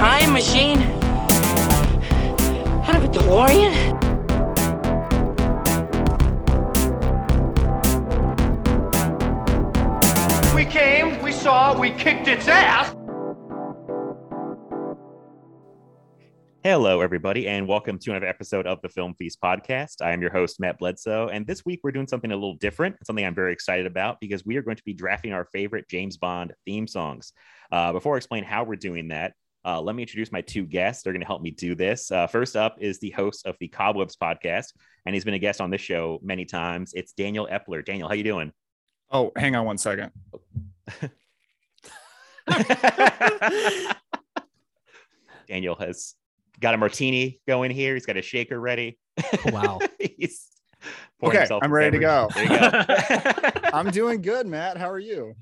Time machine? Out of a DeLorean? We came, we saw, we kicked its ass. Hello, everybody, and welcome to another episode of the Film Feast podcast. I am your host, Matt Bledsoe, and this week we're doing something a little different, something I'm very excited about because we are going to be drafting our favorite James Bond theme songs. Uh, before I explain how we're doing that, uh, let me introduce my two guests. They're going to help me do this. Uh, first up is the host of the Cobwebs podcast, and he's been a guest on this show many times. It's Daniel Epler. Daniel, how you doing? Oh, hang on one second. Daniel has got a martini going here. He's got a shaker ready. Wow. He's Okay, I'm a ready to beverage. There you go. I'm doing good, Matt. How are you?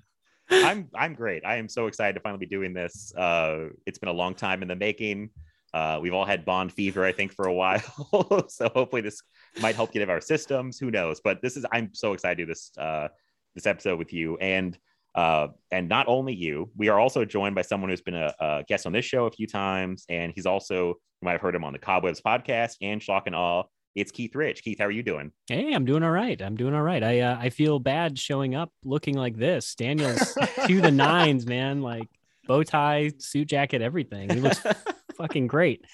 I'm I'm great. I am so excited to finally be doing this. Uh, it's been a long time in the making. Uh, we've all had Bond fever, I think, for a while. so hopefully this might help get of our systems. Who knows? But this is I'm so excited to do this uh, this episode with you and uh, and not only you. We are also joined by someone who's been a, a guest on this show a few times, and he's also you might have heard him on the Cobwebs podcast and Shock and Awe. It's Keith Rich. Keith, how are you doing? Hey, I'm doing all right. I'm doing all right. I uh, I feel bad showing up looking like this. Daniel's to the nines, man. Like bow tie, suit jacket, everything. He looks fucking great.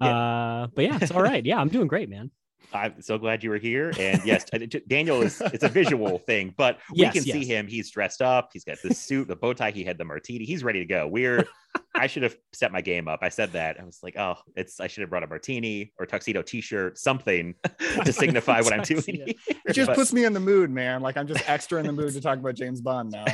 Uh, but yeah, it's all right. Yeah, I'm doing great, man. I'm so glad you were here. And yes, Daniel is it's a visual thing, but we Yes, can see him. He's dressed up. He's got the suit, the bow tie. He had the martini. He's ready to go. We're I should have set my game up. I said that. I was like, oh, it's I should have brought a martini or tuxedo t-shirt, something to signify what I'm doing. Tuxedo. here. It just But- puts me in the mood, man. Like I'm just extra in the mood to talk about James Bond now.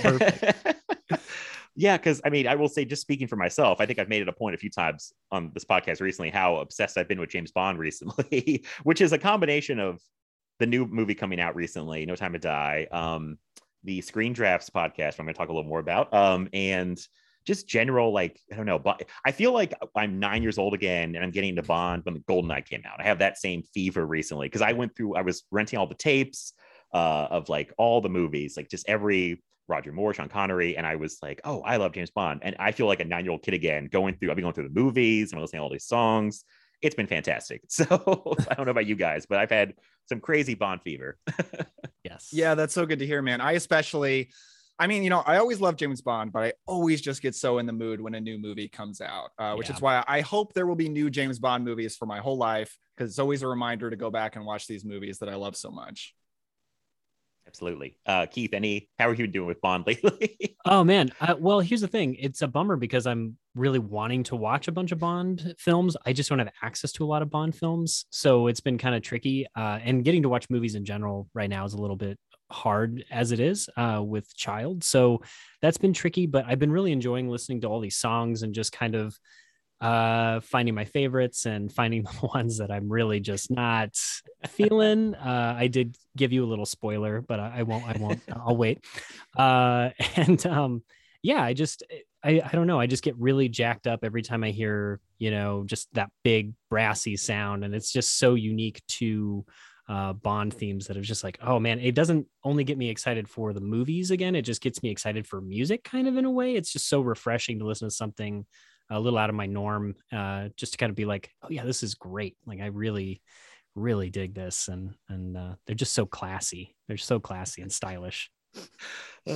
Yeah, because I mean, I will say, just speaking for myself, I think I've made it a point a few times on this podcast recently how obsessed I've been with James Bond recently, which is a combination of the new movie coming out recently, No Time to Die, um, the Screen Drafts podcast, I'm going to talk a little more about, um, and just general, like, I don't know, but I feel like I'm nine years old again and I'm getting to Bond when the Golden Eye came out. I have that same fever recently because I went through, I was renting all the tapes uh, of like all the movies, like just every Roger Moore, Sean Connery, and I was like, oh, I love James Bond, and I feel like a nine year old kid again, going through. I've been going through the movies and I'm listening to all these songs. It's been fantastic. So I don't know about you guys, but I've had some crazy Bond fever. Yes. yeah, that's so good to hear, man. I especially, I mean, you know, I always love James Bond, but I always just get so in the mood when a new movie comes out, uh, which Yeah. is why I hope there will be new James Bond movies for my whole life because it's always a reminder to go back and watch these movies that I love so much. Absolutely, uh, Keith. Any? How are you doing with Bond lately? Oh man. Uh, well, here's the thing. It's a bummer because I'm really wanting to watch a bunch of Bond films. I just don't have access to a lot of Bond films, so it's been kind of tricky. Uh, and getting to watch movies in general right now is a little bit hard as it is uh, with child. So that's been tricky. But I've been really enjoying listening to all these songs and just kind of uh finding my favorites and finding the ones that i'm really just not feeling uh i did give you a little spoiler but i, I won't i won't i'll wait uh and um yeah i just I, I don't know i just get really jacked up every time i hear you know just that big brassy sound and it's just so unique to uh, Bond themes that are just like, oh man, it doesn't only get me excited for the movies again. It just gets me excited for music, kind of in a way. It's just so refreshing to listen to something a little out of my norm, uh, just to kind of be like, oh yeah, this is great. Like I really, really dig this, and and uh, they're just so classy. They're so classy and stylish.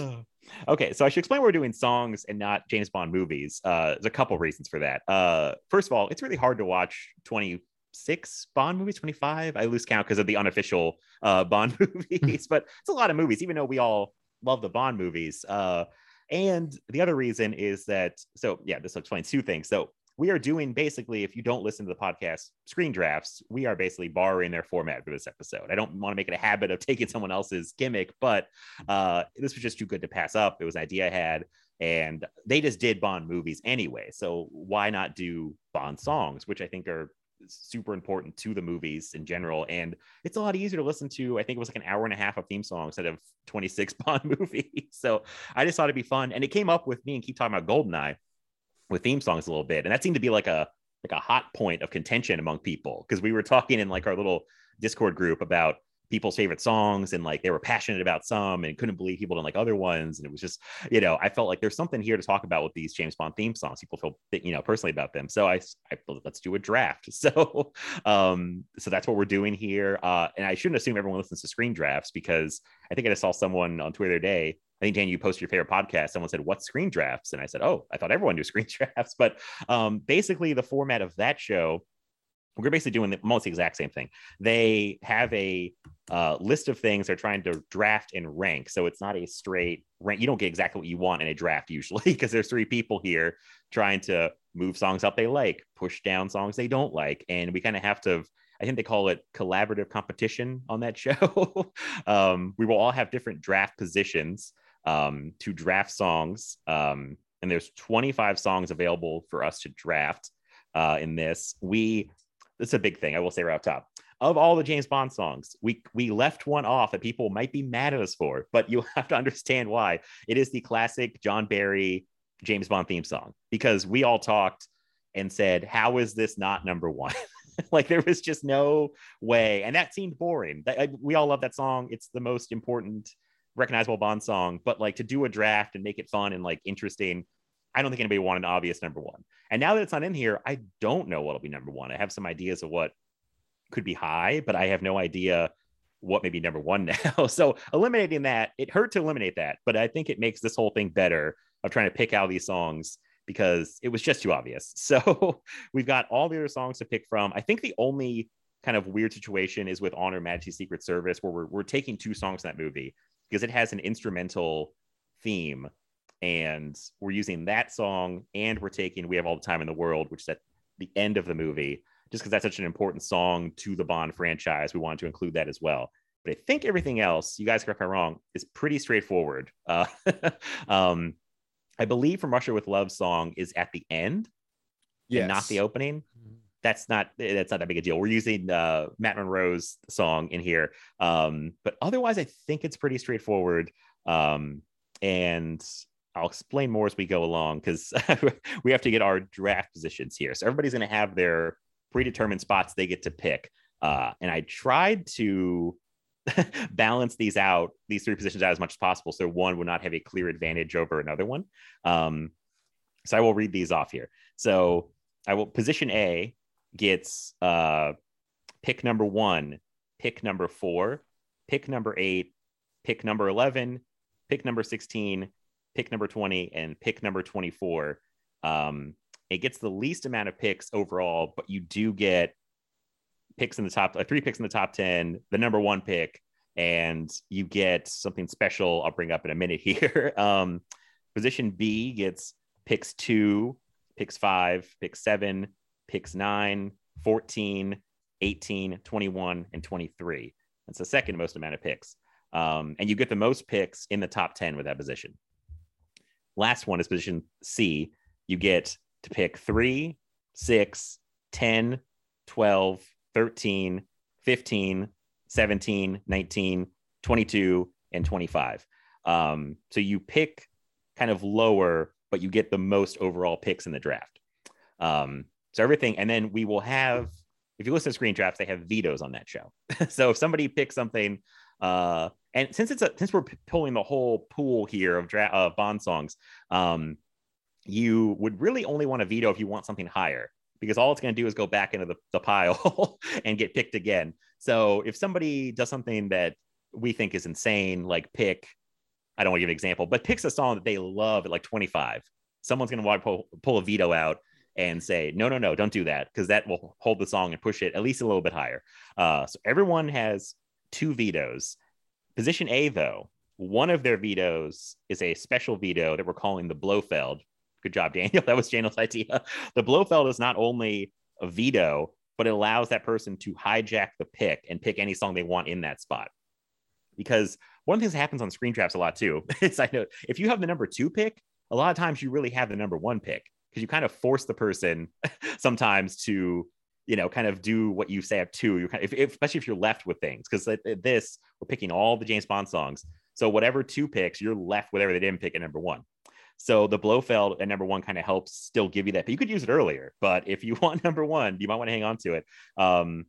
okay, so I should explain why we're doing songs and not James Bond movies. Uh, there's a couple reasons for that. Uh, first of all, it's really hard to watch 26 Bond movies, 25. I lose count because of the unofficial uh, Bond movies, but it's a lot of movies, even though we all love the Bond movies. Uh, and the other reason is that, so yeah, this explains two things. So we are doing basically, if you don't listen to the podcast screen drafts, we are basically borrowing their format for this episode. I don't want to make it a habit of taking someone else's gimmick, but uh, this was just too good to pass up. It was an idea I had, and they just did Bond movies anyway. So why not do Bond songs, which I think are super important to the movies in general. And it's a lot easier to listen to. I think it was like an hour and a half of theme song instead of 26 Bond movies. So I just thought it'd be fun. And it came up with me and keep talking about Goldeneye with theme songs a little bit. And that seemed to be like a like a hot point of contention among people because we were talking in like our little Discord group about people's favorite songs and like they were passionate about some and couldn't believe people didn't like other ones and it was just you know i felt like there's something here to talk about with these james bond theme songs people feel you know personally about them so i, I let's do a draft so um so that's what we're doing here uh and i shouldn't assume everyone listens to screen drafts because i think i just saw someone on twitter today I think Dan, you posted your favorite podcast. Someone said, "What screen drafts?" And I said, "Oh, I thought everyone knew screen drafts." But um, basically, the format of that show we're basically doing the, almost the exact same thing. They have a uh, list of things they're trying to draft and rank. So it's not a straight rank. You don't get exactly what you want in a draft usually because there's three people here trying to move songs up they like, push down songs they don't like. And we kind of have to, I think they call it collaborative competition on that show. um, we will all have different draft positions um, to draft songs. Um, and there's 25 songs available for us to draft uh, in this. We this is a big thing. I will say right off top. Of all the James Bond songs, we we left one off that people might be mad at us for, but you have to understand why. It is the classic John Barry James Bond theme song because we all talked and said, "How is this not number one?" like there was just no way, and that seemed boring. That, we all love that song. It's the most important, recognizable Bond song. But like to do a draft and make it fun and like interesting, I don't think anybody wanted an obvious number one. And now that it's not in here, I don't know what'll be number one. I have some ideas of what could be high, but I have no idea what may be number one now. so eliminating that, it hurt to eliminate that, but I think it makes this whole thing better of trying to pick out these songs because it was just too obvious. So we've got all the other songs to pick from. I think the only kind of weird situation is with On Her Majesty Secret Service, where we're, we're taking two songs in that movie because it has an instrumental theme and we're using that song and we're taking we have all the time in the world which is at the end of the movie just because that's such an important song to the bond franchise we wanted to include that as well but i think everything else you guys correct me wrong is pretty straightforward uh, um, i believe from russia with love song is at the end yes. and not the opening that's not that's not that big a deal. We're using uh, Matt Monro's song in here, um, but otherwise, I think it's pretty straightforward. Um, and I'll explain more as we go along because we have to get our draft positions here. So everybody's going to have their predetermined spots they get to pick. Uh, and I tried to balance these out, these three positions out as much as possible, so one would not have a clear advantage over another one. Um, so I will read these off here. So I will position A gets uh, pick number one, pick number four, pick number eight, pick number 11, pick number 16, pick number 20 and pick number 24. Um, it gets the least amount of picks overall, but you do get picks in the top, uh, three picks in the top 10, the number one pick, and you get something special I'll bring up in a minute here. um, position B gets picks two, picks five, picks seven, picks nine, 14, 18, 21, and 23. That's the second most amount of picks. Um, and you get the most picks in the top 10 with that position. Last one is position C. You get to pick 3, 6, 10, 12, 13, 15, 17, 19, 22, and 25. Um, so you pick kind of lower, but you get the most overall picks in the draft. Um, so everything, and then we will have, if you listen to screen drafts, they have vetoes on that show. so if somebody picks something uh, and since it's a, since we're pulling the whole pool here of dra- Bond songs, um, you would really only want to veto if you want something higher because all it's going to do is go back into the, the pile and get picked again. So if somebody does something that we think is insane, like pick, I don't want to give an example, but picks a song that they love at like 25, someone's going to want pull, pull a veto out and say, no, no, no, don't do that because that will hold the song and push it at least a little bit higher. Uh, so everyone has two vetoes. Position A, though, one of their vetoes is a special veto that we're calling the Blofeld Good job, Daniel. That was Daniel's idea. The Blofeld is not only a veto, but it allows that person to hijack the pick and pick any song they want in that spot. Because one of the things that happens on screen drafts a lot too is I know if you have the number two pick, a lot of times you really have the number one pick because you kind of force the person sometimes to you know kind of do what you say up two you kind of, if, especially if you're left with things because this we're picking all the james bond songs. So whatever two picks you're left whatever they didn't pick at number one. So the blofeld at number one kind of helps still give you that but you could use it earlier but if you want number one you might want to hang on to it. Um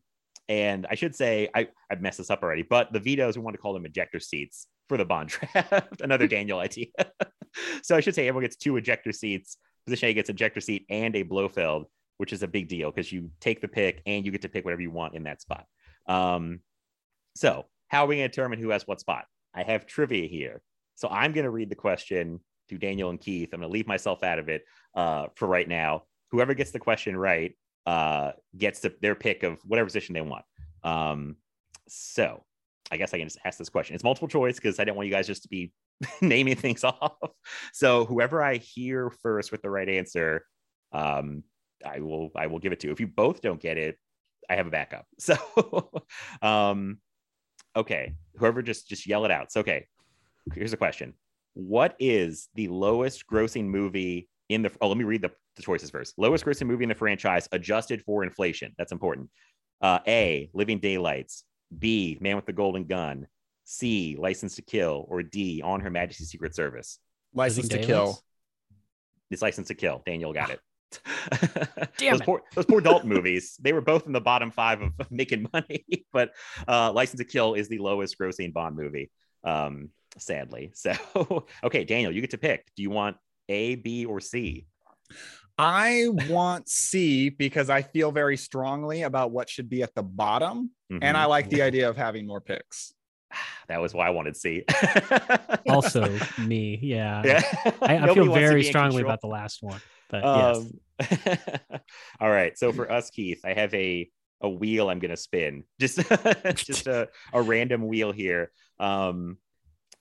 and i should say i i've messed this up already but the vetoes we want to call them ejector seats for the bond draft another daniel idea. So i should say everyone gets two ejector seats. Position a gets ejector seat and a blofeld which is a big deal because you take the pick and you get to pick whatever you want in that spot. Um, so, how are we going to determine who has what spot? I have trivia here. So, I'm going to read the question to Daniel and Keith. I'm going to leave myself out of it uh, for right now. Whoever gets the question right uh, gets to, their pick of whatever position they want. Um, so, I guess I can just ask this question. It's multiple choice because I don't want you guys just to be naming things off. So, whoever I hear first with the right answer, um, I will I will give it to you. If you both don't get it, I have a backup. So um okay, whoever just just yell it out. So okay. Here's a question. What is the lowest grossing movie in the oh let me read the, the choices first. Lowest grossing movie in the franchise adjusted for inflation. That's important. Uh, A, Living Daylights. B, Man with the Golden Gun. C, License to Kill. Or D, On Her Majesty's Secret Service. License to Kill. It's License to Kill. Daniel got it. Damn those it. poor those poor Dalton movies. They were both in the bottom five of, of making money, but uh, License to Kill is the lowest grossing Bond movie, um, sadly. So, okay, Daniel, you get to pick. Do you want A, B, or C? I want C because I feel very strongly about what should be at the bottom. Mhm. And I like the idea of having more picks. that was why I wanted C. Also, me. Yeah. yeah, I, I feel very strongly control. about the last one. But yes. Um, all right. So for us, Keith, I have a a wheel I'm gonna spin. Just just a, a random wheel here. Um,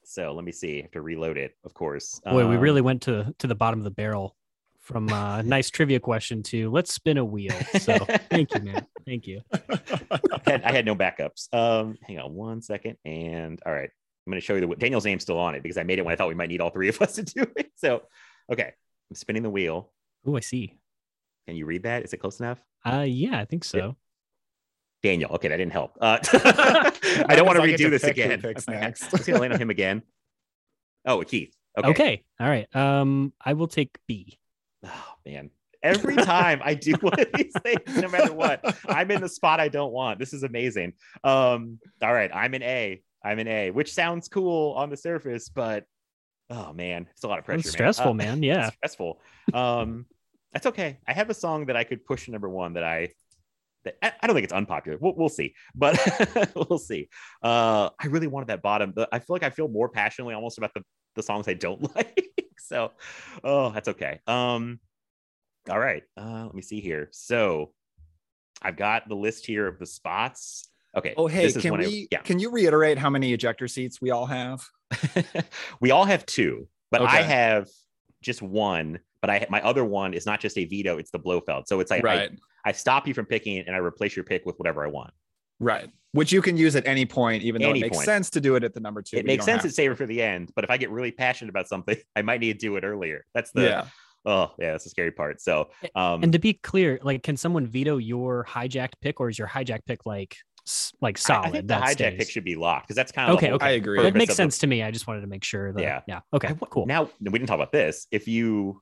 so let me see. I have to reload it, of course. Boy, we Um, really went to to the bottom of the barrel from uh nice trivia question to let's spin a wheel. So thank you, man. Thank you. I had, I had no backups. Um, hang on one second. And all right, I'm going to show you the Daniel's name's still on it because I made it when I thought we might need all three of us to do it. So, okay, I'm spinning the wheel. Oh, I see. Can you read that? Is it close enough? Uh yeah, I think so. Daniel. Okay, that didn't help. Uh, I don't want to redo to this again. next. I'm just going to land on him again. Oh, Keith. Okay. Okay. All right. Um, I will take B. Oh man. Every time I do one of these things, no matter what, I'm in the spot I don't want. This is amazing. Um, all right, I'm an A. I'm an A, which sounds cool on the surface, but oh man, it's a lot of pressure. It's man. stressful, Uh, man. Yeah. it's stressful. Um, that's okay. I have a song that I could push to number one that I that I, I don't think it's unpopular. We'll, we'll see, but we'll see. Uh, I really wanted that bottom. The, I feel like I feel more passionately almost about the the songs I don't like. so, oh, that's okay. Um, all right. Uh, let me see here. So, I've got the list here of the spots. Okay. Oh, hey, this is can when I- we yeah. can you reiterate how many ejector seats we all have? we all have two, but I have just one. But I my other one is not just a veto; it's the Blofeld. So it's like I, right. I stop you from picking it and I replace your pick with whatever I want. Right. Which you can use at any point, even though Any it makes point. sense to do it at the number two. it makes sense have to save it for the end, but if I get really passionate about something, I might need to do it earlier. That's the yeah. oh yeah, that's the scary part. So um And to be clear, like, can someone veto your hijacked pick, or is your hijacked pick like s- like I- solid? I, think the that hijack stays? pick should be locked because that's kind of Okay, okay. I agree. That makes of the- sense to me. I just wanted to make sure that. Yeah. Yeah. Okay. I w- cool. Now we didn't talk about this. If you,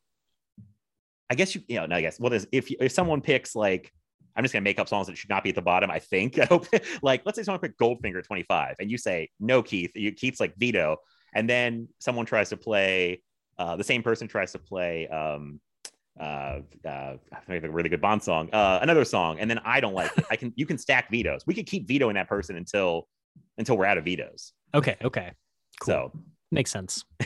I guess you, you know, no, I guess what is if if someone picks like, I'm just gonna make up songs that should not be at the bottom. I think I hope like let's say someone picked Goldfinger 25 and you say no, Keith. You Keith's like veto, and then someone tries to play. Uh, the same person tries to play. Um, uh, uh, I think a really good Bond song, uh, another song, and then I don't like it. I can you can stack vetoes. We could keep vetoing that person until until we're out of vetoes. Okay. Okay. Cool. So Makes sense.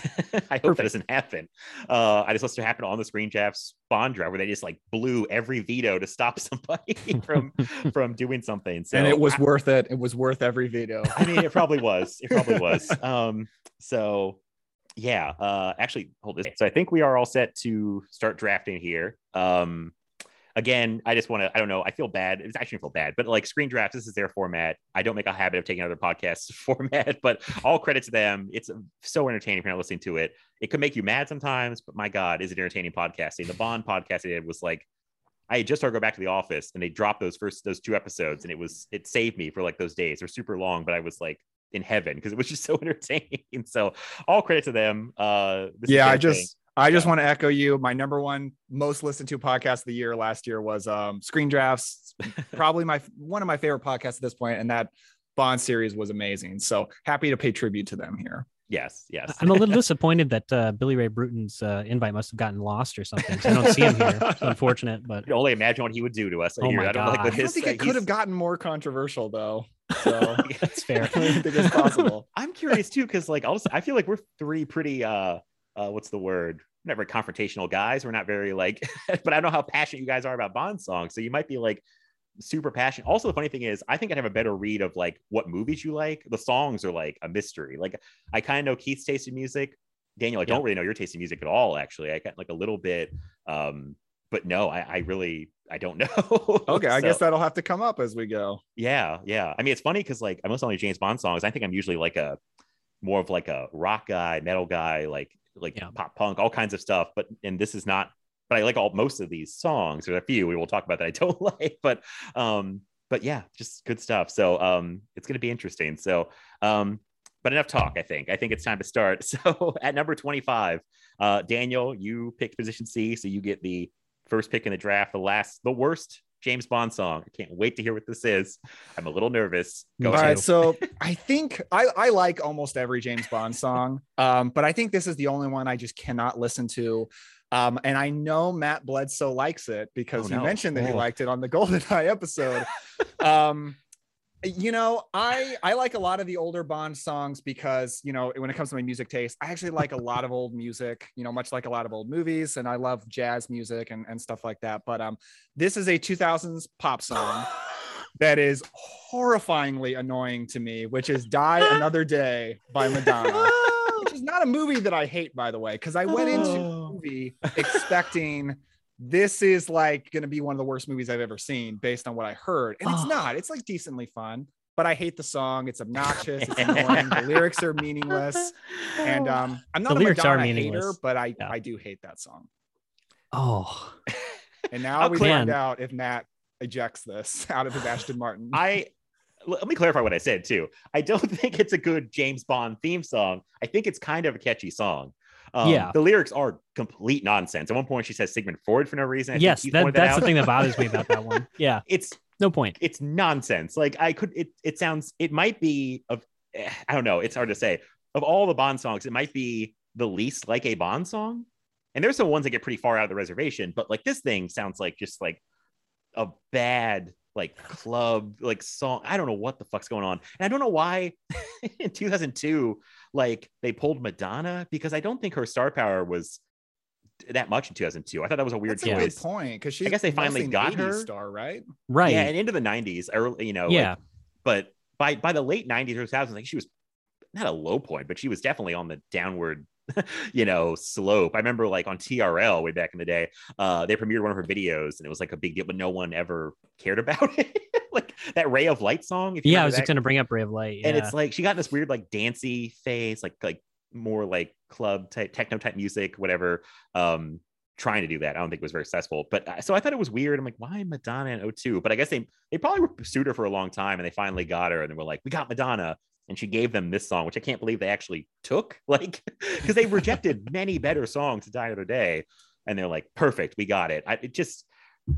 I hope that doesn't happen. Uh, I just listened to happen on the screen drafts Bond draft where they just like blew every veto to stop somebody from from doing something. So and it was I, worth it. It was worth every veto. I mean, it probably was. It probably was. Um, so yeah uh actually hold this. So i think we are all set to start drafting here. Um again i just want to i don't know i feel bad. It's actually feel bad but like screen drafts this is their format. I don't make a habit of taking other podcasts format but all credit to them. It's so entertaining if you're not listening to it. It could make you mad sometimes but my god is it entertaining podcasting? The bond podcast I did was like I had just started to go back to the office and they dropped those first those two episodes and it was it saved me for like those days. They're super long, but I was like in heaven because it was just so entertaining. so all credit to them. Uh this yeah, their I just thing. I just want to echo you. My number one most listened to podcast of the year last year was um Screen Drafts. Probably my one of my favorite podcasts at this point, and that Bond series was amazing. So happy to pay tribute to them here. yes, yes. I'm a little disappointed that uh, Billy Ray Brewton's uh, invite must have gotten lost or something. I don't see him here. It's unfortunate, but I can only imagine what he would do to us. Oh my I don't like God. with I don't his, think uh, it could he's- have gotten more controversial though. So that's fair. I don't think it's possible. I'm curious too, because like also I feel like we're three pretty uh uh what's the word? We're not very confrontational guys. We're not very like, but I know how passionate you guys are about Bond songs. So you might be like super passionate. Also, the funny thing is, I think I'd have a better read of like what movies you like. The songs are like a mystery. Like I kind of know Keith's taste in music. Daniel, I don't really know your taste in music at all. Actually, I got like a little bit, um, but no, I, I really I don't know. Okay, I So- guess that'll have to come up as we go. yeah, yeah. I mean, it's funny because like I'm listening to James Bond songs. I think I'm usually like a more of like a rock guy, metal guy, like like Yeah. pop punk, all kinds of stuff. But and this is not. But I like all most of these songs. There's a few we will talk about that I don't like, but um, but yeah, just good stuff. So um, it's gonna be interesting. So um, but enough talk. I think. I think it's time to start. So at number 25, uh, Daniel, you picked position C, so you get the first pick in the draft. The last, the worst James Bond song. I can't wait to hear what this is. I'm a little nervous. Go All ahead. right, so I think I, I like almost every James Bond song, um, but I think this is the only one I just cannot listen to. Um, and I know Matt Bledsoe likes it because Oh, he no. mentioned that he Oh. liked it on the GoldenEye episode. um, you know, I I like a lot of the older Bond songs because you know when it comes to my music taste, I actually like a lot of old music. You know, much like a lot of old movies, and I love jazz music and and stuff like that. But um, this is a 2000s pop song that is horrifyingly annoying to me, which is Die Another Day by Madonna, which is not a movie that I hate, by the way, because I went into the movie expecting this is like going to be one of the worst movies I've ever seen based on what I heard. And it's Oh. not, it's like decently fun, but I hate the song. It's obnoxious, it's annoying, the lyrics are meaningless. And um, I'm not The a lyrics are Madonna hater, but I, Yeah. I do hate that song. oh, And now How we clear- find out if Matt ejects this out of his Aston Martin. I let me clarify what I said too. I don't think it's a good James Bond theme song. I think it's kind of a catchy song. Um, Yeah. the lyrics are complete nonsense. At one point, she says Sigmund Freud for no reason. I yes, that, that's out. the thing that bothers me about that one. Yeah, It's no point. it's nonsense. Like I could, it it sounds, it might be of, eh, I don't know. It's hard to say. Of all the Bond songs, it might be the least like a Bond song. And there's some ones that get pretty far out of the reservation, but like this thing sounds like just like a bad like club like song. I don't know what the fuck's going on, and I don't know why in 2002 like they pulled Madonna because I don't think her star power was that much in 2002. I thought that was a weird That's a choice. good point because I guess they finally got 80s her. star, right? Right. Yeah, and into the 90s, early, you know. like, yeah. but by by the late 90s or 2000s, like she was not a low point, but she was definitely on the downward, you know, slope. I remember like on TRL way back in the day, uh, they premiered one of her videos and it was like a big deal, but no one ever cared about it. like that Ray of Light song. If you yeah, I was just going to bring up Ray of Light. and it's like she got this weird like dancey face, like like more like club type techno type music, whatever. Um, trying to do that. I don't think it was very successful. But uh, so I thought it was weird. I'm like, why Madonna in 02? But I guess they they probably pursued her for a long time and they finally got her and they were like, we got Madonna. And she gave them this song, which I can't believe they actually took. Like, because they rejected many better songs to Die Another Day. And they're like, perfect, we got it. I it just,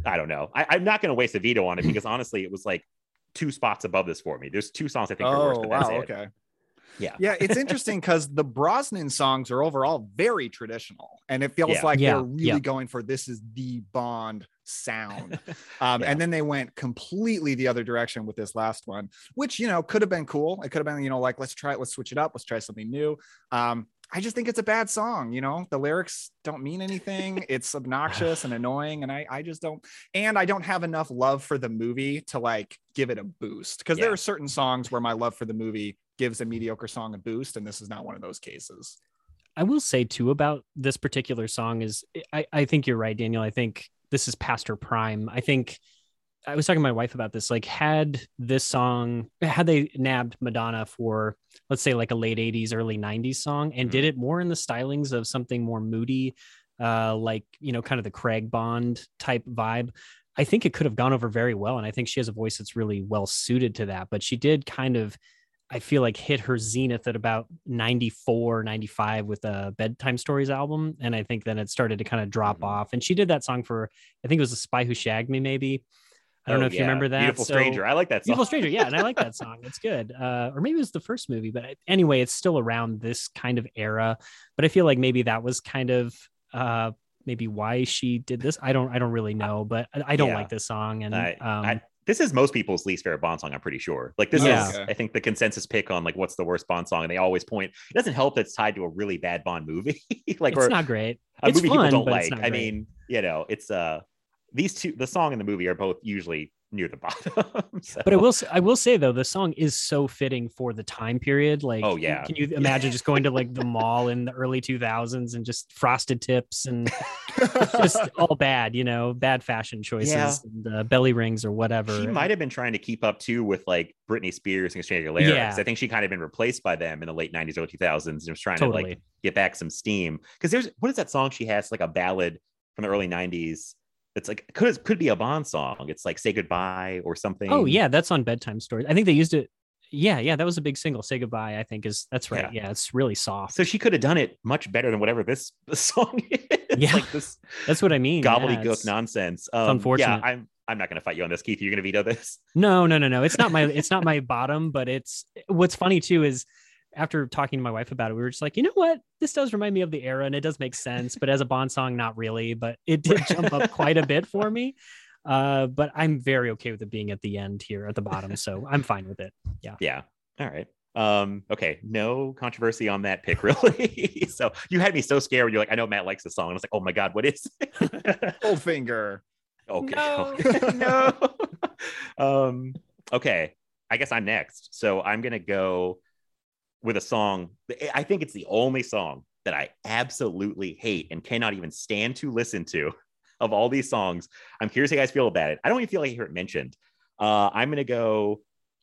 I don't know. I, I'm not going to waste a veto on it because honestly, it was like two spots above this for me. There's two songs I think are worse, Oh but wow, that's it. okay. Yeah. Yeah, it's interesting because the Brosnan songs are overall very traditional, and it feels Yeah. like Yeah, they're really yeah. going for this is the Bond sound. Um, Yeah. And then they went completely the other direction with this last one, which you know could have been cool. It could have been you know like let's try it, let's switch it up, let's try something new. Um, I just think it's a bad song. You know, the lyrics don't mean anything. It's obnoxious and annoying, and I I just don't. And I don't have enough love for the movie to like give it a boost because there are certain songs where my love for the movie gives a mediocre song a boost, and this is not one of those cases. I will say too about this particular song is I, I think you're right, Daniel. I think this is past her prime. I think I was talking to my wife about this. Like, had this song, had they nabbed Madonna for, let's say, like a late 80s, early 90s song and did it more in the stylings of something more moody, uh, like, you know, kind of the Craig Bond type vibe, I think it could have gone over very well. And I think she has a voice that's really well suited to that. But she did kind of, I feel like, hit her zenith at about 94, 95 with a Bedtime Stories album. And I think then it started to kind of drop off. And she did that song for, I think it was A Spy Who Shagged Me, maybe. I don't Oh, know if you remember that. Beautiful So- Stranger. I like that song. Beautiful Stranger, yeah, and I like that song. It's good. Uh, or maybe it was the first movie, but anyway, it's still around this kind of era. But I feel like maybe that was kind of uh, maybe why she did this. I don't, I don't really know, but I, I don't Yeah. like this song. And I, um, I, this is most people's least favorite Bond song. I'm pretty sure. Like this Yeah. is, Okay. I think, the consensus pick on like what's the worst Bond song, and they always point. It doesn't help that it's tied to a really bad Bond movie, like it's or not great. a it's movie fun, people don't like. I mean, you know, it's uh these two, the song and the movie are both usually near the bottom. so- But I will, s- I will say though, the song is so fitting for the time period. Like, Oh, yeah. can you imagine just going to like the mall in the early 2000s and just frosted tips and just all bad, you know, bad fashion choices Yeah. and uh, belly rings or whatever. She might have been trying to keep up too with like Britney Spears and Christina Aguilera. Yeah. I think she kind of been replaced by them in the late 90s, early 2000s, and was trying to like get back some steam. Because there's what is that song she has like a ballad from the early 90s that's like could could be a Bond song. It's like Say Goodbye or something. Oh yeah, that's on bedtime stories. I think they used it. Yeah, yeah, that was a big single. Say goodbye. I think is that's right. Yeah, it's really soft. So she could have done it much better than whatever this, song is. Yeah. like this That's what I mean. yeah, gobbledygook it's- nonsense. Um, unfortunate. Yeah, I'm I'm not gonna fight you on this, Keith. You're gonna veto this. No, no, no, no. It's not my. It's not my bottom. But it's what's funny too is after talking to my wife about it, we were just like, you know what, this does remind me of the era, and it does make sense. But as a Bond song, not really. But it did jump up quite a bit for me. Uh, but I'm very okay with it being at the end here at the bottom, so I'm fine with it. Yeah. Yeah. All right. Um, okay, no controversy on that pick, really. so you had me so scared when you're like, I know Matt likes the song. And I was like, oh my god, what is Old Finger. okay. No. okay. no. um, okay. I guess I'm next. So I'm gonna go with a song. I think it's the only song that I absolutely hate and cannot even stand to listen to of all these songs. I'm curious how you guys feel about it. I don't even feel like I hear it mentioned. Uh, I'm gonna go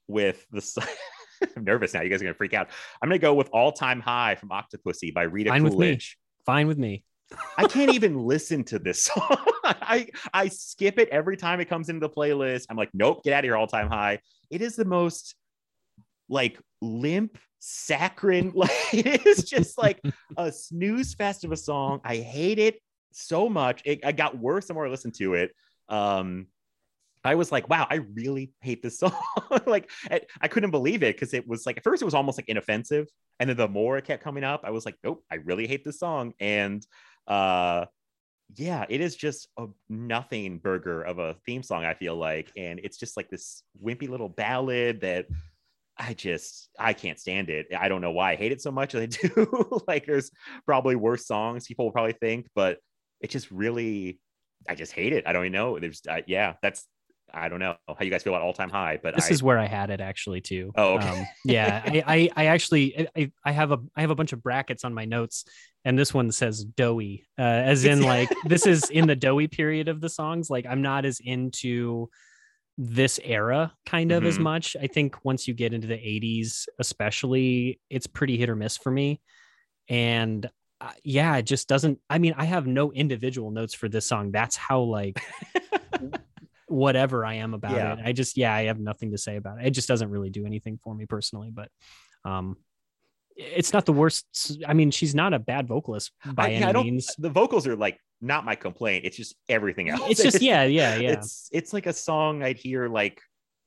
with the. I'm nervous now. You guys are gonna freak out. I'm gonna go with "All Time High" from Octopussy by Rita Fine with me. Coolidge. Fine with me. I can't even listen to this song. I I skip it every time it comes into the playlist. I'm like, nope, get out of here, all time high. It is the most like limp, saccharine. Like it is just like a snooze fest of a song. I hate it so much. It, it got worse the more I listened to it. Um, I was like, wow, I really hate this song. like, I, I couldn't believe it because it was like, at first, it was almost like inoffensive. And then the more it kept coming up, I was like, nope, I really hate this song. And uh, yeah, it is just a nothing burger of a theme song, I feel like. And it's just like this wimpy little ballad that I just, I can't stand it. I don't know why I hate it so much. I do. like, there's probably worse songs people will probably think, but it just really, I just hate it. I don't even know. There's, uh, yeah, that's, I don't know how you guys feel about all time high, but This I, is where I had it actually too. Oh, okay. Um, yeah, I, I, I actually, I, I have a, I have a bunch of brackets on my notes, and this one says doughy, uh, as in like this is in the doughy period of the songs. Like I'm not as into this era kind of as Mhm. much. I think once you get into the 80s, especially, it's pretty hit or miss for me. And uh, yeah, it just doesn't. I mean, I have no individual notes for this song. That's how like whatever I am about Yeah. it. I just yeah, I have nothing to say about it. It just doesn't really do anything for me personally, but um it's not the worst. I mean, she's not a bad vocalist by I, any I don't, means. the vocals are like not my complaint. It's just everything else. It's just yeah, yeah, yeah. It's it's like a song I'd hear like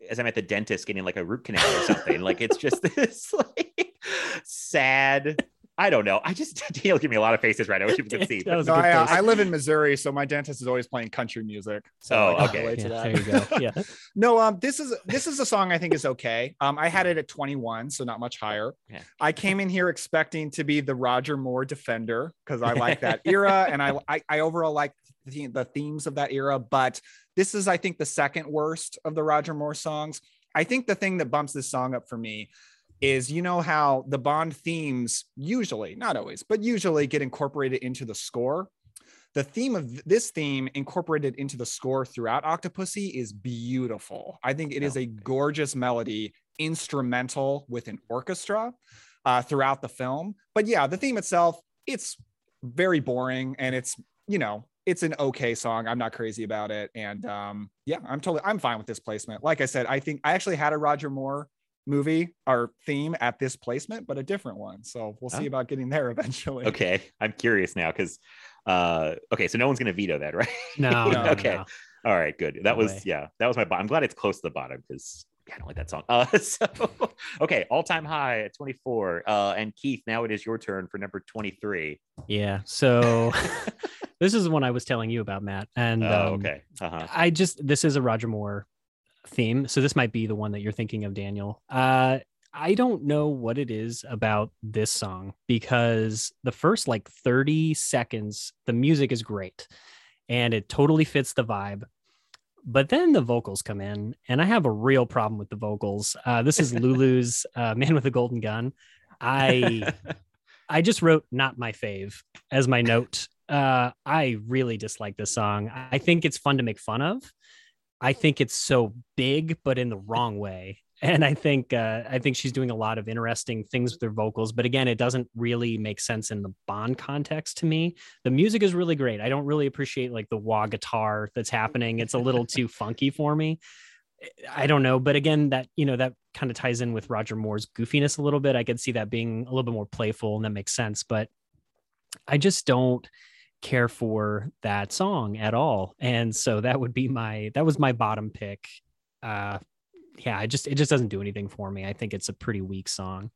as I'm at the dentist getting like a root canal or something. like it's just this like sad. I don't know. I just Daniel give me a lot of faces right now, which you can see. No, I, uh. I live in Missouri, so my dentist is always playing country music. So Oh, I can okay. yeah, to that. there you go. Yeah. No, um, this is this is a song I think is okay. Um, I had it at 21, so not much higher. Yeah. I came in here expecting to be the Roger Moore defender because I like that era, and I, I I overall like the, the themes of that era. But this is, I think, the second worst of the Roger Moore songs. I think the thing that bumps this song up for me is you know how the Bond themes usually, not always, but usually get incorporated into the score. The theme of this theme incorporated into the score throughout Octopussy is beautiful. I think it is a gorgeous melody, instrumental with an orchestra uh, throughout the film. But yeah, the theme itself, it's very boring and it's, you know, it's an okay song. I'm not crazy about it. And um, yeah, I'm totally, I'm fine with this placement. Like I said, I think I actually had a Roger Moore movie or theme at this placement, but a different one. So we'll see Oh. about getting there eventually. Okay, I'm curious now because uh okay, so no one's gonna veto that, right? No, No, no, okay. no. All right, good. That No was way. yeah, that was my. bo- I'm glad it's close to the bottom because I don't like that song. Uh, so okay, all time high at 24. Uh, and Keith, now it is your turn for number 23. Yeah. So this is the one I was telling you about, Matt. And oh, um, okay. Uh-huh. I just this is a Roger Moore theme, so this might be the one that you're thinking of, Daniel. Uh, I don't know what it is about this song because the first like 30 seconds, the music is great and it totally fits the vibe. But then the vocals come in, and I have a real problem with the vocals. Uh, this is Lulu's uh, "Man with a Golden Gun." I I just wrote "not my fave" as my note. Uh, I really dislike this song. I think it's fun to make fun of. I think it's so big, but in the wrong way. And I think uh, I think she's doing a lot of interesting things with her vocals, but again, it doesn't really make sense in the Bond context to me. The music is really great. I don't really appreciate like the wah guitar that's happening. It's a little too funky for me. I don't know, but again, that you know that kind of ties in with Roger Moore's goofiness a little bit. I could see that being a little bit more playful, and that makes sense. But I just don't care for that song at all, and so that would be my that was my bottom pick. Uh, yeah, I just it just doesn't do anything for me. I think it's a pretty weak song.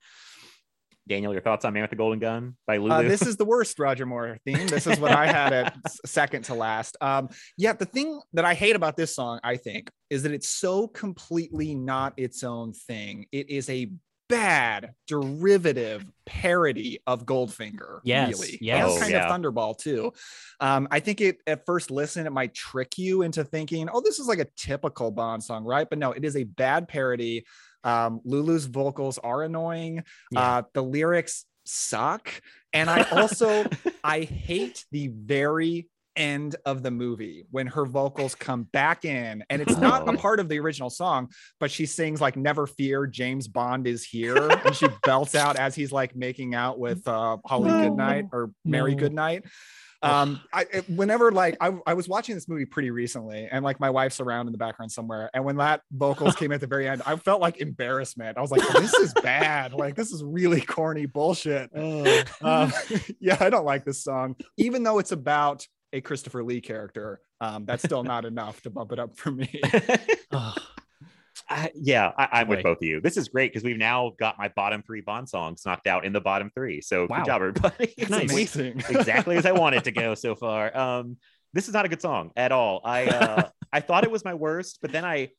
Daniel, your thoughts on Man with the Golden Gun by Lulu? Uh, this is the worst Roger Moore theme. This is what I had at second to last. Um, yeah, the thing that I hate about this song, I think, is that it's so completely not its own thing. It is a bad derivative parody of Goldfinger. Yes, really. yes. and kind Oh, of Thunderball too. Um, I think it at first listen, it might trick you into thinking, "Oh, this is like a typical Bond song, right?" But no, it is a bad parody. Um, Lulu's vocals are annoying. Yeah. Uh, the lyrics suck. And I also I hate the very end of the movie when her vocals come back in and it's not a Oh. part of the original song but she sings like never fear james bond is here and she belts out as he's like making out with uh holly No. goodnight or mary No. goodnight um i it- whenever like I, I was watching this movie pretty recently and like my wife's around in the background somewhere and when that vocals came at the very end i felt like embarrassment i was like this is bad like this is really corny bullshit um, yeah i don't like this song even though it's about a christopher lee character um that's still not enough to bump it up for me. I, yeah, I, I'm with both of you. This is great because we've now got my bottom three Bond songs knocked out in the bottom three. So Wow. good job, everybody. It's Nice. amazing. exactly as I want it to go so far. Um, this is not a good song at all. I uh, I thought it was my worst, but then I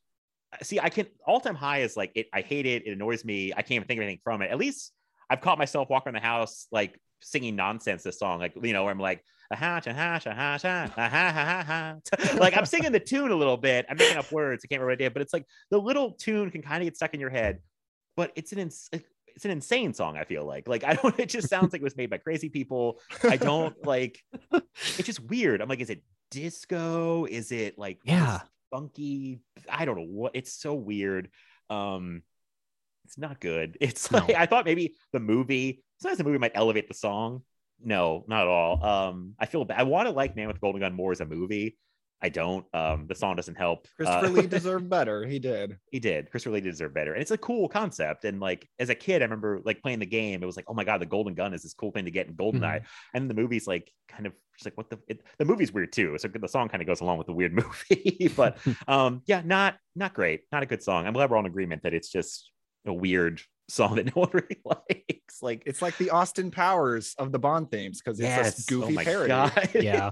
see I can all time high is like it. I hate it. It annoys me. I can't even think of anything from it. At least I've caught myself walking around the house like singing nonsense. This song, like you know, where I'm like. "Ah-ha, cha-ha, cha-ha, cha, ah-ha, ha, ha, ha." like I'm singing the tune a little bit. I'm making up words. I can't remember what I did, but it's like the little tune can kind of get stuck in your head. But it's an ins- it's an insane song. I feel like like I don't. It just sounds like it was made by crazy people. I don't like. It's just weird. I'm like, is it disco? Is it like Yeah. funky? I don't know what. It's so weird. Um, it's not good. It's No. like I thought maybe the movie. Sometimes the movie might elevate the song. No, not at all. Um, I feel bad. I want to like Man with the Golden Gun more as a movie. I don't. Um, the song doesn't help. christopher Uh, lee deserved better he did he did. Christopher Lee deserved better. And it's a cool concept. And like as a kid, I remember like playing the game. It was like, oh my God, the golden gun is this cool thing to get in Goldeneye. And the movie's like kind of just like what the it, the movie's weird too. So the song kind of goes along with the weird movie. but um yeah, not not great. Not a good song. I'm glad we're all in agreement that it's just a weird song that no one really likes. Like it's like the austin powers of the bond themes because it's yes. this goofy oh my parody God. Yeah.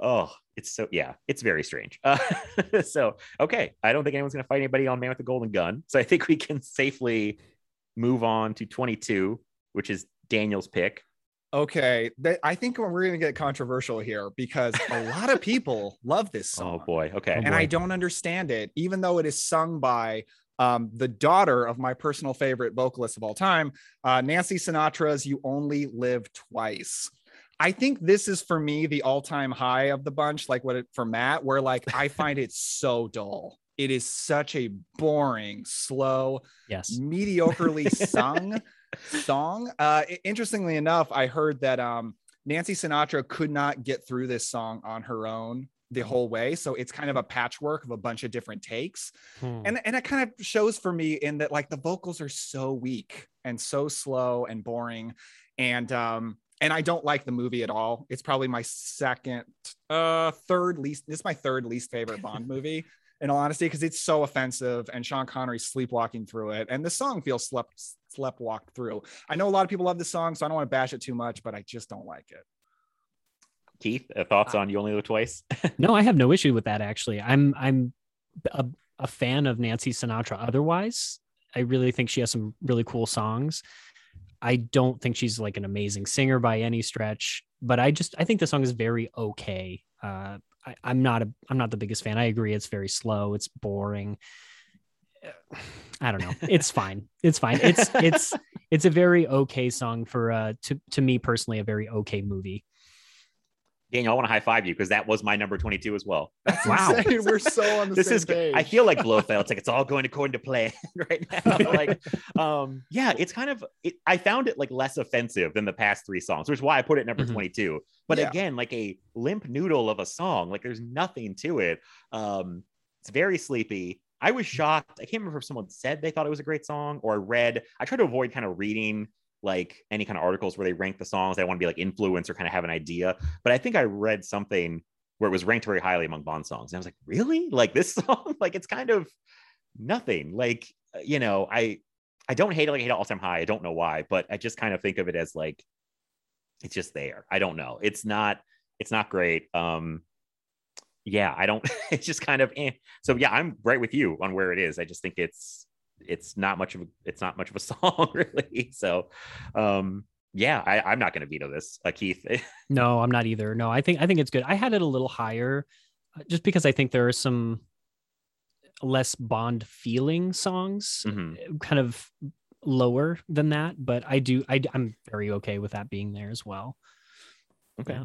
oh, it's so yeah, it's very strange. Uh, so okay, I don't think anyone's gonna fight anybody on Man with the Golden Gun. So I think we can safely move on to 22, which is Daniel's pick. Okay, th- I think we're going to get controversial here because a lot of people love this song. Oh boy. Okay. Oh, and I don't understand it, even though it is sung by um, the daughter of my personal favorite vocalist of all time, uh, Nancy Sinatra's "You Only Live Twice." I think this is for me the all-time high of the bunch, like what it for Matt, where like I find it so dull. It is such a boring, slow, Yes. mediocrely sung song. Uh, interestingly enough, I heard that um, Nancy Sinatra could not get through this song on her own the whole way. So it's kind of a patchwork of a bunch of different takes. Hmm. And, and it kind of shows for me in that like the vocals are so weak and so slow and boring. And um, and I don't like the movie at all. It's probably my second, uh, third least. This is my third least favorite Bond movie, in all honesty, because it's so offensive and Sean Connery sleepwalking through it, and the song feels slept slept walked through. I know a lot of people love the song, so I don't want to bash it too much, but I just don't like it. Keith, uh, thoughts on "You Only Live Twice"? No, I have no issue with that actually. I'm I'm a, a fan of Nancy Sinatra otherwise. I really think she has some really cool songs. I don't think she's like an amazing singer by any stretch, but I just I think the song is very okay. Uh, I, I'm not a I'm not the biggest fan. I agree, it's very slow, it's boring. I don't know. It's fine. It's fine. It's it's it's a very okay song for uh to to me personally a very okay movie. Daniel, I want to high five you because that was my number 22 as well. That's Wow. insane. We're so on the this same is page. I feel like Blofeld. It's like it's all going according to plan right now. like, um, yeah, it's kind of. It, I found it like less offensive than the past three songs, which is why I put it at number Mhm. 22. But Yeah. again, like a limp noodle of a song. Like there's nothing to it. Um, it's very sleepy. I was shocked. I can't remember if someone said they thought it was a great song or I read. I try to avoid kind of reading like any kind of articles where they rank the songs. I want to be like influence or kind of have an idea. But I think I read something where it was ranked very highly among Bond songs. And I was like, really? Like this song? like it's kind of nothing. Like, uh, you know, I I don't hate it like I hate it all time high. I don't know why, but I just kind of think of it as like it's just there. I don't know. It's not it's not great. Um yeah, I don't it's just kind of eh. so yeah, I'm right with you on where it is. I just think it's it's not much of a it's not much of a song really. So um yeah, I, I'm not gonna veto this, uh, Keith. No, I'm not either. No, I think I think it's good. I had it a little higher uh, just because I think there are some less Bond feeling songs Mhm. uh, kind of lower than that, but I do I I'm very okay with that being there as well. Okay. Yeah.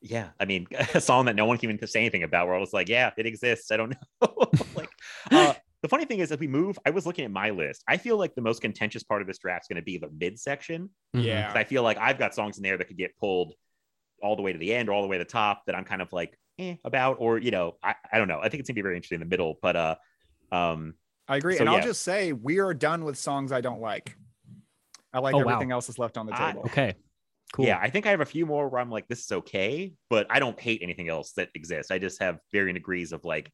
Yeah. I mean, a song that no one can even say anything about where I was like, yeah, it exists. I don't know. like, uh, the funny thing is, as we move, I was looking at my list. I feel like the most contentious part of this draft is going to be the mid section. Mhm. yeah. 'Cause I feel like I've got songs in there that could get pulled all the way to the end or all the way to the top that I'm kind of like, eh, about, or, you know, I, I don't know. I think it's going to be very interesting in the middle, but, uh, um, I agree. So, and I'll just say we are done with songs I don't like. I like Oh, wow. everything else that's left on the I- table. Okay. Cool. Yeah, I think I have a few more where I'm like, this is okay, but I don't hate anything else that exists. I just have varying degrees of like,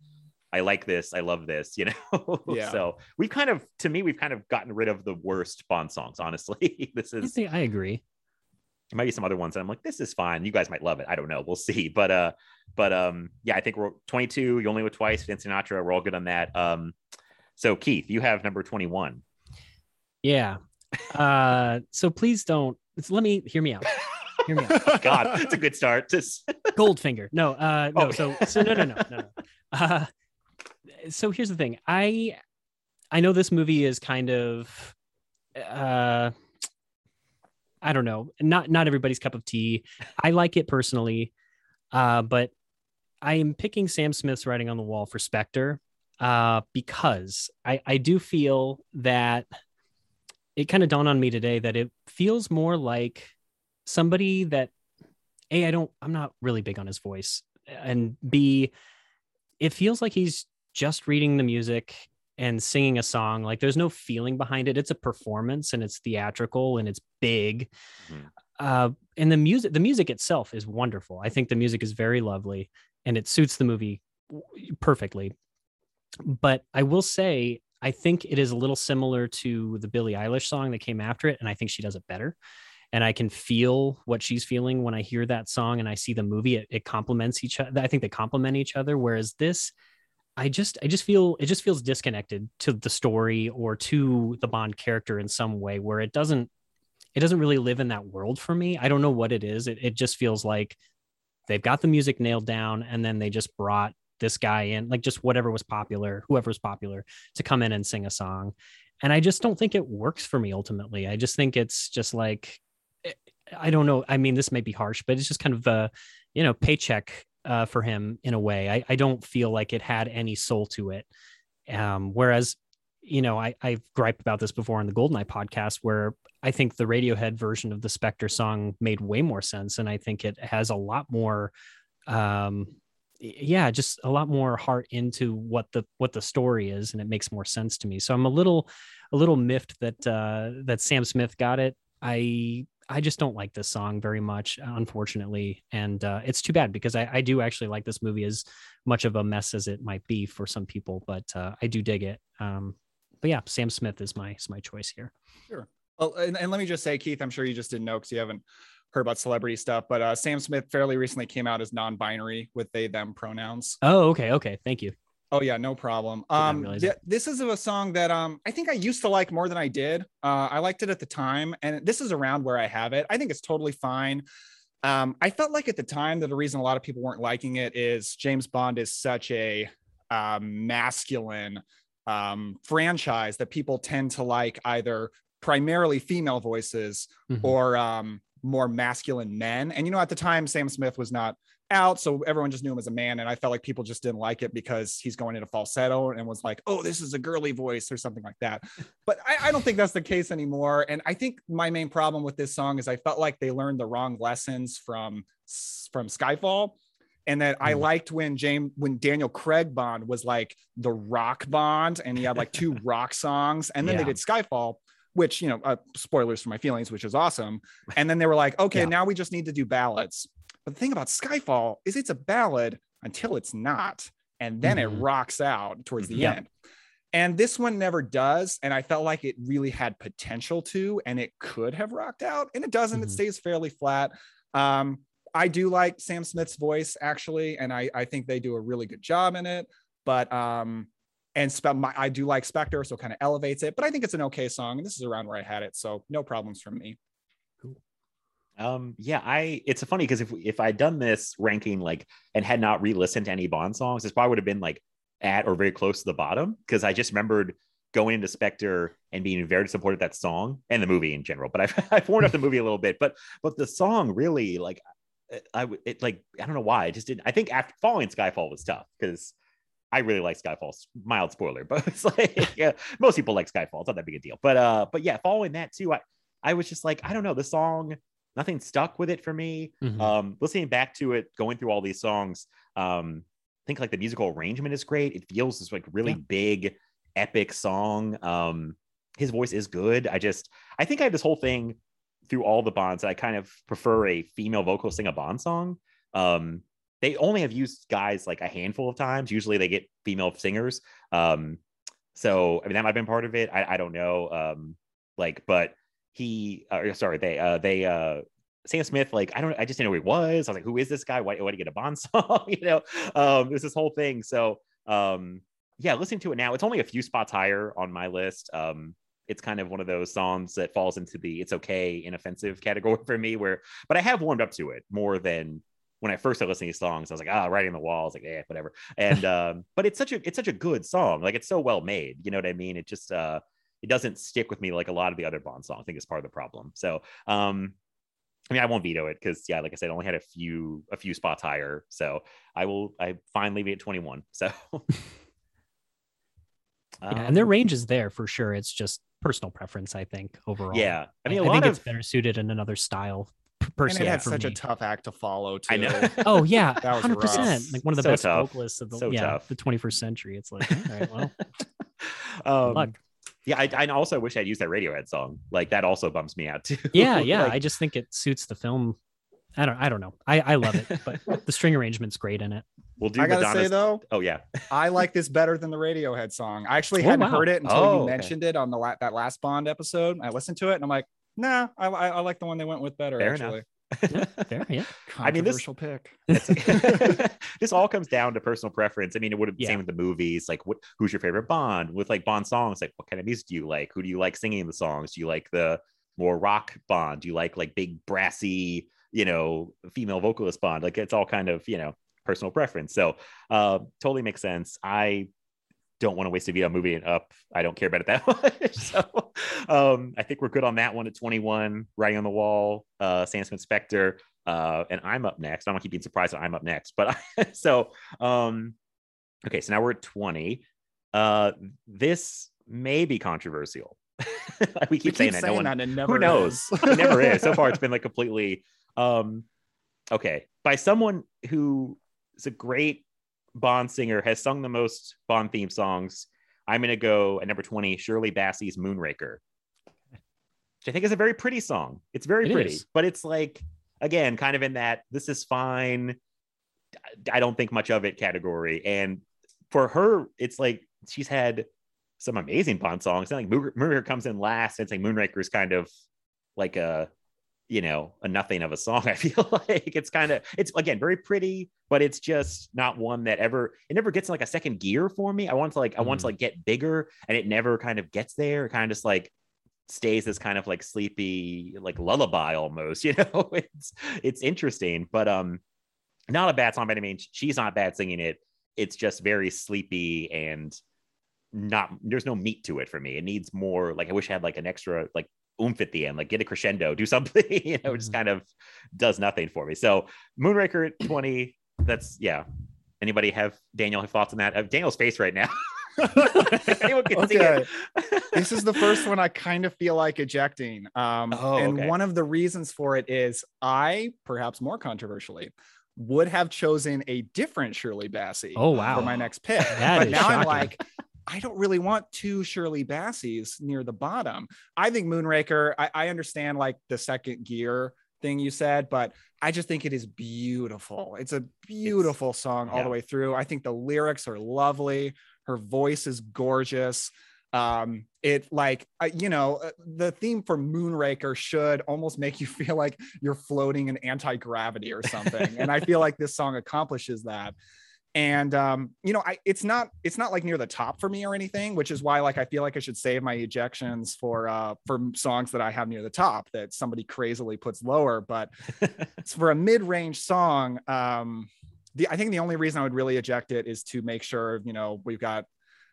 I like this, I love this, you know. Yeah. so we've kind of, to me, we've kind of gotten rid of the worst Bond songs. Honestly, this I is think I agree. there might be some other ones that I'm like, this is fine. You guys might love it. I don't know. We'll see. But uh, but um, yeah, I think we're 22. You only with twice. Vince Sinatra. We're all good on that. Um, so Keith, you have number 21. Yeah. Uh so please don't it's- let me hear me out. Hear me out. God, it's a good start. Just Goldfinger. No, uh no, Oh. so so no no no no no. Uh so here's the thing. I I know this movie is kind of uh I don't know, not not everybody's cup of tea. I like it personally. Uh but I am picking Sam Smith's writing on the wall for Spectre uh because I I do feel that it kind of dawned on me today that it feels more like somebody that a i don't i'm not really big on his voice and b it feels like he's just reading the music and singing a song. Like there's no feeling behind it. It's a performance and it's theatrical and it's big. Mhm. uh and the music the music itself is wonderful. I think the music is very lovely and it suits the movie perfectly. But i will say i think it is a little similar to the billie eilish song that came after it and i think she does it better and I can feel what she's feeling when I hear that song and I see the movie. It, it complements each other. I think they complement each other. Whereas this, I just, I just feel it just feels disconnected to the story or to the Bond character in some way, where it doesn't, it doesn't really live in that world for me. I don't know what it is. It, it just feels like they've got the music nailed down, and then they just brought this guy in, like just whatever was popular, whoever was popular, to come in and sing a song. And I just don't think it works for me ultimately. I just think it's just like I don't know. I mean, this may be harsh, but it's just kind of a, you know, paycheck uh, for him in a way. I, I don't feel like it had any soul to it. Um, whereas, you know, I, I've griped about this before on the Goldeneye podcast, where I think the Radiohead version of the Spectre song made way more sense, and I think it has a lot more, um, yeah, just a lot more heart into what the what the story is, and it makes more sense to me. So I'm a little, a little miffed that uh, that Sam Smith got it. I I just don't like this song very much, unfortunately, and uh, it's too bad because I, I, do actually like this movie as much of a mess as it might be for some people, but uh, I do dig it. Um, but yeah, Sam Smith is my is my choice here. Sure. Oh, and, and let me just say, Keith, I'm sure you just didn't know because you haven't heard about celebrity stuff, but uh, Sam Smith fairly recently came out as non-binary with they them pronouns. Oh, okay, okay, thank you. Oh yeah, no problem. Um, th- this is a song that um I think I used to like more than I did. Uh, I liked it at the time, and this is around where I have it. I think it's totally fine. Um, I felt like at the time that the reason a lot of people weren't liking it is James Bond is such a um, masculine um, franchise that people tend to like either primarily female voices mm-hmm. or um, more masculine men. And you know, at the time, Sam Smith was not out. So everyone just knew him as a man. And I felt like people just didn't like it because he's going into falsetto and was like, oh, this is a girly voice or something like that. But I, I, don't think that's the case anymore. And I think my main problem with this song is I felt like they learned the wrong lessons from from Skyfall. And that I mm. liked when James when Daniel Craig Bond was like the rock Bond and he had like two rock songs. And then yeah. they did Skyfall, which you know uh, spoilers for my feelings which is awesome and then they were like okay yeah. now we just need to do ballads but the thing about Skyfall is it's a ballad until it's not. And then mm-hmm. it rocks out towards the end. And this one never does. And I felt like it really had potential to, and it could have rocked out. And it doesn't. Mm-hmm. It stays fairly flat. Um, I do like Sam Smith's voice actually, and I, I think they do a really good job in it. But um, and Spe- my, I do like Spectre, so kind of elevates it. But I think it's an okay song, and this is around where I had it, so no problems from me. Um, yeah, I it's funny because if if I'd done this ranking like and had not re-listened to any Bond songs, this probably would have been like at or very close to the bottom because I just remembered going into Spectre and being very disappointed that song and the movie in general. But I've I've warmed up the movie a little bit, but but the song really like I would it like I don't know why I just didn't. I think after following Skyfall was tough because I really like Skyfall. Mild spoiler, but it's like yeah, most people like Skyfall. It's not that big a deal. But uh, but yeah, following that too, I I was just like I don't know the song nothing stuck with it for me. Mm-hmm. Um, listening back to it, going through all these songs, um, I think like the musical arrangement is great. It feels this like really yeah. big, epic song. Um, his voice is good. I just, I think I have this whole thing through all the Bonds that I kind of prefer a female vocal sing a Bond song. Um, they only have used guys like a handful of times. Usually they get female singers. Um, so I mean that might have been part of it. I, I don't know. Um, like, but he uh, sorry they uh they uh Sam Smith, like I don't, I just didn't know who he was. I was like, who is this guy? Why, why did he get a Bond song? you know, um, there's this whole thing. So, um, yeah, listening to it now, it's only a few spots higher on my list. Um, it's kind of one of those songs that falls into the it's okay inoffensive category for me. Where, but I have warmed up to it more than when I first started listening to songs. I was like, ah, writing the walls, like, yeah, whatever. And um, but it's such a it's such a good song. Like it's so well made. You know what I mean? It just uh it doesn't stick with me like a lot of the other Bond songs. I think it's part of the problem. So, um, I mean, I won't veto it because, yeah, like I said, I only had a few a few spots higher. So I will. I fine leave it at twenty one. So. yeah, and their um, range is there for sure. It's just personal preference, I think, overall. Yeah, I mean, I think of... it's better suited in another style. Per and it had such me. a tough act to follow too. I know. oh yeah, hundred percent. Like one of the so best tough. vocalists of the so yeah tough. the 21st century. It's like, all right, well, um, yeah, I, I also wish I'd used that Radiohead song. Like that also bumps me out too. Yeah, yeah. like, I just think it suits the film. I don't I don't know. I, I love it, but the string arrangement's great in it. We'll do I gotta Madonna's... say though, oh yeah, I like this better than the Radiohead song. I actually oh, hadn't wow. heard it until oh, you mentioned it on the la- that last Bond episode. I listened to it and I'm like, nah, I, I, I like the one they went with better. Fair actually. Enough yeah, fair, yeah. I mean, this pick. this all comes down to personal preference. I mean, it would have yeah. same with the movies. Like, what? Who's your favorite Bond? With like Bond songs, like what kind of music do you like? Who do you like singing the songs? Do you like the more rock Bond? Do you like like big brassy, you know, female vocalist Bond? Like, it's all kind of you know personal preference. So uh, totally makes sense. I don't want to waste a veto moving it up. I don't care about it that much. so um, I think we're good on that one at 21. Writing on the wall, uh, Sam Spectre, uh, and I'm up next. I don't want to keep being surprised that I'm up next, but so um, okay. So now we're at 20. Uh, this may be controversial. we keep We saying that. no one, that, and who knows? it never is. So far, it's been like completely um, okay by someone who is a great Bond singer, has sung the most Bond theme songs. I'm gonna go at number 20, Shirley Bassey's Moonraker, which I think is a very pretty song. It's very It pretty, is. but it's like again, kind of in that this is fine. I don't think much of it category. And for her, it's like she's had some amazing Bond songs. It's like Moonraker comes in last. It's like Moonraker is kind of like a you know a nothing of a song i feel like. It's kind of it's again very pretty but it's just not one that ever it never gets in like a second gear for me. I want to like i want to like get bigger and it never kind of gets there. It kind of just like stays this kind of like sleepy like lullaby almost you know? It's it's interesting but um not a bad song by any means. She's not bad singing it. It's just very sleepy and not there's no meat to it for me. It needs more like i wish i had like an extra like oomph at the end, like get a crescendo, do something, you know, it just kind of does nothing for me. So Moonraker 20, that's yeah. Anybody have Daniel have thoughts on that? Uh, Daniel's face right now. Anyone can see Okay. it. this is the first one I kind of feel like ejecting. Um, Oh, and okay. one of the reasons for it is I, perhaps more controversially, would have chosen a different Shirley Bassey Oh, wow. for my next pick. But is now I'm like, I don't really want two Shirley Bassies near the bottom. I think Moonraker, I, I understand like the second gear thing you said, but I just think it is beautiful. It's a beautiful song all yeah. the way through. I think the lyrics are lovely. Her voice is gorgeous. Um, it like uh, you know uh, the theme for Moonraker should almost make you feel like you're floating in anti gravity or something, and I feel like this song accomplishes that and um you know i it's not it's not like near the top for me or anything which is why like i feel like i should save my ejections for uh for songs that i have near the top that somebody crazily puts lower but it's for a mid-range song um the i think the only reason i would really eject it is to make sure you know we've got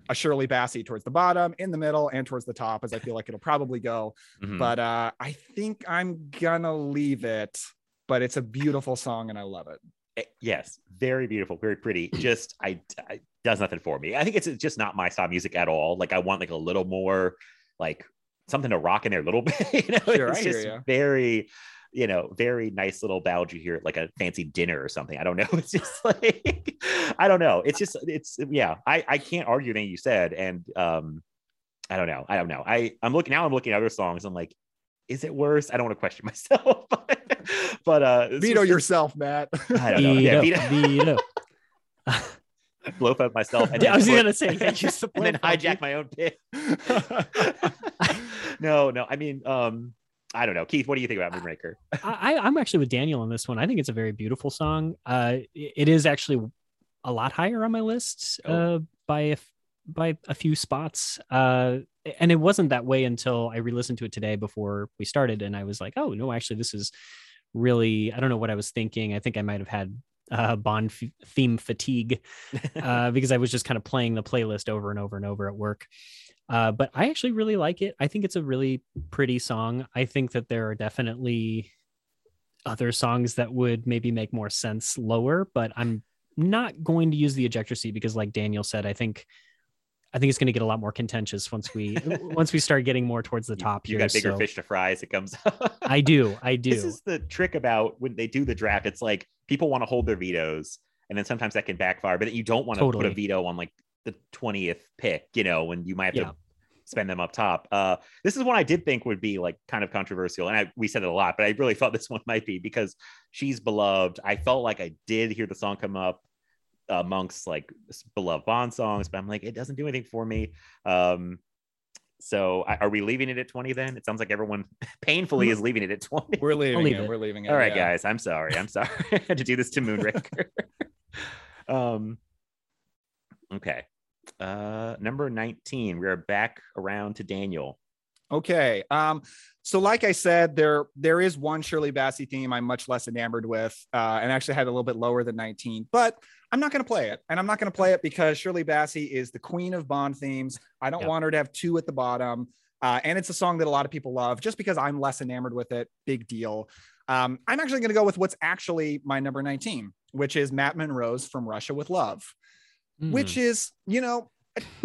a Shirley Bassey towards the bottom, in the middle, and towards the top, as I feel like it'll probably go. Mhm. But uh, I think I'm gonna leave it. But it's a beautiful song, and I love it. Eh, yes, very beautiful, very pretty. Just I, I does nothing for me. I think it's just not my style music at all. Like I want like a little more like something to rock in there a little bit. you know, Sure, it's I just very, you know, very nice little ballad you hear at like a fancy dinner or something. I don't know. It's just like I don't know. It's just it's yeah. I I can't argue anything you said, and um, I don't know. I don't know. I I'm looking now. I'm looking at other songs. I'm like, is it worse? I don't want to question myself, but but uh, this Veto yourself, Matt. I don't know. Yeah, Veto, veto- veto. blow up myself and I was then gonna say, yeah, use the and then blow up, hijack my own pick. no, no. I mean, um, I don't know. Keith, what do you think about Moonraker? I, I'm actually with Daniel on this one. I think it's a very beautiful song. Uh, it it is actually a lot higher on my list Oh. uh, by a, by a few spots. Uh, and it wasn't that way until I re-listened to it today before we started, and I was like, oh no, actually, this is really. I don't know what I was thinking. I think I might have had uh, Bond f- theme fatigue uh, because I was just kind of playing the playlist over and over and over at work. Uh, but I actually really like it. I think it's a really pretty song. I think that there are definitely other songs that would maybe make more sense lower, but I'm not going to use the ejector seat because, like Daniel said, I think I think it's going to get a lot more contentious once we once we start getting more towards the top you here. got bigger so- fish to fry as it comes. I do, I do. This is the trick about when they do the draft. It's like people want to hold their vetoes, and then sometimes that can backfire. But you don't want to put a veto on like the twentieth pick. You know, when you might have Yeah. to spend them up top. Uh, this is one I did think would be like kind of controversial, and I, we said it a lot, but I really thought this one might be because she's beloved. I felt like I did hear the song come up amongst like beloved Bond songs, but I'm like, it doesn't do anything for me. Um, so I- are we leaving it at 20 then? It sounds like everyone painfully is leaving it at 20. We're leaving leave it. it. We're leaving it. All right, yeah. guys. I'm sorry. I'm sorry. I had to do this to Moonraker. um, okay. Uh, number 19. We are back around to Daniel. Okay. Um, so like I said, there there is one Shirley Bassey theme I'm much less enamored with, uh, and actually had a little bit lower than 19, but I'm not going to play it, and I'm not going to play it because Shirley Bassey is the queen of Bond themes. I don't Yep. want her to have two at the bottom, uh, and it's a song that a lot of people love. Just because I'm less enamored with it, big deal. Um, I'm actually going to go with what's actually my number 19, which is Matt Monro's "From Russia with Love." Hmm. which is you know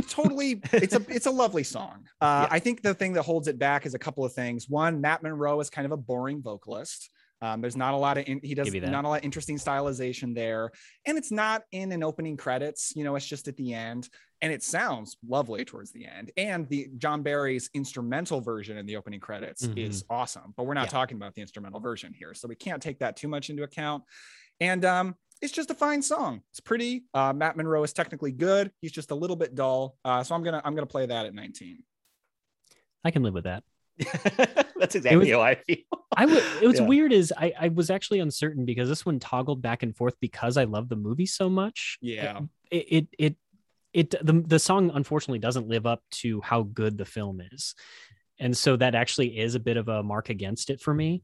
totally it's a it's a lovely song. Uh, Yeah. i think the thing that holds it back is a couple of things. One matt monro is kind of a boring vocalist. Um, there's not a lot of in, he does Give you that. not a lot of interesting stylization there. And it's not in an opening credits you know it's just at the end. And it sounds lovely towards the end. And the john barry's instrumental version in the opening credits Mhm. is awesome. But we're not Yeah. talking about the instrumental version here. So we can't take that too much into account. And um it's just a fine song. It's pretty. Uh, Matt Monro is technically good. He's just a little bit dull. Uh, so I'm gonna I'm gonna play that at 19. I can live with that. That's exactly was- how I feel. I would. It was Yeah. weird. Is I, I was actually uncertain because this one toggled back and forth because I love the movie so much. Yeah. It it it, it the the song unfortunately doesn't live up to how good the film is, and so that actually is a bit of a mark against it for me.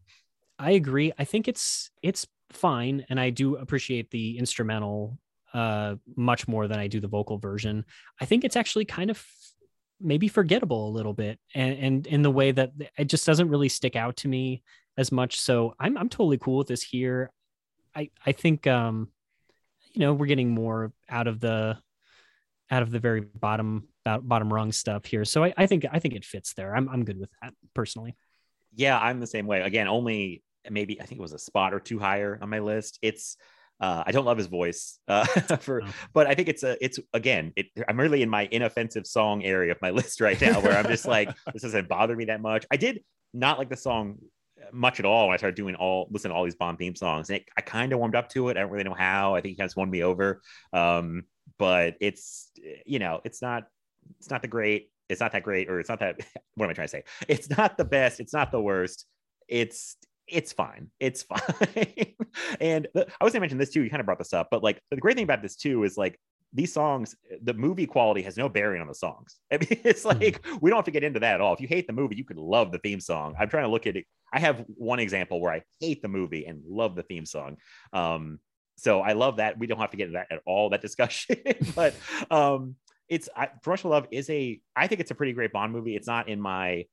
I agree. I think it's it's fine, and I do appreciate the instrumental uh much more than I do the vocal version. I think it's actually kind of maybe forgettable a little bit and, and in the way that it just doesn't really stick out to me as much. So i'm i'm totally cool with this here. I i think um you know we're getting more out of the out of the very bottom bot- bottom rung stuff here. So i i think i think it fits there. I'm i'm good with that personally. Yeah, I'm the same way. Again, only maybe I think it was a spot or two higher on my list. It's uh, I don't love his voice uh, for, No. but I think it's a it's again it, I'm really in my inoffensive song area of my list right now where I'm just like this doesn't bother me that much. I did not like the song much at all when I started doing all listen to all these Bond theme songs. And it, I kind of warmed up to it. I don't really know how. I think he kind of won me over. Um, but it's you know it's not it's not the great it's not that great or it's not that what am i trying to say it's not the best it's not the worst it's it's fine. It's fine. And the, i was gonna mention this too you kind of brought this up but like the great thing about this too is like these songs the movie quality has no bearing on the songs. I mean it's like we don't have to get into that at all. If you hate the movie you could love the theme song. I'm trying to look at it. I have one example where i hate the movie and love the theme song. Um so i love that. We don't have to get into that at all that discussion but um it's I, Rush Love is a I think it's a pretty great Bond movie. It's not in my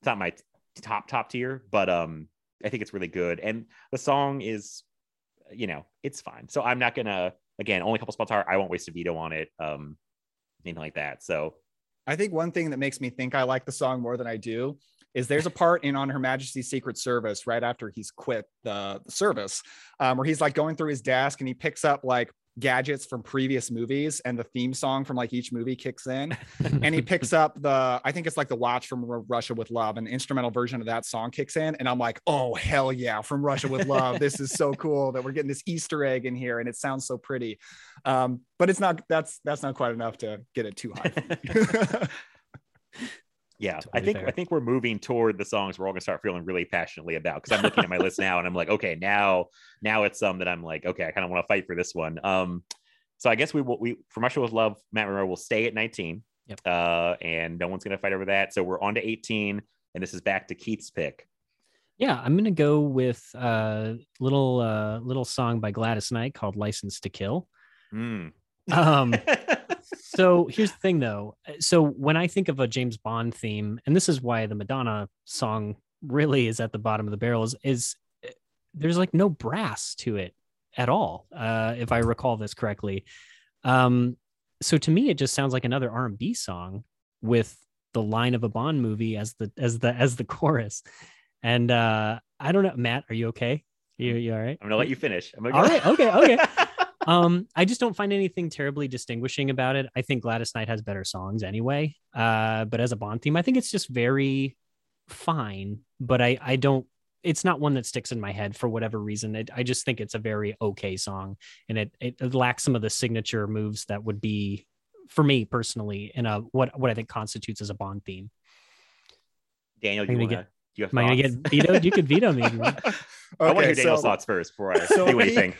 it's not my top top tier, but um I think it's really good. And the song is you know, it's fine. So I'm not gonna again, only a couple spots are I won't waste a veto on it. Um anything like that. So I think one thing that makes me think I like the song more than I do is there's a part in On Her Majesty's Secret Service right after he's quit the, the service, um, where he's like going through his desk and he picks up like gadgets from previous movies and the theme song from like each movie kicks in. And he picks up the i think it's like the watch from russia with love and the instrumental version of that song kicks in and i'm like oh hell yeah from russia with love. This is so cool that we're getting this easter egg in here and it sounds so pretty. Um, but it's not that's that's not quite enough to get it too high for yeah, I think fair. I think we're moving toward the songs we're all gonna start feeling really passionately about because I'm looking at my list now and I'm like, okay, now now it's some that I'm like, okay, I kind of want to fight for this one. Um, so I guess we will we from Russia with Love, Matt Monro will stay at 19. Yep. Uh, and no one's gonna fight over that. So we're on to 18, and this is back to Keith's pick. yeah i'm gonna go with a little uh little song by gladys knight called license to kill Mm. um so here's the thing though. So when i think of a james bond theme and this is why the madonna song really is at the bottom of the barrel is, is uh, there's like no brass to it at all uh if i recall this correctly. Um so to me it just sounds like another r&b song with the line of a bond movie as the as the as the chorus. And uh i don't know matt are you okay? You, you all right? I'm gonna let you finish. I'm gonna all right okay okay um i just don't find anything terribly distinguishing about it. I think gladys knight has better songs anyway. Uh but as a bond theme i think it's just very fine but i i don't it's not one that sticks in my head for whatever reason. It, i just think it's a very okay song and it, it it lacks some of the signature moves that would be for me personally in a what what i think constitutes as a bond theme. Daniel, I'm you gonna wanna, get- do you have am i gonna get vetoed? You could veto me if you want. I want to Okay, hear Daniel's so- thoughts first before I so do we- anything.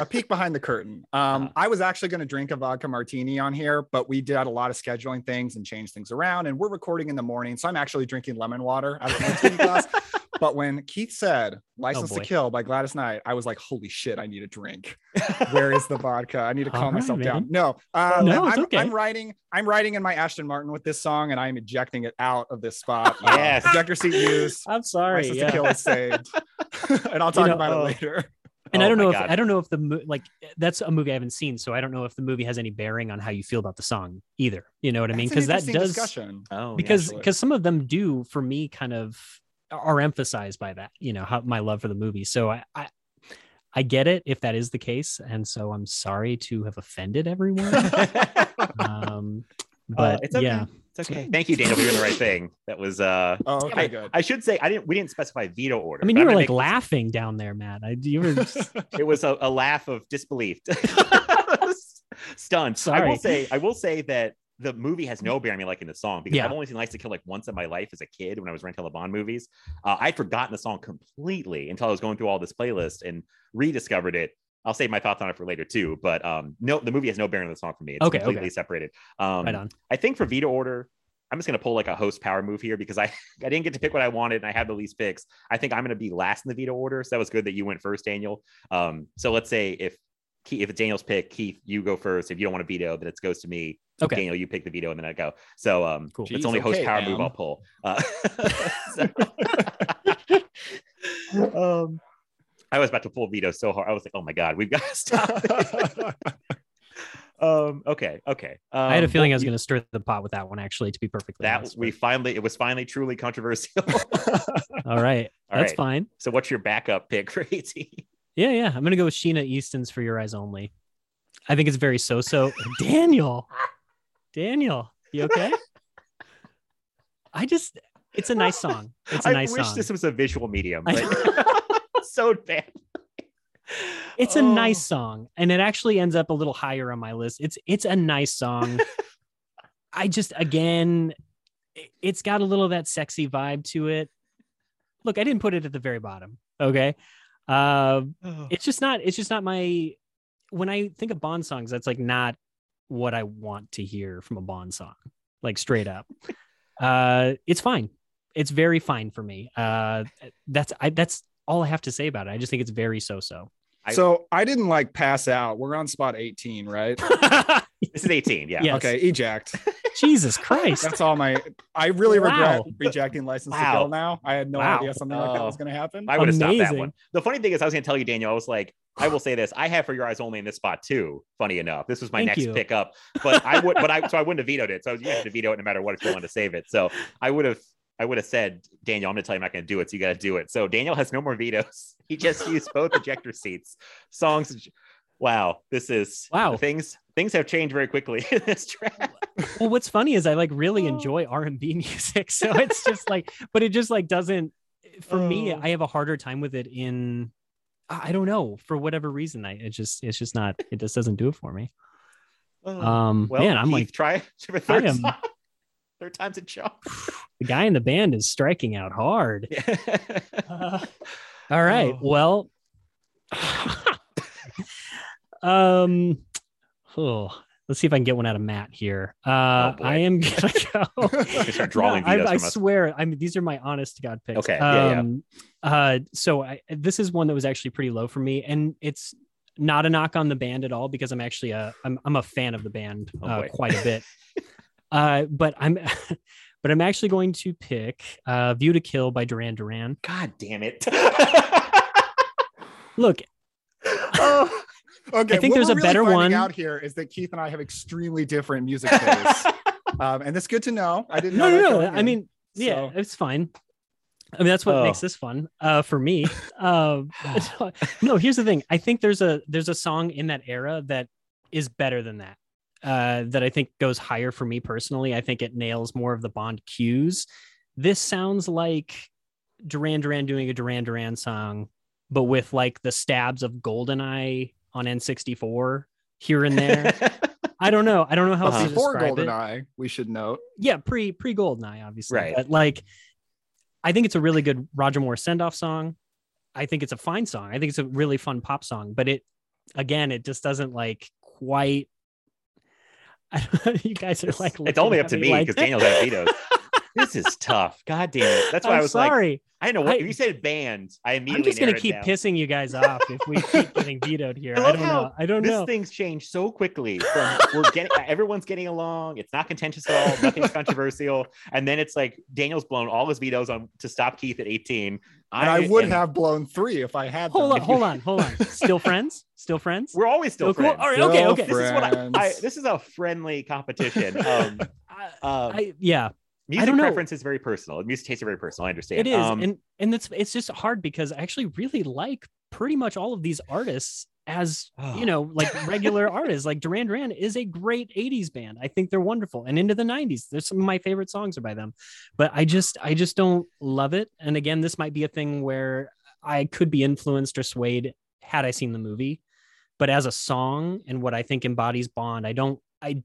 A peek behind the curtain. Um, Uh-huh. I was actually going to drink a vodka martini on here, but we did a lot of scheduling things and changed things around. And we're recording in the morning, so I'm actually drinking lemon water out of martini glass. But when Keith said "License to. Kill" by Gladys Knight, I was like, "Holy shit! I need a drink. Where is the vodka? I need to calm right, myself man. down." No, um, No, I'm, okay. I'm writing. I'm writing in my Aston Martin with this song, and I'm ejecting it out of this spot. Yes. Uh, ejector seat used. I'm sorry. License yeah. to Kill is saved, and I'll talk know, about oh. it later. And Oh I don't my know God. if I don't know if the mo- like that's a movie I haven't seen, so I don't know if the movie has any bearing on how you feel about the song either. You know what I mean? Because that does discussion. Oh, because actually. because some of them do for me kind of are emphasized by that. You know, how, my love for the movie. So I, I I get it if that is the case, and so I'm sorry to have offended everyone. um, but it's okay. yeah, It's okay. Thank you, Daniel, for doing the right thing. That was uh Oh, okay, I, good. I should say I didn't we didn't specify veto order. I mean, you I'm were like make- laughing down there, Matt. I, you were it was a, a laugh of disbelief. Stunned. I will say, I will say that the movie has no bearing on me liking the song because Yeah. I've only seen License to Kill like once in my life as a kid when I was renting the Bond movies. Uh, I'd forgotten the song completely until I was going through all this playlist and rediscovered it. I'll save my thoughts on it for later too. But um, no, the movie has no bearing on the song for me. It's Okay, completely okay. separated. Um, right on. I think for veto order, I'm just gonna pull like a host power move here because I I didn't get to pick what I wanted and I had the least picks. I think I'm gonna be last in the veto order. So that was good that you went first, Daniel. Um, so let's say if Keith, if it's Daniel's pick, Keith, you go first. If you don't want to veto, then it goes to me. Okay. Daniel, you pick the veto and then I go. So um, Cool. it's only host okay, power move I'll pull. Uh, so- um, I was about to pull veto so hard. I was like, oh my god, we've got to stop. um, okay, okay. Um, I had a feeling I was going to stir the pot with that one. Actually, to be perfectly that honest, we finally it was finally truly controversial. all right, All that's right. fine. so what's your backup pick for 18? Yeah, yeah. I'm gonna go with Sheena Easton's for Your Eyes Only. I think it's very so-so. Daniel, Daniel, you okay? I just, it's a nice song. It's a I nice wish this was a visual medium. But so bad. It's a Oh. nice song, and it actually ends up a little higher on my list. It's it's a nice song. I just again, it- it's got a little of that sexy vibe to it. Look, I didn't put it at the very bottom. Okay, uh, it's just not. It's just not my. When I think of Bond songs, that's like not what I want to hear from a Bond song. Like straight up, uh, it's fine. It's very fine for me. Uh, that's I. That's all I have to say about it. I just think it's very so-so. I- so I didn't like pass out. We're on spot 18, right? This is 18. Yeah. Yes. Okay, eject. Jesus Christ. That's all my. I really regret rejecting license Wow. to kill now. I had no Wow. idea something like that was going to happen. I would have stopped that one. The funny thing is, I was going to tell you, Daniel, I was like, I will say this: I have for your eyes only in this spot too. Funny enough, this was my Thank next you. pick up, but I would, but I, so I wouldn't have vetoed it. So you have to veto it no matter what if you want to save it. So I would have, I would have said, Daniel, I'm going to tell you I'm not going to do it. So you got to do it. So Daniel has no more vetoes. He just used both ejector seats. Songs. Wow, this is Wow. Things things have changed very quickly in this track. well, what's funny is I like really Oh. enjoy R and B music, so it's just like, but it just like doesn't. For me, Oh. I have a harder time with it in. I I don't know for whatever reason. I it just it's just not. It just doesn't do it for me. Um, well, man, I'm Keith, like try for the third, am- song. Third time's a charm. the guy in the band is striking out hard. Uh, all right. Oh. Well, um, oh, let's see if I can get one out of Matt here. Uh, Oh. I am gonna go. Start drawing I, I swear, I mean, these are my honest to God picks. Okay, yeah, yeah. Um, uh, so I, this is one that was actually pretty low for me, and it's not a knock on the band at all because I'm actually a I'm I'm a fan of the band Oh, uh, quite a bit. Uh, but I'm but I'm actually going to pick uh, "View to Kill" by Duran Duran. God damn it. Look, oh, Okay, I think there's a better one. out here is that Keith and I have extremely different music tastes, um, and it's good to know. I didn't. no, know no, no. I mean, yeah, it's fine. I mean, that's what Oh. makes this fun uh, for me. Uh, no, here's the thing. I think there's a there's a song in that era that is better than that. Uh, that I think goes higher for me personally. I think it nails more of the Bond cues. This sounds like Duran Duran doing a Duran Duran song, but with like the stabs of Goldeneye on N64 here and there. I don't know. I don't know how Uh-huh. to before describe it Goldeneye, we should note. yeah, pre pre Goldeneye, obviously. Right. But like, I think it's a really good Roger Moore send off song. I think it's a fine song. I think it's a really fun pop song, but it again, it just doesn't like quite. I don't, you guys are like. it's only up to me me like- because Daniel's got vetoes. this is tough. God damn it. That's why I I'm was like, sorry. I didn't know what I- you said banned. I immediately I'm just gonna keep down. pissing you guys off if we keep getting vetoed here. I I, don't know. I don't this know. thing's change so quickly from we're getting everyone's getting along it's not contentious at all nothing's controversial and then it's like daniel's blown all his vetoes on to stop keith at 18 And I, would am- have blown three if I had. Hold them. on, hold on, hold on. Still friends? Still friends? we're always still Still cool? friends. All right, okay, Still okay. this is what I, I this is a friendly competition um, I, um I yeah, music don't know. preference is very personal music tastes are very personal i understand it is, um, and and it's it's just hard because I actually really like pretty much all of these artists as Oh. you know like regular artists. Like Duran Duran is a great '80s band. I think they're wonderful, and into the '90s, there's some of my favorite songs are by them. But I just I just don't love it. And again, this might be a thing where I could be influenced or swayed had I seen the movie. But as a song and what I think embodies Bond, I don't I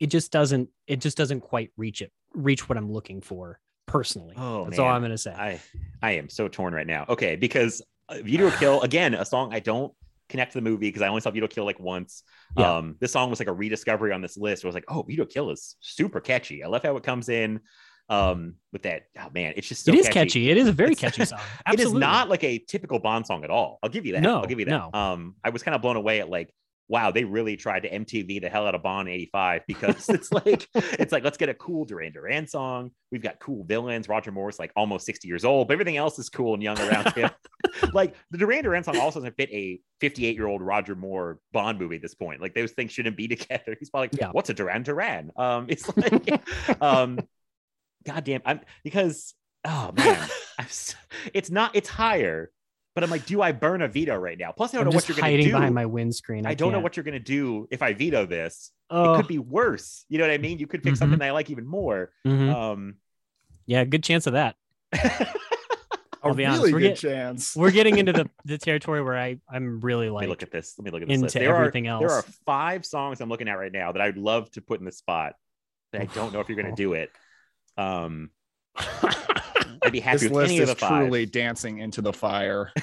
it just doesn't it just doesn't quite reach it reach what I'm looking for personally. Oh, That's all. I'm gonna say. I I am so torn right now. Okay, because uh, View to Kill again, a song I don't connect to the movie because I only saw View to Kill like once. Yeah. Um, this song was like a rediscovery on this list. I was like, oh, View to Kill is super catchy. I love how it comes in. Um, with that, oh man, it's just so it is catchy. It is a very It's- catchy song. It is not like a typical Bond song at all. I'll give you that. No, I'll give you that. no. Um, I was kind of blown away at like, wow, they really tried to MTV the hell out of Bond '85 because it's like, it's like let's get a cool Duran Duran song. We've got cool villains. Roger Moore's like almost 60 years old, but everything else is cool and young around him. like the Duran Duran song also doesn't fit a 58 year old Roger Moore Bond movie at this point. Like those things shouldn't be together. He's probably like, Yeah. what's a Duran Duran? Um, it's like, um, goddamn, I'm because oh man, I'm s- it's not it's higher, but I'm like, do I burn a veto right now? Plus, I don't I'm know what you're gonna hiding do. behind my windscreen. I, I don't know can't. what you're gonna do if I veto this. Oh, It could be worse. You know what I mean? You could pick Mhm. something that I like even more. mhm. Um, yeah, good chance of that. A I'll be honest, really we're good get- chance. We're getting into the, the territory where I I'm really let me like look at this. Let me look at this into list. There everything are, else. There are five songs I'm looking at right now that I'd love to put in the spot. That I don't know if you're gonna do it. Um, I'd be happy This with list any of is the five. truly dancing into the fire.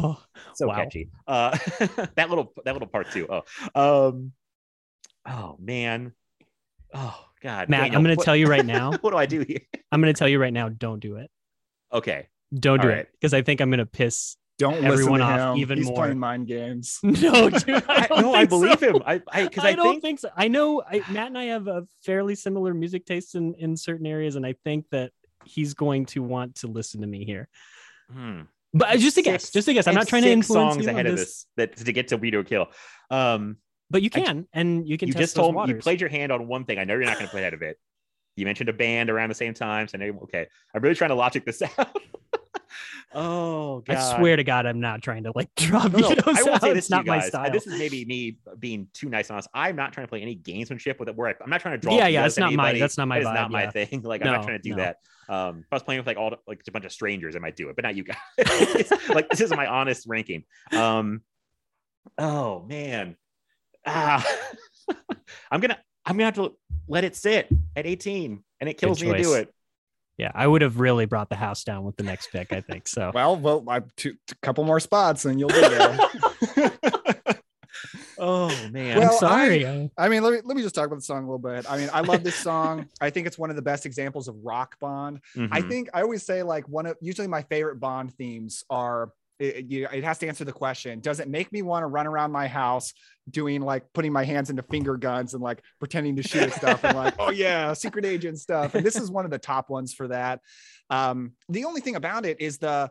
Oh, so Wow. catchy. Uh, that little that little part too. Oh, um, oh man. Oh God, Matt, Daniel, I'm going to tell you right now. what do I do here? I'm going to tell you right now. Don't do it. Okay, Don't do All it because I think I'm going to piss. Don't Everyone listen to off him. even He's more. playing mind games. No, dude. I, I, no, I believe so. him. I because I, I, don't think, think, so. I know I, Matt and I have a fairly similar music tastes in in certain areas, and I think that he's going to want to listen to me here. Hmm. But uh, just a guess, Six- just a guess. I'm not trying to influence songs you ahead of this, this that to get to Veto Kill. Um, but you I can, and you can. you just told me you played your hand on one thing. I know you're not going to play ahead of it. You mentioned a band around the same time, so I know. Okay, I'm really trying to logic this out. Oh God! I swear to God, I'm not trying to like drop No, no, I will say this you not my style. This is maybe me being too nice and honest. I'm not trying to play any gamesmanship with it. Where I, I'm not trying to draw. Yeah, yeah, it's not my- anybody. that's not my That is vibe, not my yeah. thing. Like I'm not trying to do no. that. Um, if I was playing with like all like a bunch of strangers, I might do it, but not you guys. Like this is my honest ranking. Um, oh man, ah, I'm gonna I'm gonna have to let it sit at 18, and it kills me to do it. Yeah, I would have really brought the house down with the next pick. I think so. Well, well, I two, a couple more spots and you'll be there. Oh man, Well, I'm sorry. I- I mean, let me let me just talk about the song a little bit. I mean, I love this song. I think it's one of the best examples of rock Bond. I Mhm. think I always say like one of usually my favorite Bond themes are it, you- it has to answer the question does it make me want to run around my house doing like putting my hands into finger guns and like pretending to shoot stuff and like oh yeah secret agent stuff. And this is one of the top ones for that. Um the only thing about it is the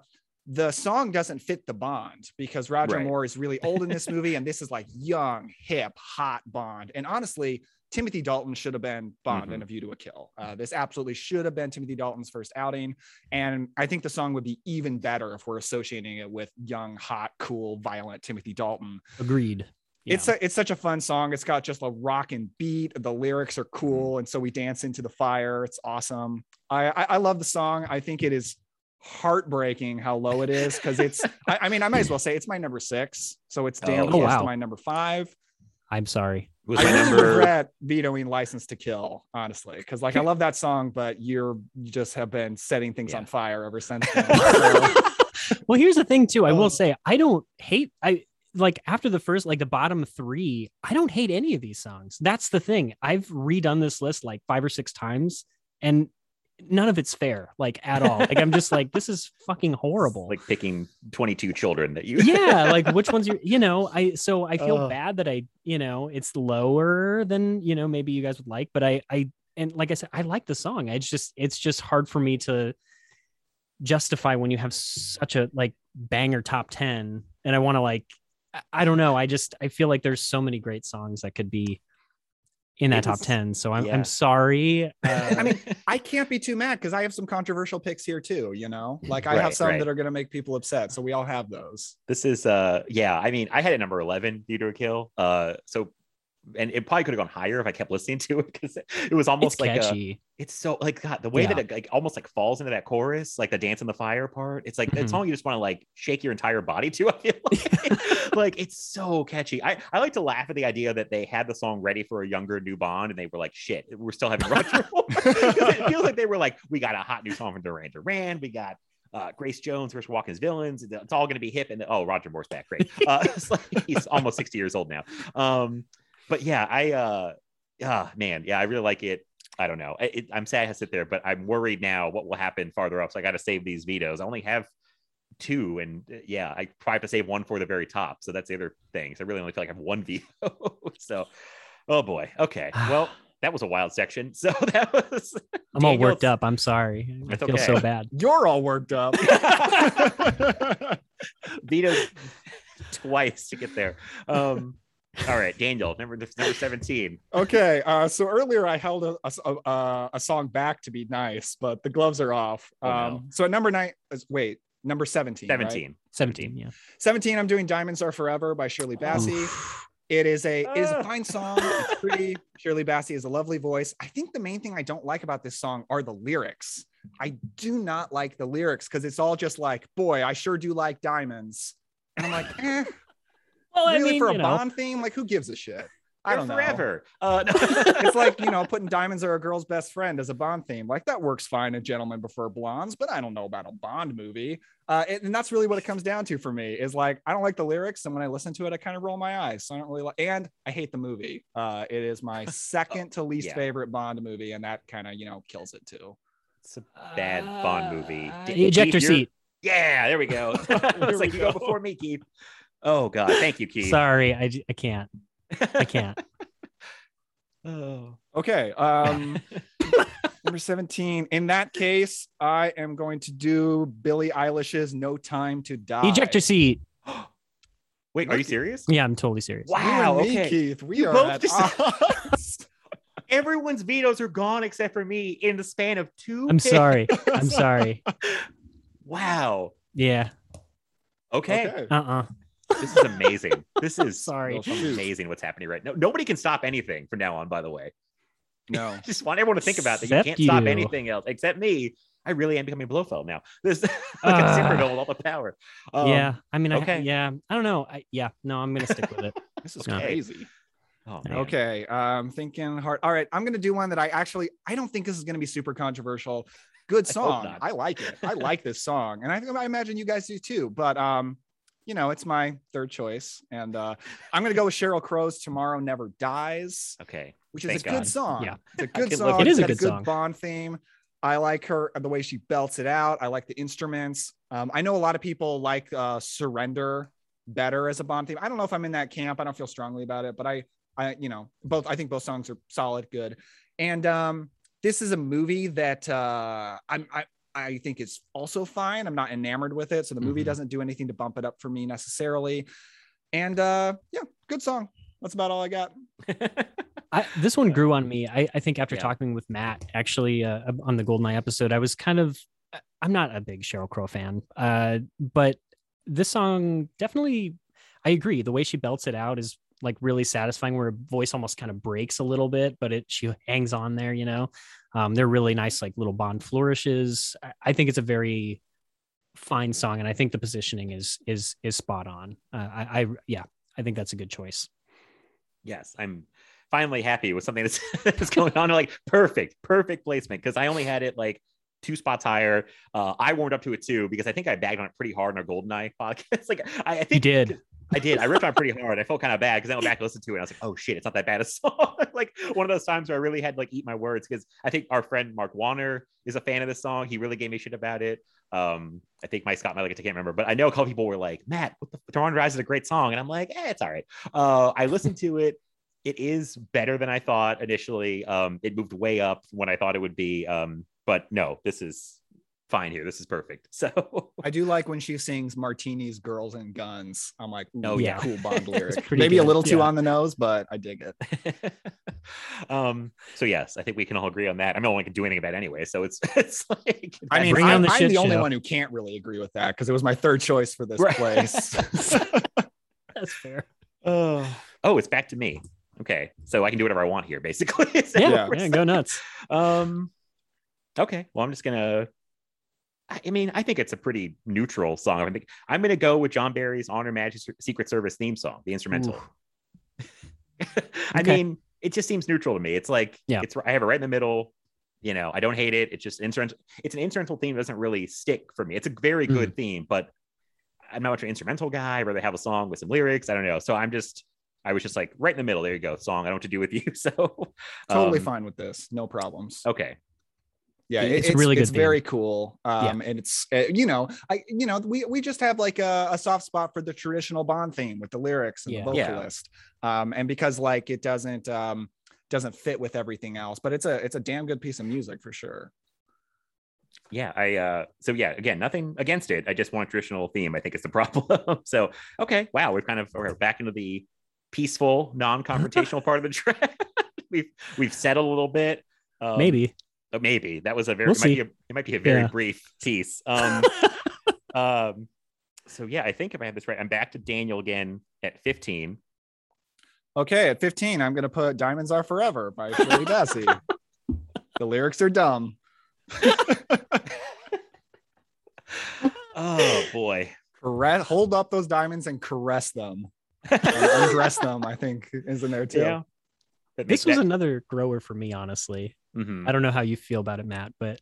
the song doesn't fit the bond because roger Right. moore is really old in this movie and this is like young hip hot bond. And honestly Timothy Dalton should have been Bond in Mhm. A View to a Kill. Uh, this absolutely should have been Timothy Dalton's first outing. And I think the song would be even better if we're associating it with young, hot, cool, violent Timothy Dalton. Agreed. Yeah. It's a, it's such a fun song. It's got just a rockin' beat. The lyrics are cool, and so we dance into the fire. It's awesome. I I, I love the song. I think it is heartbreaking how low it is because it's. I, I mean, I might as well say it's my number six. So it's Oh, Daniel oh, close wow. to my number five. I'm sorry. was I my really number. regret vetoing "License to Kill," honestly, because like I love that song, but you're you just have been setting things Yeah. on fire ever since then. So- well, here's the thing too. I will um, say I don't hate. I like after the first like the bottom three, I don't hate any of these songs. That's the thing. I've redone this list like five or six times, and none of it's fair, like at all. Like I'm just like, this is fucking horrible. Like picking 22 children that you yeah, like which ones you you know, I so I feel Ugh. bad that I, you know, it's lower than, you know, maybe you guys would like, but I I and like I said, I like the song. It's just it's just hard for me to justify when you have such a like banger top 10 and I want to like I- I don't know, I just I feel like there's so many great songs that could be in that top was- 10. So I'm yeah. I'm sorry. Uh, I mean, I can't be too mad because I have some controversial picks here too. You know, like I Right, have some right. that are going to make people upset. So we all have those. this is uh yeah i mean i had a number 11 View to a kill uh so and it probably could have gone higher if i kept listening to it because it was almost it's like a, it's so like god the way that it like almost like falls into that chorus like the dance in the fire part it's like Mhm. that song you just want to like shake your entire body to i feel like like it's so catchy i i like to laugh at the idea that they had the song ready for a younger new bond and they were like shit we're still having roger Moore." 'Cause it feels like they were like we got a hot new song from duran duran we got uh, Grace Jones versus Watkins Villains. It's all going to be hip. And oh, Roger Moore's back. Great. Uh, it's like he's almost 60 years old now. Um, but yeah, I, uh, ah, man, yeah, I really like it. I don't know. I- It, I'm sad I have to sit there, but I'm worried now what will happen farther up. So I got to save these vetoes. I only have two, and uh, yeah, I probably have to save one for the very top. So that's the other thing. So I really only feel like I have one veto. so, oh boy. Okay. Well, that was a wild section. So that was. I'm all worked up. I'm sorry. I It's feel so bad. You're all worked up. vetoed twice to get there. Um, all right, Daniel, number number 17. okay. Uh, so earlier I held a, a, a, a song back to be nice, but the gloves are off. Oh, Um, no. So at number nine, wait, number 17. right? 17. 17, yeah. 17, I'm doing Diamonds Are Forever by Shirley Bassey. It is a it is a fine song. It's pretty. Shirley Bassey has a lovely voice. I think the main thing I don't like about this song are the lyrics. I do not like the lyrics because it's all just like, boy, I sure do like diamonds. And I'm like, eh, Well, really for a you know, Bond theme? Like, who gives a shit? I don't know. forever. Uh, no. It's like, you know, putting diamonds are a girl's best friend as a Bond theme. Like, that works fine in Gentlemen Prefer Blondes, but I don't know about a Bond movie. Uh, and and that's really what it comes down to for me is like, I don't like the lyrics. And when I listen to it, I kind of roll my eyes. So I don't really like, and I hate the movie. Uh, it is my second to least yeah. favorite Bond movie. And that kind of, you know, kills it too. it's a bad Bond movie. Uh, ejector seat. Yeah, there we go. it's like we you go go. before me, Keith. Oh God, thank you, Keith. Sorry, I, I can't. I can't. Oh. Okay. Um, number 17. In that case, I am going to do Billie Eilish's No Time to Die. Ejector seat. Wait, are you serious? Yeah, I'm totally serious. Wow. me, Okay. Keith. We You are both at just- odds. Everyone's vetoes are gone except for me in the span of two. I'm picks. sorry. I'm sorry. Wow. Yeah. Okay. Okay. Uh-uh. This is amazing. This is Sorry. Amazing what's happening right now. Nobody can stop anything from now on, by the way. No. Just want everyone to think about that. You can't stop anything else except me. I really am becoming Blofeld now. This like Ah. a Zimmerville with all the power. Um, yeah. I mean, I, okay. yeah. I don't know. I, yeah. No, I'm gonna stick with it. This is No. crazy. Oh, man. Okay. Um, thinking hard. All right. I'm going to do one that I actually, I don't think this is going to be super controversial. Good song. not. I, like it. I like this song. And I think I imagine you guys do too. But, um, you know, it's my third choice. And uh, I'm going to go with Sheryl Crow's Tomorrow Never Dies. Okay. which is Thank a good song. Yeah. It's a good song. with It is It's a good song. Bond theme. I like her the way she belts it out. I like the instruments. Um, I know a lot of people like uh, Surrender better as a Bond theme. I don't know if I'm in that camp. I don't feel strongly about it, but I, I, you know, both. I think both songs are solid, good. And um, this is a movie that uh, I'm, I, I think is also fine. I'm not enamored with it, so the movie Mhm. doesn't do anything to bump it up for me necessarily. And uh, yeah, good song. That's about all I got. I, this one grew on me. I, I think after Yeah. talking with Matt actually uh, on the Goldeneye episode, I was kind of I'm not a big Sheryl Crow fan, uh, but this song definitely I agree. The way she belts it out is like really satisfying. Where her voice almost kind of breaks a little bit, but it she hangs on there. You know, um, they're really nice, like little Bond flourishes. I, I think it's a very fine song, and I think the positioning is is is spot on. Uh, I, I yeah, I think that's a good choice. yes, I'm finally happy with something that's, that's going on. Like perfect, perfect placement because I only had it like two spots higher. Uh, I warmed up to it too because I think I bagged on it pretty hard in our Goldeneye podcast. like I, I You think did. I did. I ripped on pretty hard. I felt kind of bad because I went back and listened to it. I was like, oh shit, it's not that bad a song. like one of those times where I really had to like eat my words because I think our friend Mark Warner is a fan of this song. He really gave me shit about it. Um, I think Mike Scott it. I can't remember, but I know a couple people were like, Matt, what the Rise is a great song. And I'm like, eh, it's all right. Uh, I listened to it. It is better than I thought initially. Um, it moved way up when I thought it would be. Um, but no, this is fine here. This is perfect. So I do like when she sings "Martinis, Girls, and Guns." I'm like, Oh, oh yeah. yeah, cool Bond lyric. pretty Maybe a little too Yeah. on the nose, but I dig it. um, so yes, I think we can all agree on that. I know one can do anything about it anyway, so it's it's like I mean, Bring I'm, on the I'm shit the only one who can't really agree with that because it was my third choice for this Right. place. That's fair. oh, oh, it's back to me. Okay, so I can do whatever I want here, basically. Is Yeah, what yeah, go nuts. Um, okay. Well, I'm just gonna. I I mean, I think it's a pretty neutral song. I think I'm gonna go with John Barry's "On Her Majesty's Secret Service" theme song, the instrumental. I Okay. mean, it just seems neutral to me. It's like, Yeah. it's I have it right in the middle. You know, I don't hate it. It's just instrumental. It's an instrumental theme that doesn't really stick for me. It's a very good theme, but I'm not much of an instrumental guy. I'd rather have a song with some lyrics. I don't know. So I'm just, I was just like right in the middle. There you go, song. I don't know what to do with you. So totally um, fine with this, no problems. Okay. Yeah It's it's, really good it's theme. very cool um and it's uh, you know i you know we we just have like a, a soft spot for the traditional bond theme with the lyrics and Yeah. the Yeah. vocalist um and because like it doesn't um doesn't fit with everything else but it's a it's a damn good piece of music for sure yeah i uh so yeah again nothing against it i just want a traditional theme i think it's the problem so okay wow we're kind of we're back into the peaceful non-confrontational part of the track we've we've settled a little bit um, Maybe. Uh, maybe. That was a very We'll it, might be a, it might be a very Yeah. brief piece. Um um so yeah i think if i have this right i'm back to daniel again at 15 okay at 15 i'm gonna put diamonds are forever by Shirley Bassey. the lyrics are dumb. Oh boy. Caress, hold up those diamonds and caress them. And undress them i think is in there too. Yeah. That This was that- another grower for me, honestly. Mhm. I don't know how you feel about it, Matt, but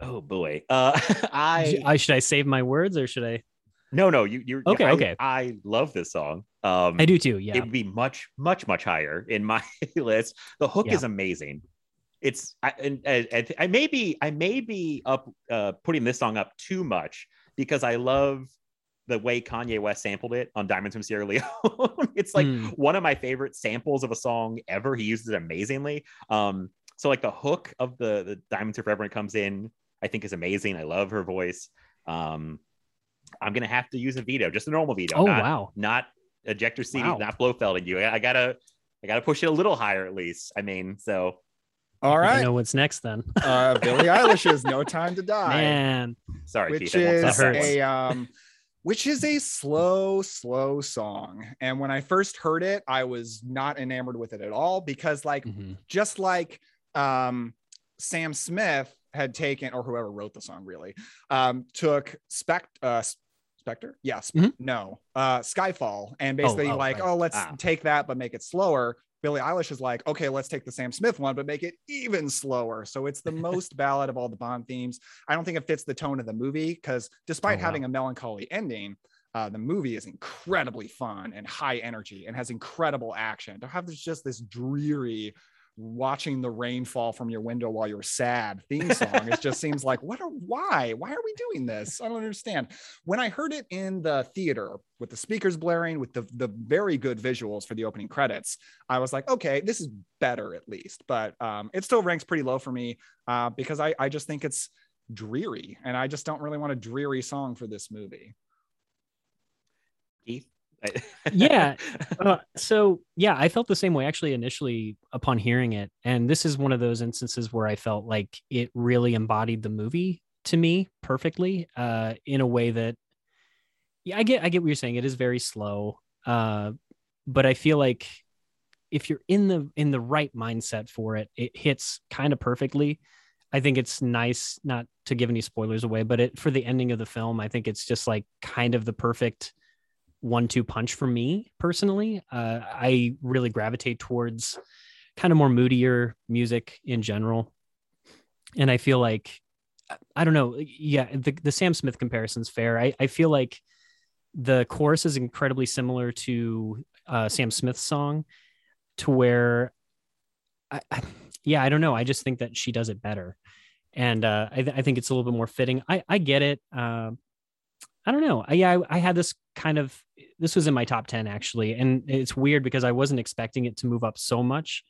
oh boy uh i I should I save my words or should I? No, no, you you're Okay, I, okay. I love this song. Um I do too. Yeah. it would be much, much, much higher in my list. The hook Yeah. is amazing. It's I and, and I may be I may be up uh putting this song up too much because I love the way Kanye West sampled it on Diamonds from Sierra Leone. it's like Mm. one of my favorite samples of a song ever. He uses it amazingly. Um, so like the hook of the the Diamonds Are Forever when it comes in, I think is amazing. I love her voice. Um, I'm gonna have to use a veto, just a normal veto. oh not, wow. not ejector seat, Wow. not Blofelding you. I, I gotta, I gotta push it a little higher at least. I mean, so All right. I know what's next then. uh billie eilish's no time to die Man. sorry, which Keith. Is that hurts. a um which is a slow slow song and when i first heard it i was not enamored with it at all because like Mhm. just like um sam smith had taken or whoever wrote the song really um took spec uh spectre yes Mhm. no uh skyfall and basically oh, like right. oh let's Ah. take that but make it slower Billie Eilish is like, okay, let's take the Sam Smith one, but make it even slower. So it's the most ballad of all the Bond themes. I don't think it fits the tone of the movie because despite Oh, wow. having a melancholy ending, uh, the movie is incredibly fun and high energy and has incredible action. To have this just this dreary watching the rain fall from your window while you're sad theme song, it just seems like what are why? Why are we doing this? I don't understand. When I heard it in the theater with the speakers blaring, with the the very good visuals for the opening credits, I was like, okay, this is better at least. But um, it still ranks pretty low for me uh, because I I just think it's dreary and I just don't really want a dreary song for this movie. Keith? Yeah. Uh, so yeah, I felt the same way actually initially upon hearing it, and this is one of those instances where I felt like it really embodied the movie to me perfectly, uh, in a way that, yeah, I get, I get what you're saying. It is very slow, uh, but I feel like if you're in the in the right mindset for it, it hits kind of perfectly. I think it's nice not to give any spoilers away, but it for the ending of the film, I think it's just like kind of the perfect one-two punch for me personally. Uh, I really gravitate towards kind of more moodier music in general, and I feel like I don't know. Yeah, the, the Sam Smith comparison's fair. I, I feel like the chorus is incredibly similar to uh, Sam Smith's song, to where, I, I, yeah, I don't know. I just think that she does it better, and uh, I, th- I think it's a little bit more fitting. I I get it. Uh, I don't know. I, yeah, I, I had this kind of. This was in my top ten actually, and it's weird because I wasn't expecting it to move up so much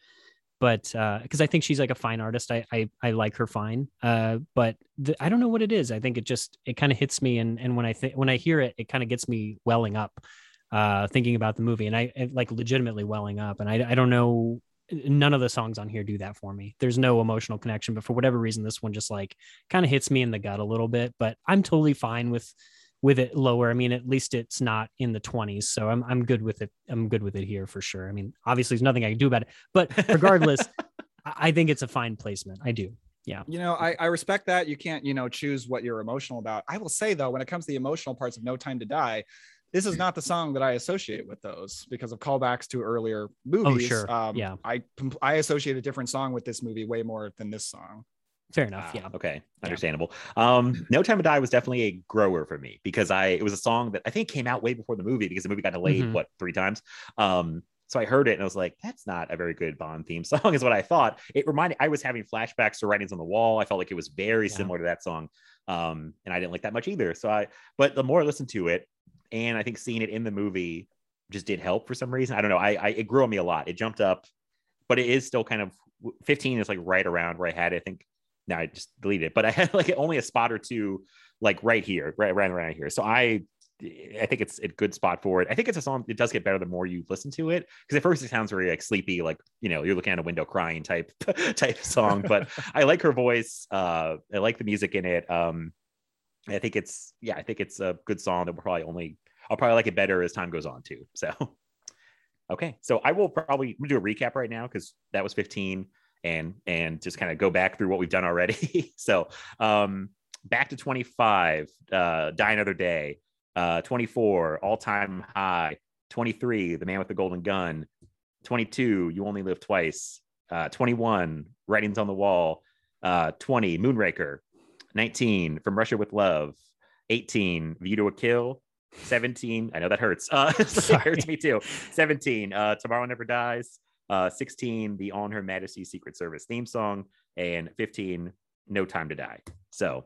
but because uh, I think she's like a fine artist, I I, I like her fine. Uh, but the, I don't know what it is. I think it just it kind of hits me, and and when I think when I hear it, it kind of gets me welling up, uh, thinking about the movie, and I it, like legitimately welling up. And I I don't know. None of the songs on here do that for me. There's no emotional connection, but for whatever reason, this one just like kind of hits me in the gut a little bit. But I'm totally fine with with it lower. I mean, at least it's not in the 20s. So I'm I'm good with it. I'm good with it here for sure. I mean, obviously there's nothing I can do about it. But regardless, I think it's a fine placement. I do. Yeah. You know, I, I respect that. You can't, you know, choose what you're emotional about. I will say though, when it comes to the emotional parts of No Time to Die, this is not the song that I associate with those because of callbacks to earlier movies. Oh, sure. Um, yeah. I I associate a different song with this movie way more than this song. Fair enough. Yeah. Okay. Understandable. Um, No Time to Die was definitely a grower for me because I it was a song that I think came out way before the movie because the movie got delayed Mhm. what three times. Um, so I heard it and I was like, that's not a very good Bond theme song, is what I thought. It reminded I was having flashbacks to writings on the wall. I felt like it was very Yeah. similar to that song. Um, and I didn't like that much either. So I but the more I listened to it, and I think seeing it in the movie just did help for some reason. I don't know. I, I it grew on me a lot. It jumped up, but it is still kind of 15 is like right around where I had it. I think now I just deleted it, but I had like only a spot or two like right here, right right around here. So I I think it's a good spot for it. I think it's a song. It does get better the more you listen to it because at first it sounds very like sleepy, like you know you're looking at a window crying type type song. But I like her voice. Uh, I like the music in it. Um, I think it's yeah, I think it's a good song that will probably only I'll probably like it better as time goes on too. So okay, so I will probably do a recap right now because that was 15 and and just kind of go back through what we've done already. so um back to 25, uh, Die Another Day, uh, 24, All Time High, 23, The Man with the Golden Gun, 22, You Only Live Twice, uh, 21, Writings on the Wall, uh, 20, Moonraker, 19, From Russia with Love, 18, View to a Kill, 17, I know that hurts. Uh, Sorry. hurts me too. 17, uh, Tomorrow Never Dies, uh, 16, the On Her Majesty's Secret Service theme song, and 15, No Time to Die. So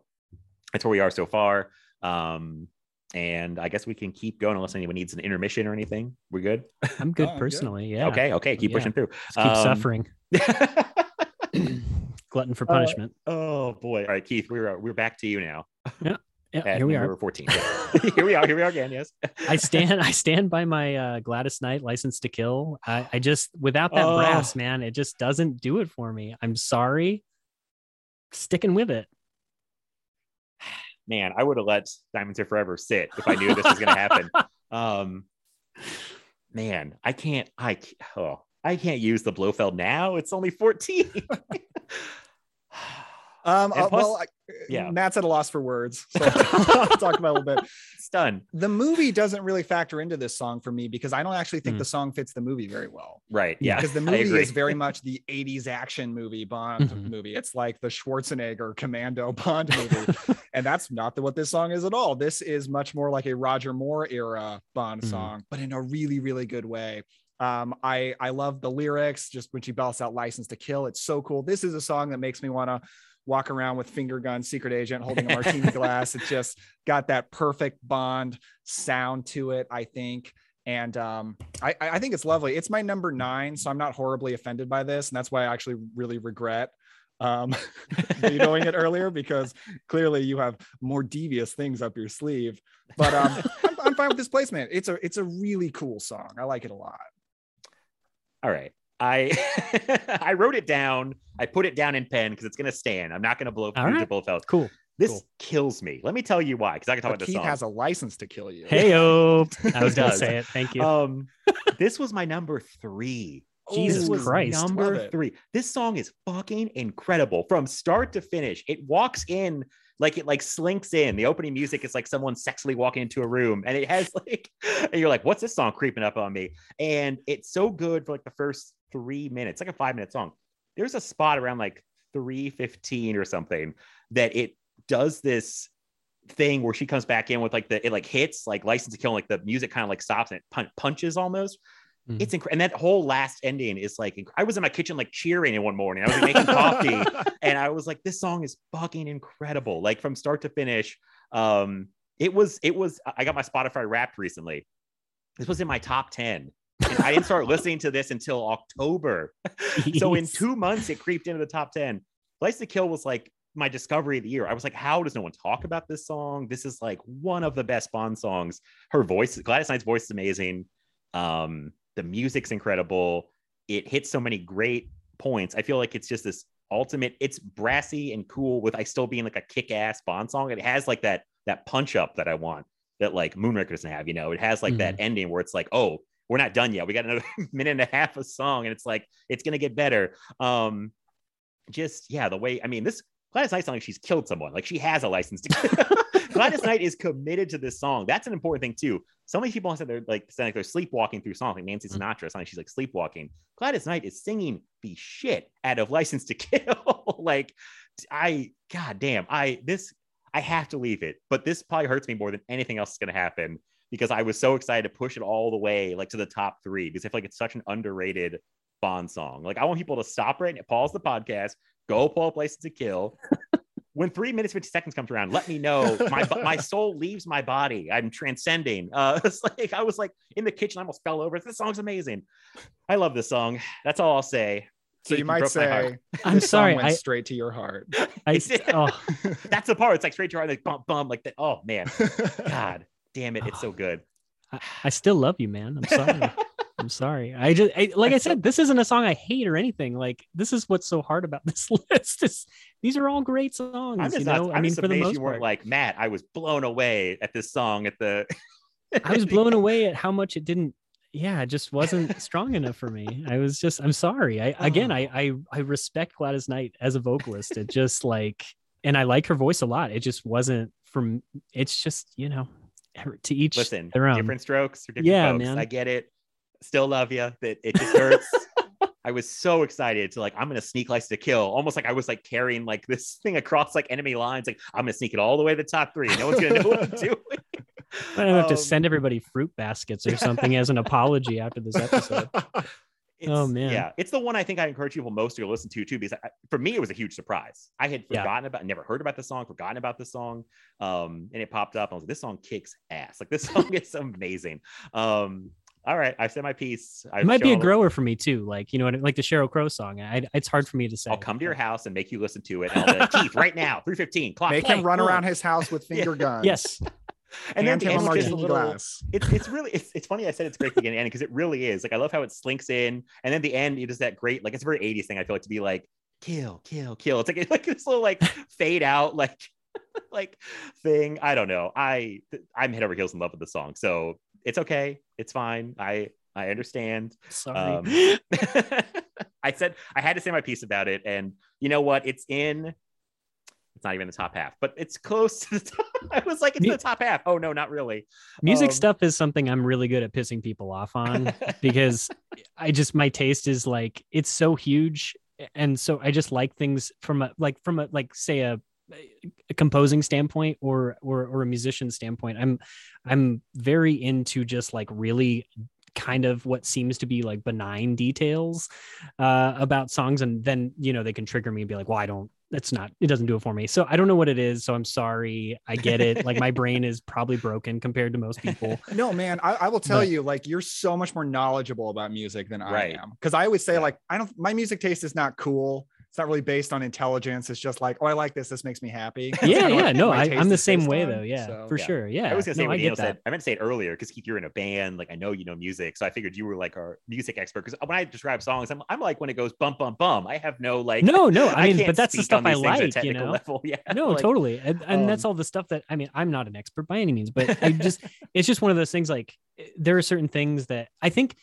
that's where we are so far. Um, and I guess we can keep going unless anyone needs an intermission or anything. We're good. I'm good Oh, I'm good. personally. Yeah. Okay. Okay. Keep Yeah. pushing through. Just keep Um, suffering. Glutton for punishment. oh boy. All right, Keith, we're we're back to you now. yeah. At Here we are. 14. Yeah. here we are. Here we are again. Yes. I stand I stand by my uh, Gladys Knight license to kill. I, I just without that Oh. brass, man, it just doesn't do it for me. I'm sorry. Sticking with it. Man, I would have let Diamonds Are Forever sit if I knew this was going to happen. um, man, I can't. I oh, I can't use the Blofeld now. It's only 14. Um, uh, plus- well, I, yeah. Matt's at a loss for words, so I'll talk about a little bit. it's done. The movie doesn't really factor into this song for me because I don't actually think Hmm. the song fits the movie very well. Right. Yeah, because the movie is very much the 80s action movie Bond Mhm. movie. It's like the Schwarzenegger Commando Bond movie. and that's not the, what this song is at all. This is much more like a Roger Moore era Bond Mhm. song, but in a really, really good way. Um, I I love the lyrics, just when she belts out "License to Kill." It's so cool. This is a song that makes me want to walk around with finger gun, secret agent, holding a martini glass. It just got that perfect Bond sound to it. I think and um, I, I think it's lovely. It's my number nine, so I'm not horribly offended by this, and that's why I actually really regret um, vetoing it earlier because clearly you have more devious things up your sleeve. But um, I'm, I'm fine with this placement. It's a it's a really cool song. I like it a lot. All right. I I wrote it down. I put it down in pen because it's gonna stand. I'm not gonna blow All through right. the Blofeld. Cool. This Cool. kills me. Let me tell you why, because I can talk But about this song. has a license to kill you. Hey oh I was gonna say it. Thank you. Um, this was my number three. Jesus This Christ. Number three. This song is fucking incredible from start to finish. It walks in like it like slinks in. The opening music is like someone sexually walking into a room, and it has like, and you're like, what's this song creeping up on me? And it's so good for like the first three minutes, like a five minute song. There's a spot around like 315 or something that it does this thing where she comes back in with like the it like hits like license to kill like the music kind of like stops and it pun- punches almost Mhm. it's incredible and that whole last ending is like inc- i was in my kitchen like cheering in one morning. I was like, making coffee and i was like this song is fucking incredible. Like from start to finish um it was it was i got my spotify wrapped recently. This was in my top 10 and i didn't start listening to this until october. So in two months it creeped into the top 10 license to kill was like my discovery of the year. I was like how does no one talk about this song? This is like one of the best bond songs. Her voice gladys knight's voice is amazing. Um the music's incredible. It hits so many great points. I feel like it's just this ultimate it's brassy and cool with i still being like a kick-ass bond song. It has like that that punch up that i want that like moonraker doesn't have you know? It has like that ending where it's like oh we're not done yet. We got another minute and a half of song and it's like it's gonna get better. Um just yeah the way i mean this gladys knight sounds like she's killed someone. Like she has a license to kill gladys knight is committed to this song. That's an important thing too. So many people said they're like sound like they're sleepwalking through songs. Like nancy mm-hmm. sinatra like she's like sleepwalking. Gladys knight is singing the shit out of license to kill. Like i god damn i this i have to leave it. But this probably hurts me more than anything else is going to happen because i was so excited to push it all the way like to the top three because i feel like it's such an underrated bond song. Like i want people to stop right now pause the podcast go pull up license to kill when three minutes 50 seconds comes around let me know. My my soul leaves my body. I'm transcending. Uh it's like i was like in the kitchen i almost fell over. This song's amazing. I love this song. That's all i'll say. So Keith, you might broke say I'm this song sorry, went I- straight to your heart. I, It's- oh, that's the part it's like straight to your heart like bump bump like that oh man. God damn it it's so good. I, I still love you, man. I'm sorry. I'm sorry. I just I, like I said, this isn't a song I hate or anything. Like this is what's so hard about this list. This, these are all great songs. i'm just you not, know, I'm I mean, for the most you weren't part, like matt i was blown away at this song at the I was blown away at how much it didn't. Yeah, it just wasn't strong enough for me. I was just. I'm sorry. I oh. again, I I I respect Gladys Knight as a vocalist. It just like, and I like her voice a lot. It just wasn't from. It's just you know, to each listen their own. different strokes for different Yeah, folks man. i get it still love you that it just hurts. I was so excited to like i'm gonna sneak license to kill almost like i was like carrying like this thing across like enemy lines like i'm gonna sneak it all the way to the top three. No one's gonna know what i'm doing. I don't have to Um, send everybody fruit baskets or something as an apology after this episode. It's- Oh, man. yeah it's the one i think i encourage people most to listen to too because I, for me it was a huge surprise. I had Yeah. forgotten about never heard about the song forgotten about the song um and it popped up. I was like this song kicks ass. Like this song is amazing. Um all right i've said my piece I've It might be a shown- grower for me too. Like you know, what like the Sheryl Crow song. I, it's hard for me to say. I'll come to your house and make you listen to it. I'll be like, Keith, right now, 315, clock. Make play, him run boom." around his house with finger guns. Yes, And then Hand the a end is a little, glass. it's it's really it's, it's funny. I said it's great beginning and because it really is. Like I love how it slinks in, and then the end it is that great. Like it's a very 80s thing. I feel like to be like kill, kill, kill. It's like it's like this little like fade out like like thing. I don't know. I I'm head over heels in love with the song, so it's okay. It's fine. I I understand. sorry. Um, I said I had to say my piece about it, and you know what? It's in. It's not even the top half, but it's close to the top. I was like, it's Mu- the top half. Oh no, not really. Music um, stuff is something I'm really good at pissing people off on because I just my taste is like it's so huge, and so I just like things from a like from a like say a, a composing standpoint or or or a musician standpoint. I'm I'm very into just like really kind of what seems to be like benign details uh, about songs and then you know they can trigger me and be like well i don't that's not it doesn't do it for me so i don't know what it is so i'm sorry i get it like my brain is probably broken compared to most people No, man, I, I will tell But- you, like, you're so much more knowledgeable about music than Right. I am. Because I always say, Yeah. like, I don't, my music taste is not cool. It's not really based on intelligence. It's just like, oh, I like this. This makes me happy. Yeah kinda yeah what no I, taste i'm the same way on. though yeah So- for Yeah. sure yeah I was gonna say no, what i Daniel said. I meant to say it earlier because Keith, you're in a band. Like I know you know music, so I figured you were like our music expert. Because when I describe songs, I'm, I'm like when it goes bump bump bum. I have no like. no no i mean can't but that's the stuff i these things like you know level. Yeah. no like, totally and, and that's um, all the stuff that i mean i'm not an expert by any means but i just it's just one of those things like eh, there are certain things that i think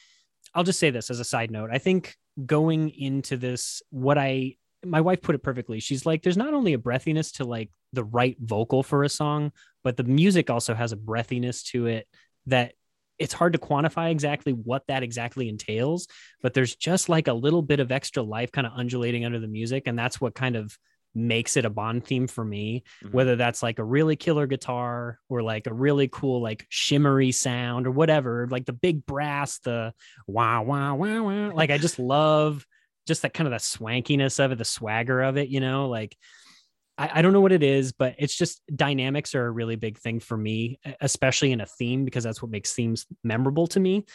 i'll just say this as a side note i think going into this what i my wife put it perfectly. She's like there's not only a breathiness to like the right vocal for a song but the music also has a breathiness to it that it's hard to quantify exactly what that exactly entails but there's just like a little bit of extra life kind of undulating under the music and that's what kind of makes it a Bond theme for me. Mhm. Whether that's like a really killer guitar or like a really cool like shimmery sound or whatever, like the big brass, the wow wow wow wow. Like I just love just that kind of the swankiness of it, the swagger of it. You know, like I, I don't know what it is, but it's just dynamics are a really big thing for me, especially in a theme because that's what makes themes memorable to me.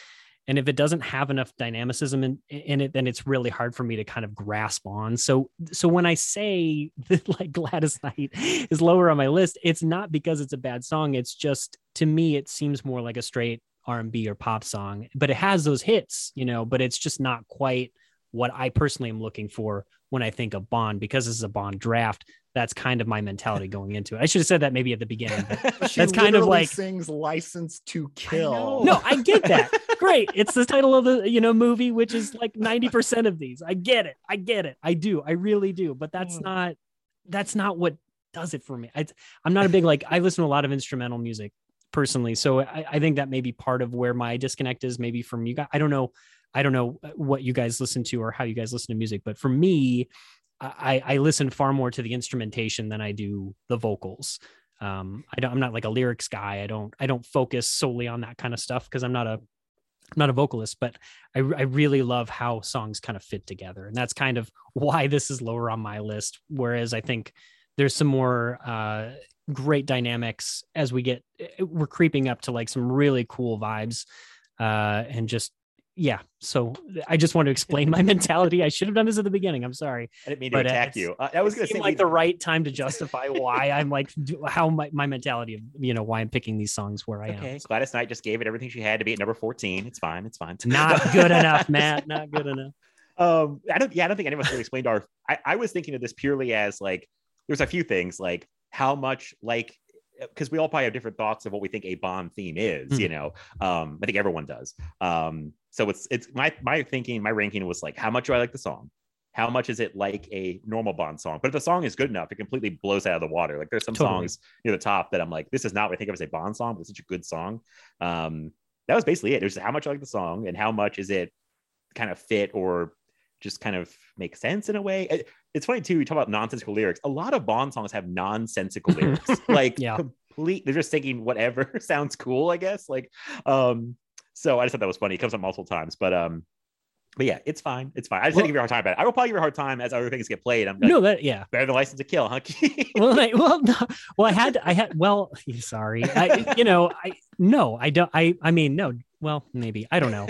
And if it doesn't have enough dynamicism in, in it, then it's really hard for me to kind of grasp on. So, so when I say that like Gladys Knight is lower on my list, it's not because it's a bad song. It's just to me, it seems more like a straight R&B or pop song, but it has those hits, you know, but it's just not quite what I personally am looking for when I think of Bond because this is a Bond draft. That's kind of my mentality going into it. I should have said that maybe at the beginning. But She That's kind of like- sings "License to Kill." know. no, I get that. Great. It's the title of the you know movie, which is like 90% of these. I get it. I get it. I do. I really do. But that's hmm. not that's not what does it for me. I, I'm not a big like I listen to a lot of instrumental music personally. So I, I think that may be part of where my disconnect is maybe from you guys. I don't know. I don't know what you guys listen to or how you guys listen to music, but for me, I, I listen far more to the instrumentation than I do the vocals. Um, I don't, I'm not like a lyrics guy. I don't, I don't focus solely on that kind of stuff because I'm not a, I'm not a vocalist, but I, I really love how songs kind of fit together. And that's kind of why this is lower on my list. Whereas I think there's some more, uh, great dynamics as we get, we're creeping up to like some really cool vibes, uh, and just, yeah. So I just want to explain my mentality. I should have done this at the beginning. I'm sorry. I didn't mean to But, uh, attack you. I was going to say like the right time to justify why I'm like do, how my, my mentality of you know why I'm picking these songs where I am. Okay, Gladys Knight just gave it everything she had to be at number 14. It's fine. It's fine. Not good enough, Matt. Not good enough. um i don't yeah i don't think anyone's really explained our I, I was thinking of this purely as like there's a few things like how much like because we all probably have different thoughts of what we think a bond theme is Mhm. you know um i think everyone does um so it's it's my my thinking my ranking was like how much do i like the song how much is it like a normal bond song but if the song is good enough it completely blows out of the water like there's some Totally. songs near the top that i'm like this is not what i think of as a bond song but it's such a good song um that was basically it it was how much i like the song and how much is it kind of fit or just kind of make sense in a way. It- It's funny too. You talk about nonsensical lyrics. A lot of Bond songs have nonsensical lyrics, like Yeah. complete. They're just thinking whatever sounds cool, I guess. Like, um, so I just thought that was funny. It comes up multiple times, but um, but yeah, it's fine. It's fine. I just Well- didn't give you a hard time about it. I will probably give you a hard time as other things get played. I'm like, No, that yeah. better than License to Kill, huh? Well, I, well, no, well, I had, I had, well, sorry, I, you know, I no, I don't, I, I mean, no, well, maybe I don't know,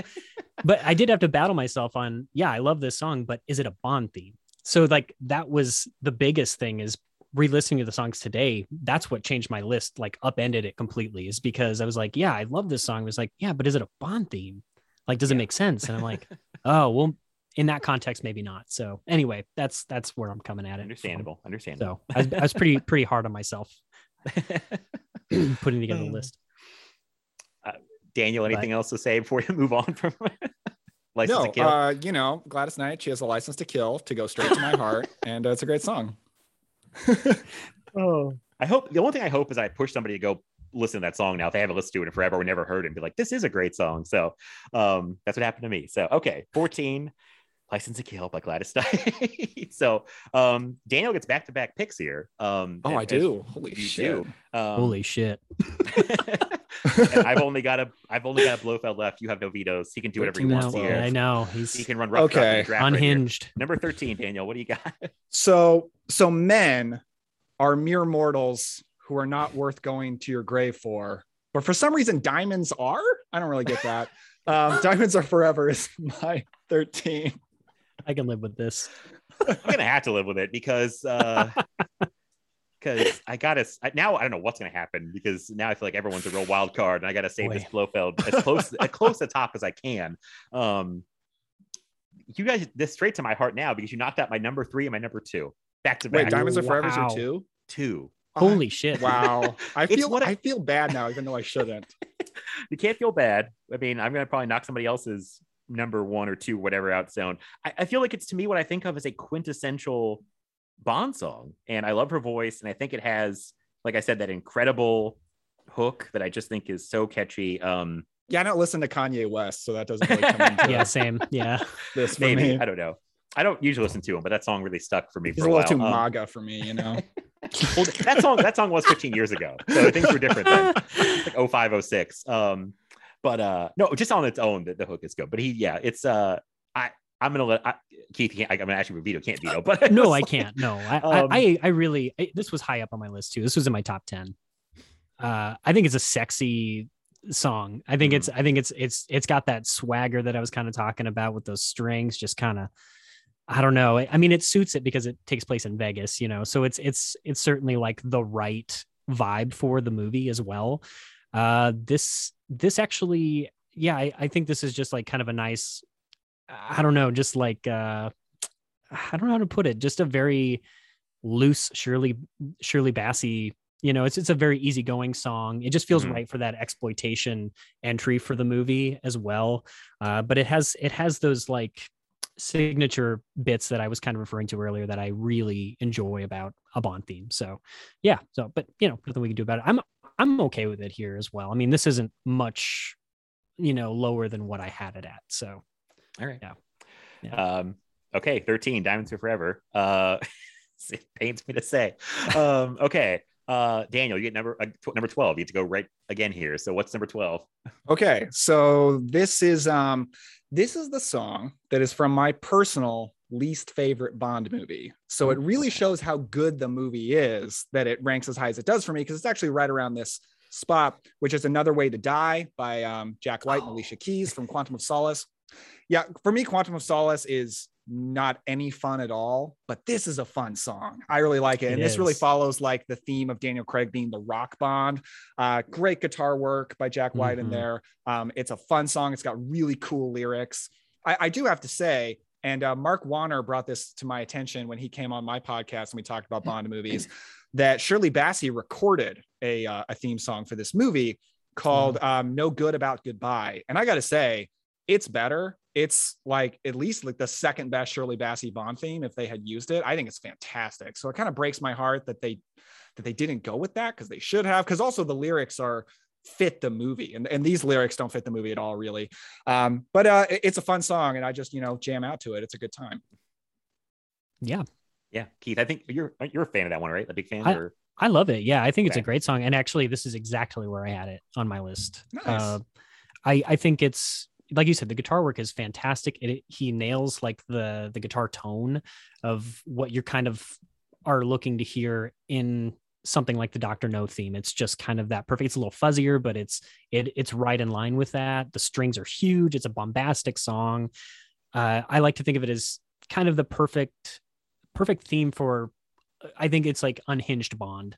but I did have to battle myself on, yeah, I love this song, but is it a Bond theme? So like that was the biggest thing is re-listening to the songs today. That's what changed my list, like upended it completely, is because I was like, yeah, I love this song. I was like, yeah, but is it a Bond theme? Like, does it make sense? And I'm like, oh, well, in that context, maybe not. So anyway, that's that's where I'm coming at it. from. understandable, understandable. So I was, I was pretty pretty hard on myself putting together the Uh, list. Daniel, anything else to say before you move on from License no, to Kill? uh, you know, Gladys Knight, she has a license to kill to go straight to my heart, and uh, it's a great song. Oh, I hope the only thing I hope is I push somebody to go listen to that song now if they haven't listened to it in forever or never heard it and be like, this is a great song. So um, that's what happened to me. So okay, 14, License to Kill by Gladys Knight. so um, Daniel gets back to back picks here. Um, Oh, I do. Holy shit! do. Um, Holy shit! and I've only got a I've only got a Blofeld left. You have no vetoes. He can do whatever he No, wants here. I know He can run rough Okay. the draft right unhinged. Number 13, Daniel, what do you got? So, so men are mere mortals who are not worth going to your grave for, but for some reason, diamonds are. I don't really get that. Um, diamonds are forever is my thirteen. I can live with this. I'm gonna have to live with it because uh because I gotta I, now I don't know what's gonna happen because now I feel like everyone's a real wild card and I gotta save Boy. this Blofeld as close as close to top as I can. Um you guys this straight to my heart now because you knocked out my number three and my number two back to Wait, back. diamonds are forever is your Wow. two. two. Holy shit! Wow, I feel what I- I feel bad now, even though I shouldn't. You can't feel bad. I mean, I'm gonna probably knock somebody else's number one or two, whatever out sound. I, I feel like it's to me what I think of as a quintessential Bond song. And I love her voice, and I think it has, like I said, that incredible hook that I just think is so catchy. Um, Yeah, I don't listen to Kanye West, so that doesn't really come into Yeah, same. Yeah, this for maybe me. I don't know. I don't usually listen to him, but that song really stuck for me He's for a a, little while. too Um, MAGA for me, you know. well, that song that song was 15 years ago, so things were different then. It's like 05, 06. Um, but uh, no, just on its own, the, the hook is good. But he, yeah, it's uh, I I'm gonna let I, Keith. Can't, I'm gonna actually veto can't veto, but no, I can't. No, I, Um, I, I, I really, I, this was high up on my list too. This was in my top 10. Uh, I think it's a sexy song. I think it's, I think it's, it's, it's got that swagger that I was kind of talking about with those strings, just kind of, I don't know. I I mean, it suits it because it takes place in Vegas, you know, so it's, it's, it's certainly like the right vibe for the movie as well. Uh, this, this actually, yeah, I, I think this is just like kind of a nice, I don't know, just like, uh, I don't know how to put it, just a very loose Shirley Shirley Bassey. You know, it's it's a very easygoing song. It just feels Mhm. right for that exploitation entry for the movie as well. Uh, but it has it has those like signature bits that I was kind of referring to earlier that I really enjoy about a Bond theme. So yeah, so but you know, nothing we can do about it. I'm I'm okay with it here as well. I mean, this isn't much, you know, lower than what I had it at. So All right. Yeah. Um, okay, 13, Diamonds Are Forever. Uh, it pains me to say. Um, okay. Uh, Daniel, you get number uh, tw- number 12. You get to go right again here. So what's number 12? Okay, so this is um this is the song that is from my personal least favorite Bond movie. So it really shows how good the movie is that it ranks as high as it does for me because it's actually right around this spot, which is Another Way to Die by um, Jack White and Alicia Keys from Quantum of Solace. Yeah, for me, Quantum of Solace is not any fun at all, but this is a fun song. I really like it. It and this really follows like the theme of Daniel Craig being the rock bond. Uh, great guitar work by Jack White in Mhm. there. Um, it's a fun song. It's got really cool lyrics. I, I do have to say, and uh, Mark Warner brought this to my attention when he came on my podcast and we talked about Bond movies, that Shirley Bassey recorded a, uh, a theme song for this movie called um, No Good About Goodbye. And I got to say, it's better. It's like at least like the second best Shirley Bassey Bond theme if they had used it. I think it's fantastic. So it kind of breaks my heart that they that they didn't go with that because they should have. Because also the lyrics are fit the movie, and, and these lyrics don't fit the movie at all, really. Um, but uh, it- it's a fun song, and I just you know jam out to it. It's a good time. yeah, Yeah, Keith, I think you're you're a fan of that one, right? A big fan? I- or I love it. Yeah, I think it's a great song. And actually, this is exactly where I had it on my list. Nice. Uh, I I think it's like you said, the guitar work is fantastic. It, he nails like the the guitar tone of what you're kind of are looking to hear in something like the Doctor No theme. It's just kind of that perfect. It's a little fuzzier, but it's it it's right in line with that. The strings are huge. It's a bombastic song. Uh, I like to think of it as kind of the perfect perfect theme for. I think it's like unhinged Bond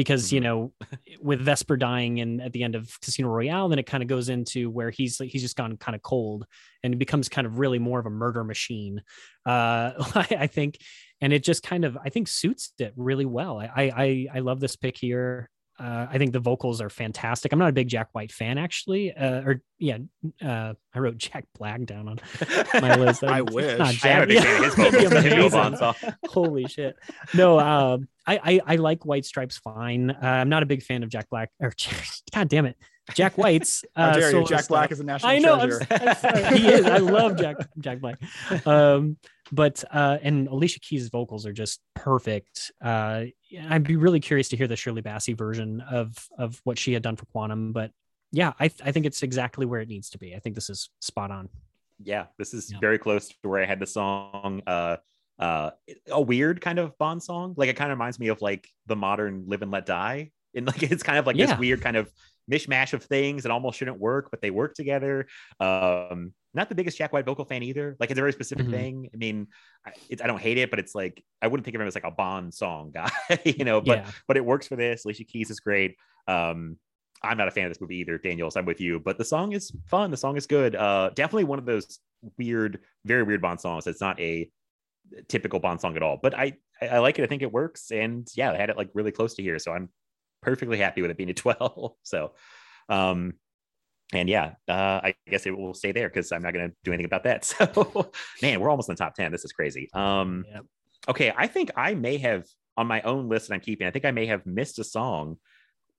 because you Mhm. know with Vesper dying and at the end of Casino Royale, then it kind of goes into where he's he's just gone kind of cold and it becomes kind of really more of a murder machine. Uh, I, I think, and it just kind of I think suits it really well. I I I love this pick here. Uh, I think the vocals are fantastic. I'm not a big Jack White fan, actually. Uh, or yeah, uh, I wrote Jack Black down on my list. I wish. not I am a big yeah. his vocals. His amazing. Bond song. Holy shit. No, um, I, I I like White Stripes fine. Uh, I'm not a big fan of Jack Black or God damn it, Jack White's. How Uh, dare you? Jack stuff. Black is a national I know. I'm, treasure. I'm sorry. He is. I love Jack Jack Black. Um, but uh, and Alicia Keys' vocals are just perfect. Uh, I'd be really curious to hear the Shirley Bassey version of of what she had done for Quantum. But yeah, I I think it's exactly where it needs to be. I think this is spot on. yeah this is Yeah. very close to where i had the song uh uh a weird kind of bond song like it kind of reminds me of like the modern live and let die and like it's kind of like Yeah. this weird kind of mishmash of things that almost shouldn't work but they work together um not the biggest jack white vocal fan either like it's a very specific Mhm. thing i mean I, I don't hate it but it's like i wouldn't think of him as like a bond song guy you know but yeah, but it works for this. Alicia Keys is great. Um, I'm not a fan of this movie either, Daniels. I'm with you, but the song is fun. The song is good. Uh, definitely one of those weird, very weird Bond songs. It's not a typical Bond song at all, but I, I I like it. I think it works, and yeah, I had it like really close to here, so I'm perfectly happy with it being a 12. So, um, and yeah, uh, I guess it will stay there because I'm not going to do anything about that. So, man, we're almost in the top 10. This is crazy. Um, Yep. okay, I think I may have on my own list that I'm keeping, I think I may have missed a song.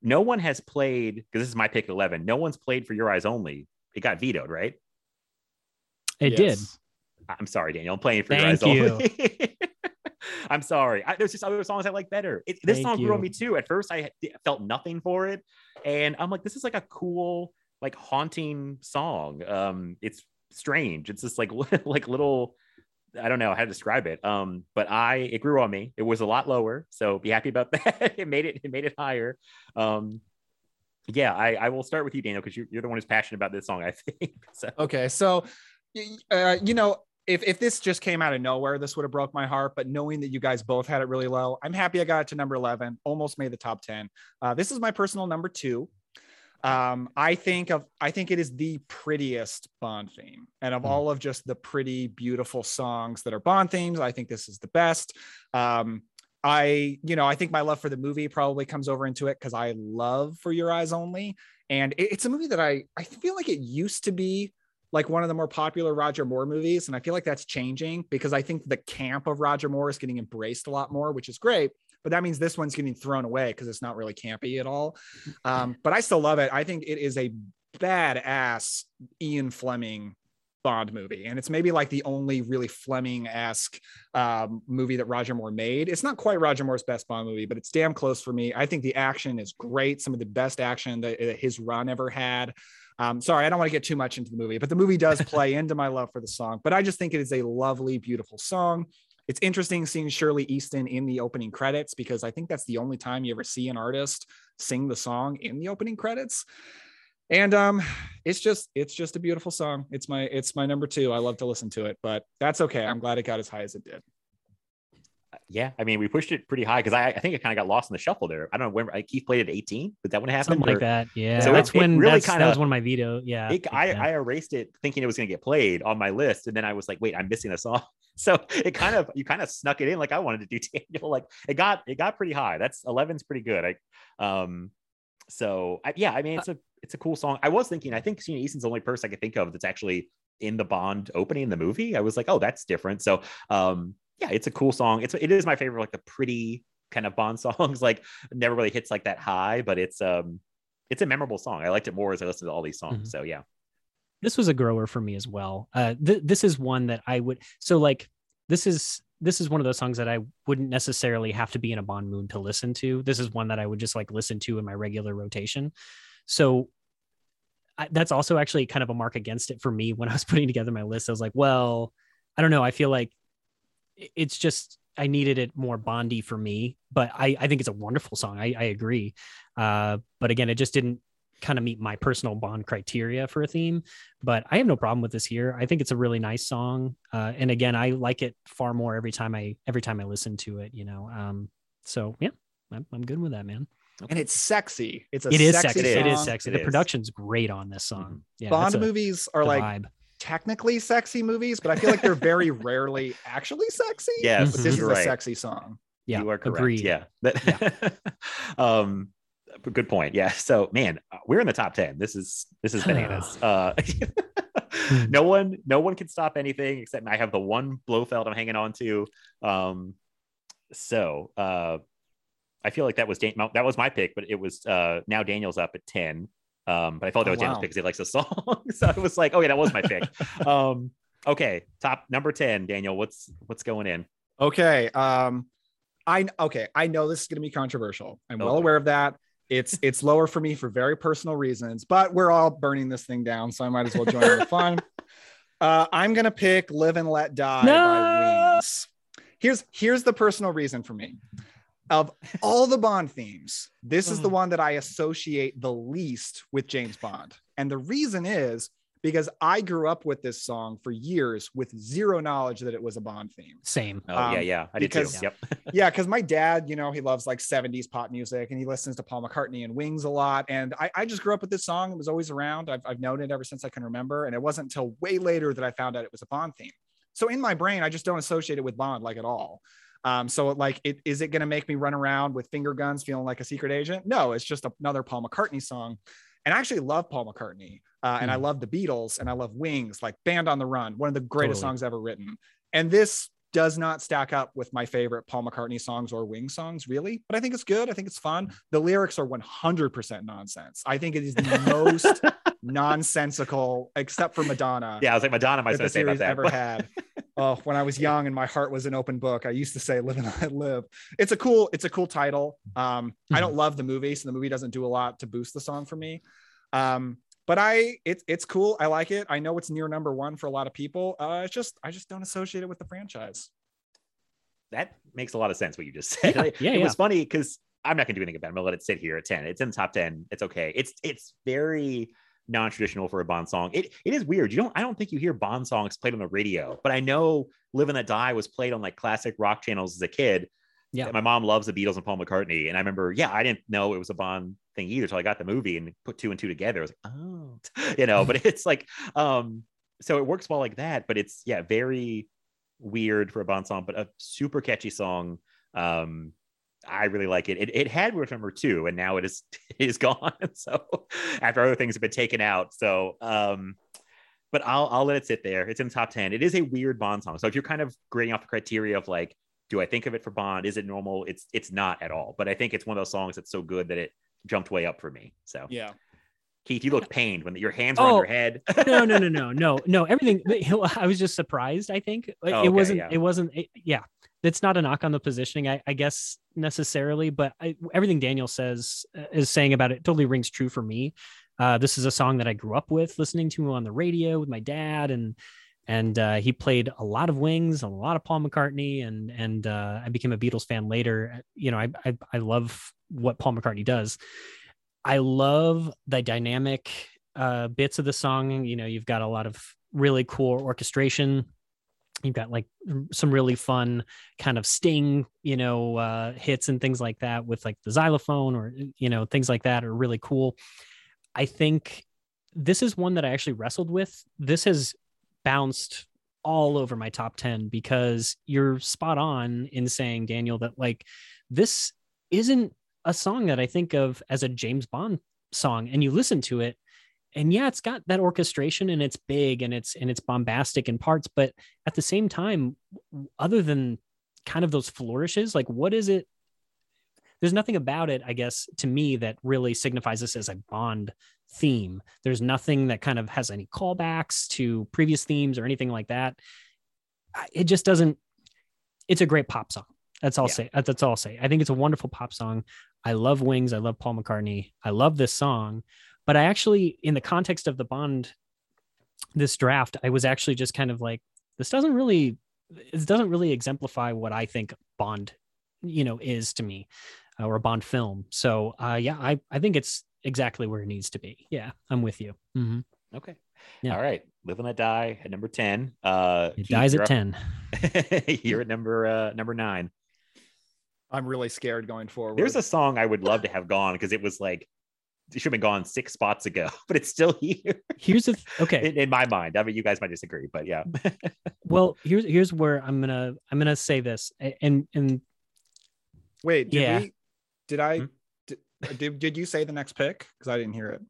No one has played because this is my pick 11. No one's played for Your Eyes Only. It got vetoed, right? it did. I'm sorry, Daniel. I'm playing for Thank your eyes only. I'm sorry. I, there's just other songs I like better. It, this Thank song grew on me too. At first, I felt nothing for it, and I'm like, this is like a cool, like haunting song. Um, it's strange. It's just like like little. I don't know how to describe it. Um, but I it grew on me. It was a lot lower, so be happy about that. it made it it made it higher. Um, yeah, I, I will start with you, Daniel, because you're, you're the one who's passionate about this song. I think so. Okay, so uh, you know, if if this just came out of nowhere, this would have broke my heart. But knowing that you guys both had it really low, I'm happy I got it to number eleven. Almost made the top ten. Uh, this is my personal number two. Um, I think of I think it is the prettiest Bond theme, and of Mm. all of just the pretty, beautiful songs that are Bond themes, I think this is the best. Um, I, you know, I think my love for the movie probably comes over into it because I love For Your Eyes Only, and it- it's a movie that I I feel like it used to be like one of the more popular Roger Moore movies, and I feel like that's changing because I think the camp of Roger Moore is getting embraced a lot more, which is great. But that means this one's getting thrown away because it's not really campy at all. Um, but I still love it. I think it is a badass Ian Fleming Bond movie, and it's maybe like the only really Fleming-esque um, movie that Roger Moore made. It's not quite Roger Moore's best Bond movie, but it's damn close for me. I think the action is great. Some of the best action that that his run ever had. Um, sorry, I don't want to get too much into the movie, but the movie does play into my love for the song. But I just think it is a lovely, beautiful song. It's interesting seeing Shirley Easton in the opening credits because I think that's the only time you ever see an artist sing the song in the opening credits. And um, it's just it's just a beautiful song. It's my it's my number two. I love to listen to it, but that's okay. I'm glad it got as high as it did. Yeah, I mean, we pushed it pretty high because I, I think it kind of got lost in the shuffle there. I don't know when I Keith played at 18. but that one happened Something like Or- that. Yeah. So that's it- it when really kinda- was one of my veto. Yeah. It, I. I erased it thinking it was going to get played on my list, and then I was like, "Wait, I'm missing a song." So it kind of you kind of snuck it in like I wanted to do. Daniel, like it got it got pretty high. That's 11's pretty good. I um, so I, yeah, I mean it's a it's a cool song. I was thinking, I think Sheena Easton's the only person I could think of that's actually in the Bond opening in the movie. I was like, oh, that's different. So um, yeah, it's a cool song. It's it is my favorite, like the pretty kind of Bond songs. Like never really hits like that high, but it's um it's a memorable song. I liked it more as I listened to all these songs. Mhm. So yeah. this was a grower for me as well. Uh, th- this is one that I would so like. This is this is one of those songs that I wouldn't necessarily have to be in a Bond mood to listen to. This is one that I would just like listen to in my regular rotation. So I, that's also actually kind of a mark against it for me when I was putting together my list. I was like, well, I don't know. I feel like it's just I needed it more Bondy for me, but I I think it's a wonderful song. I I agree. Uh, but again, it just didn't kind of meet my personal bond criteria for a theme but i have no problem with this here i think it's a really nice song uh, and again i like it far more every time i every time i listen to it you know um so yeah i'm, I'm good with that man And it's sexy. It's a it is sexy. sexy it is song. sexy It the is. production's great on this song yeah Bond that's a- movies are like vibe. Technically sexy movies, but I feel like they're very rarely actually sexy. Yes, but this is you're a sexy song. yeah you are correct. agreed. Yeah. That- um good point. Yeah. So man, we're in the top 10. This is this is bananas. uh no one no one can stop anything except I have the one Blofeld I'm hanging on to. Um so uh I feel like that was Dan- that was my pick, but it was uh now Daniel's up at 10. Um, but I felt that Oh, was Daniel's wow. pick because he likes the song. so I was like, oh yeah, that was my pick. um okay, top number 10, Daniel. What's what's going in? Okay. Um, I okay. I know this is going to be controversial. I'm well aware of that. It's it's lower for me for very personal reasons, but we're all burning this thing down, so I might as well join in the fun. Uh, I'm gonna pick "Live and Let Die" by Wings. Here's here's the personal reason for me. Of all the Bond themes, this is the one that I associate the least with James Bond, and the reason is because I grew up with this song for years with zero knowledge that it was a Bond theme same Oh yeah, Um, yeah. I did too. because- Yep. yeah, because my dad, you know, he loves like 70s pop music and he listens to Paul McCartney and Wings a lot. And I, I just grew up with this song. It was always around. I've, I've known it ever since I can remember. And it wasn't until way later that I found out it was a Bond theme. So in my brain, I just don't associate it with Bond like at all. Um, so like, it, is it going to make me run around with finger guns feeling like a secret agent? No, it's just another Paul McCartney song. And I actually love Paul McCartney. Uh, and I love the Beatles and I love Wings, like Band on the Run, one of the greatest Totally. songs ever written. And this does not stack up with my favorite Paul McCartney songs or Wing songs, really. But I think it's good. I think it's fun. The lyrics are 100% nonsense. I think it is the most nonsensical, except for Madonna, Yeah, I was like Madonna. I was going to say about that. ever had. oh, when I was young and my heart was an open book, I used to say "Live and Let Live." It's a cool, it's a cool title. Um, I don't love the movie, so the movie doesn't do a lot to boost the song for me. Um, but I, it's it's cool. I like it. I know it's near number one for a lot of people. Uh, it's just I just don't associate it with the franchise. that makes a lot of sense what you just said. Yeah, yeah, it yeah. was funny because I'm not gonna do anything about it. I'm gonna let it sit here at 10. It's in the top 10. It's okay. It's it's very non-traditional for a Bond song. It it is weird. You don't I don't think you hear Bond songs played on the radio, but I know Live and Let Die was played on like classic rock channels as a kid. Yeah. My mom loves the Beatles and Paul McCartney. And I remember, yeah, I didn't know it was a Bond thing either. So I got the movie and put two and two together. I was like, oh, you know, but it's like, um, so it works well like that, but it's yeah, very weird for a Bond song, but a super catchy song. Um, I really like it. It, it had worth number two, and now it is it is gone. So after other things have been taken out, so um, but I'll I'll let it sit there. It's in the top ten. It is a weird Bond song. So if you're kind of grading off the criteria of like, do I think of it for Bond? Is it normal? It's it's not at all. But I think it's one of those songs that's so good that it jumped way up for me. So Yeah. Keith, you look pained when your hands were on Oh. your head. no, no, no, no, no, no. Everything. I was just surprised. I think Like, Oh, it wasn't. yeah. It wasn't. It, yeah, it's not a knock on the positioning, I, I guess necessarily, but I, everything Daniel says uh, is saying about it totally rings true for me. Uh, this is a song that I grew up with, listening to on the radio with my dad, and and uh, he played a lot of Wings, a lot of Paul McCartney, and and uh, I became a Beatles fan later. You know, I, I I love what Paul McCartney does. I love the dynamic uh, bits of the song. You know, you've got a lot of really cool orchestration. You've got like some really fun kind of sting, you know, uh, hits and things like that with like the xylophone or, you know, things like that are really cool. I think this is one that I actually wrestled with. This has bounced all over my top 10 because you're spot on in saying, Daniel, that like this isn't a song that I think of as a James Bond song. And you listen to it, and yeah, it's got that orchestration and it's big and it's and it's bombastic in parts, but at the same time, other than kind of those flourishes, like what is it? There's nothing about it, I guess, to me that really signifies this as a Bond theme. There's nothing that kind of has any callbacks to previous themes or anything like that. It just doesn't. It's a great pop song. That's all Yeah. say. That's all I'll say. I think it's a wonderful pop song. I love Wings. I love Paul McCartney. I love this song. But I actually, in the context of the Bond, this draft, I was actually just kind of like, this doesn't really, this doesn't really exemplify what I think Bond, you know, is to me, uh, or a Bond film. So, uh, yeah, I, I think it's exactly where it needs to be. Yeah, I'm with you. Mhm. Okay. Yeah. All right. Live and Let Die at number 10. Uh, It Keith, dies at 10. you're at number uh, number nine. I'm really scared going forward. There's a song I would love to have gone because it was like it should have been gone six spots ago, but it's still here Here's the, th- okay. in, in my mind. I mean, you guys might disagree, but yeah. well, here's, here's where I'm going to, I'm going to say this and, and Wait, did Yeah. we? Did I? Hmm? Did, did did you say the next pick? Because I didn't hear it.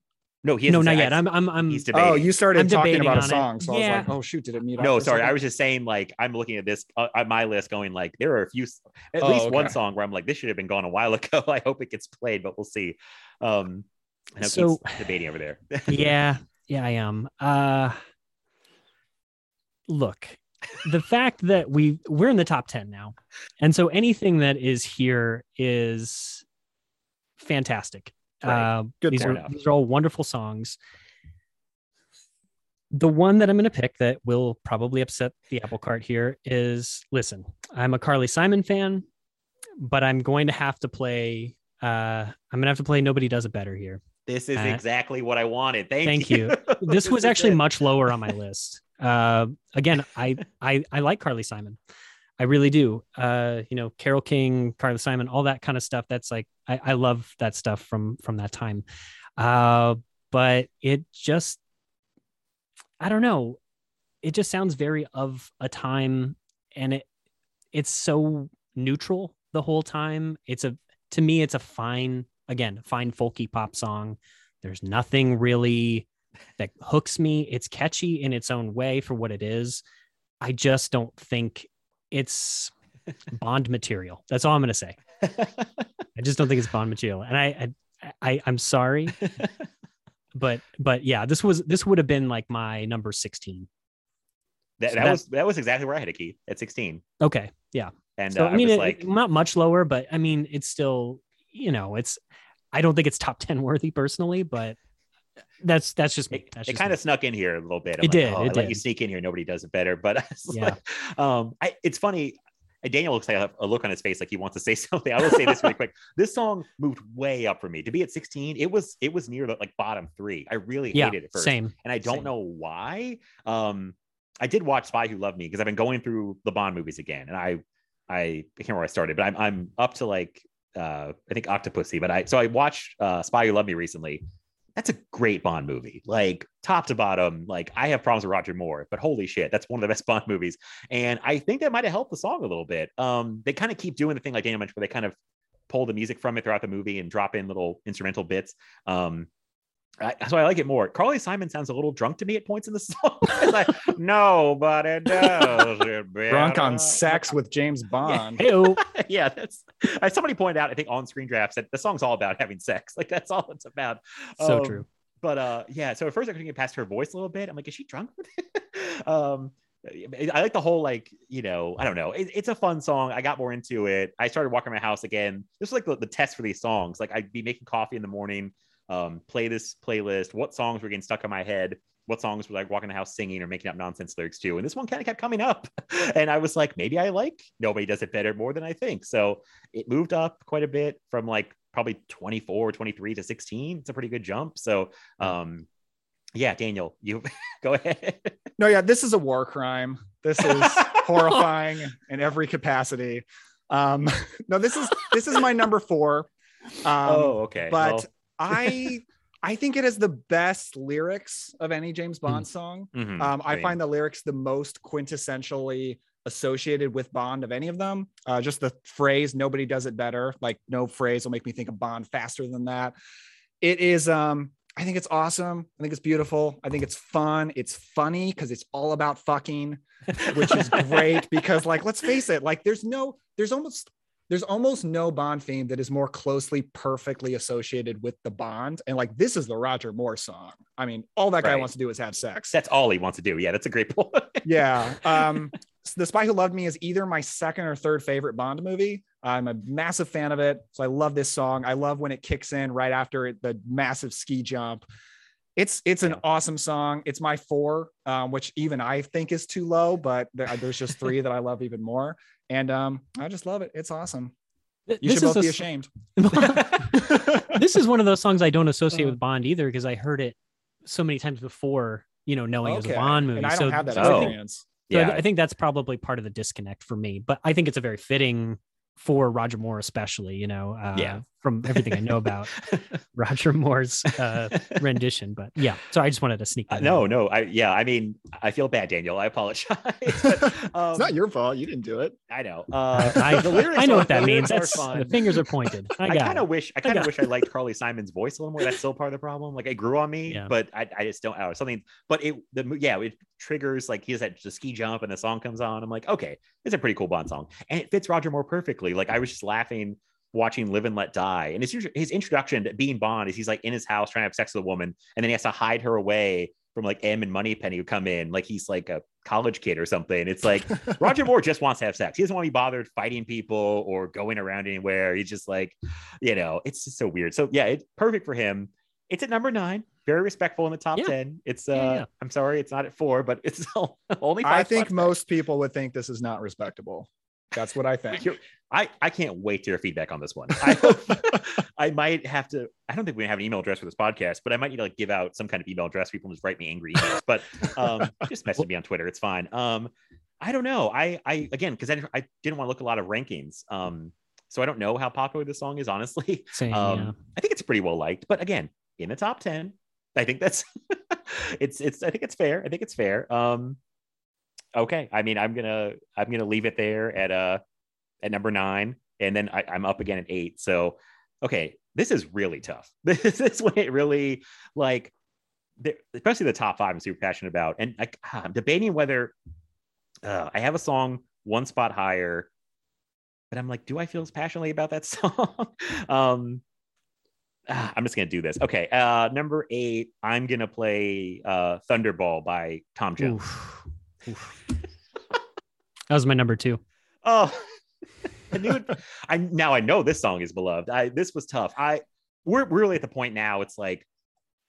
no, he no, hasn't yet. I'm, I'm, I'm, he's debating. Oh, you started I'm talking debating about a on it. song, so I was like, oh shoot, did it meet up? no, for a sorry. I was just saying, like, I'm looking at this uh, at my list, going like, there are a few, at Oh, least one song where I'm like, this should have been gone a while ago. I hope it gets played, but we'll see. Um, I know So- Keith's debating over there. yeah yeah i am. Uh look the fact that we we're in the top 10 now and so anything that is here is fantastic. Right. uh Good these are these are all wonderful songs. The one that i'm going to pick that will probably upset the apple cart here is listen i'm a carly simon fan but i'm going to have to play uh i'm going to have to play nobody does it better here This is Uh, exactly what I wanted. Thank, thank you. you. this was actually much lower on my list. Uh, again, I, I I like Carly Simon, I really do. Uh, you know, Carol King, Carly Simon, all that kind of stuff. That's like I, I love that stuff from from that time. Uh, but it just I don't know. It just sounds very of a time, and it it's so neutral the whole time. It's a to me, it's a fine again fine folky pop song. There's nothing really that hooks me. It's catchy in its own way for what it is. I just don't think it's Bond material. That's all I'm going to say. I just don't think it's Bond material. And I, I, I I'm sorry, but but yeah, this was this would have been like my number 16. That, So that that- was that was exactly where I had a key at 16. Okay, yeah. And So uh, I mean, was it, like, not much lower, but I mean, it's still you know, it's. I don't think it's top ten worthy personally, but that's that's just me. it, That's it just kind of snuck in here a little bit. It did, Oh, it I let you sneak in here. Nobody does it better. But it's Yeah. like, um, I, it's funny. Daniel looks like a look on his face like he wants to say something. I will say this really quick. This song moved way up for me. To be at 16, it was it was near the like bottom three. I really yeah, hated it first. same. and I don't Same. know why. Um, I did watch Spy Who Loved Me because I've been going through the Bond movies again, and I, I, I can't remember where I started, but I'm I'm up to like uh, I think Octopussy, but I so I watched uh, Spy Who Loved Me recently. That's a great Bond movie, like top to bottom. Like I have problems with Roger Moore, but holy shit, that's one of the best Bond movies. And I think that might have helped the song a little bit. Um, they kind of keep doing the thing like Daniel mentioned, where they kind of pull the music from it throughout the movie and drop in little instrumental bits. Um, I, so I like it more. Carly Simon sounds a little drunk to me at points in the song. It's like, nobody does it better. Drunk on sex with James Bond. Hey, yeah, that's somebody pointed out. I think on Screen Drafts that the song's all about having sex. Like that's all it's about. so Um, true. But uh, yeah. So at first I couldn't get past her voice a little bit. I'm like, is she drunk? um, I like the whole like you know I don't know. It, it's a fun song. I got more into it. I started walking my house again. This was like the, the test for these songs. Like I'd be making coffee in the morning, um, play this playlist. What songs were getting stuck in my head? What songs were like walking the house singing or making up nonsense lyrics to? And this one kind of kept coming up, and I was like, maybe I like nobody does it better more than I think. So it moved up quite a bit from like probably 24, 23 to 16. It's a pretty good jump. So um, yeah, Daniel, you go ahead. No, yeah, this is a war crime. This is horrifying in every capacity. Um, no, this is this is my number four. Um, oh, okay. but Well, I I think it has the best lyrics of any James Bond song. mhm, Um, I same. find the lyrics the most quintessentially associated with Bond of any of them. Uh, just the phrase "nobody does it better." Like no phrase will make me think of Bond faster than that. It is. Um, I think it's awesome. I think it's beautiful. I think it's fun. It's funny because it's all about fucking, which is great. because like, let's face it, like there's no, there's almost. There's almost no Bond theme that is more closely perfectly associated with the Bond. And like this is the Roger Moore song. I mean, all that guy Right. wants to do is have sex that's all he wants to do. Yeah, that's a great point. yeah. Um, The Spy Who Loved Me is either my second or third favorite Bond movie. I'm a massive fan of it. So I love this song. I love when it kicks in right after it, the massive ski jump. It's it's an Yeah. awesome song. It's my four, um, which even I think is too low, but there, there's just three that I love even more. And um, I just love it. It's awesome. You this should is both a be ashamed. this is one of those songs I don't associate Uh. with Bond either because I heard it so many times before, you know, knowing it was a Bond movie. And I don't so, have that so I think- experience. so I yeah, th- I think that's probably part of the disconnect for me. But I think it's a very fitting for Roger Moore, especially, you know, uh, Yeah. From everything I know about Roger Moore's uh, rendition. But yeah, so I just wanted to sneak Uh, no, no. I yeah. I mean, I feel bad, Daniel. I apologize. But, um, it's not your fault. You didn't do it. I know. Uh, I, the lyrics I know what that means. That's fun. the fingers are pointed. I I kind of wish I I kind of wish I liked Carly Simon's voice a little more. That's still part of the problem. Like it grew on me, Yeah. but I, I just don't know something. But it the yeah it triggers like he has that the ski jump and the song comes on. I'm like okay, it's a pretty cool Bond song and it fits Roger Moore perfectly. Like I was just laughing watching Live and Let Die and his his introduction to being Bond is he's like in his house trying to have sex with a woman and then he has to hide her away from like M and Moneypenny who come in like he's like a college kid or something. It's like Roger Moore just wants to have sex. He doesn't want to be bothered fighting people or going around anywhere. He's just like, you know, it's just so weird. So yeah, it's perfect for him. It's at number nine, very respectful in the top Yeah. 10. It's uh Yeah, yeah. I'm sorry, it's not at four, but it's only five. I think most people would think this is not respectable. That's what I think. I, I can't wait to hear feedback on this one. I, hope- I might have to. I don't think we have an email address for this podcast, but I might need to like give out some kind of email address. People just write me angry emails, but um, just message me on Twitter. It's fine. Um, I don't know. I I again because I, I didn't want to look at a lot of rankings. Um, so I don't know how popular this song is. Honestly, Same, um, yeah. I think it's pretty well liked. But again, in the top ten, I think that's it's it's. I think it's fair. I think it's fair. Um, okay. I mean, I'm gonna I'm gonna leave it there at uh at number nine, and then I, I'm up again at eight. So, okay, this is really tough. This is when it really like, especially the top five. I'm super passionate about, and I, I'm debating whether uh, I have a song one spot higher, but I'm like, do I feel as passionately about that song? um, ah, I'm just gonna do this. Okay, uh, number eight, I'm gonna play uh, Thunderball by Tom Jones. Oof. That was my number two. Oh, I knew it. I now I know this song is beloved. I this was tough. I we're we're really at the point now. It's like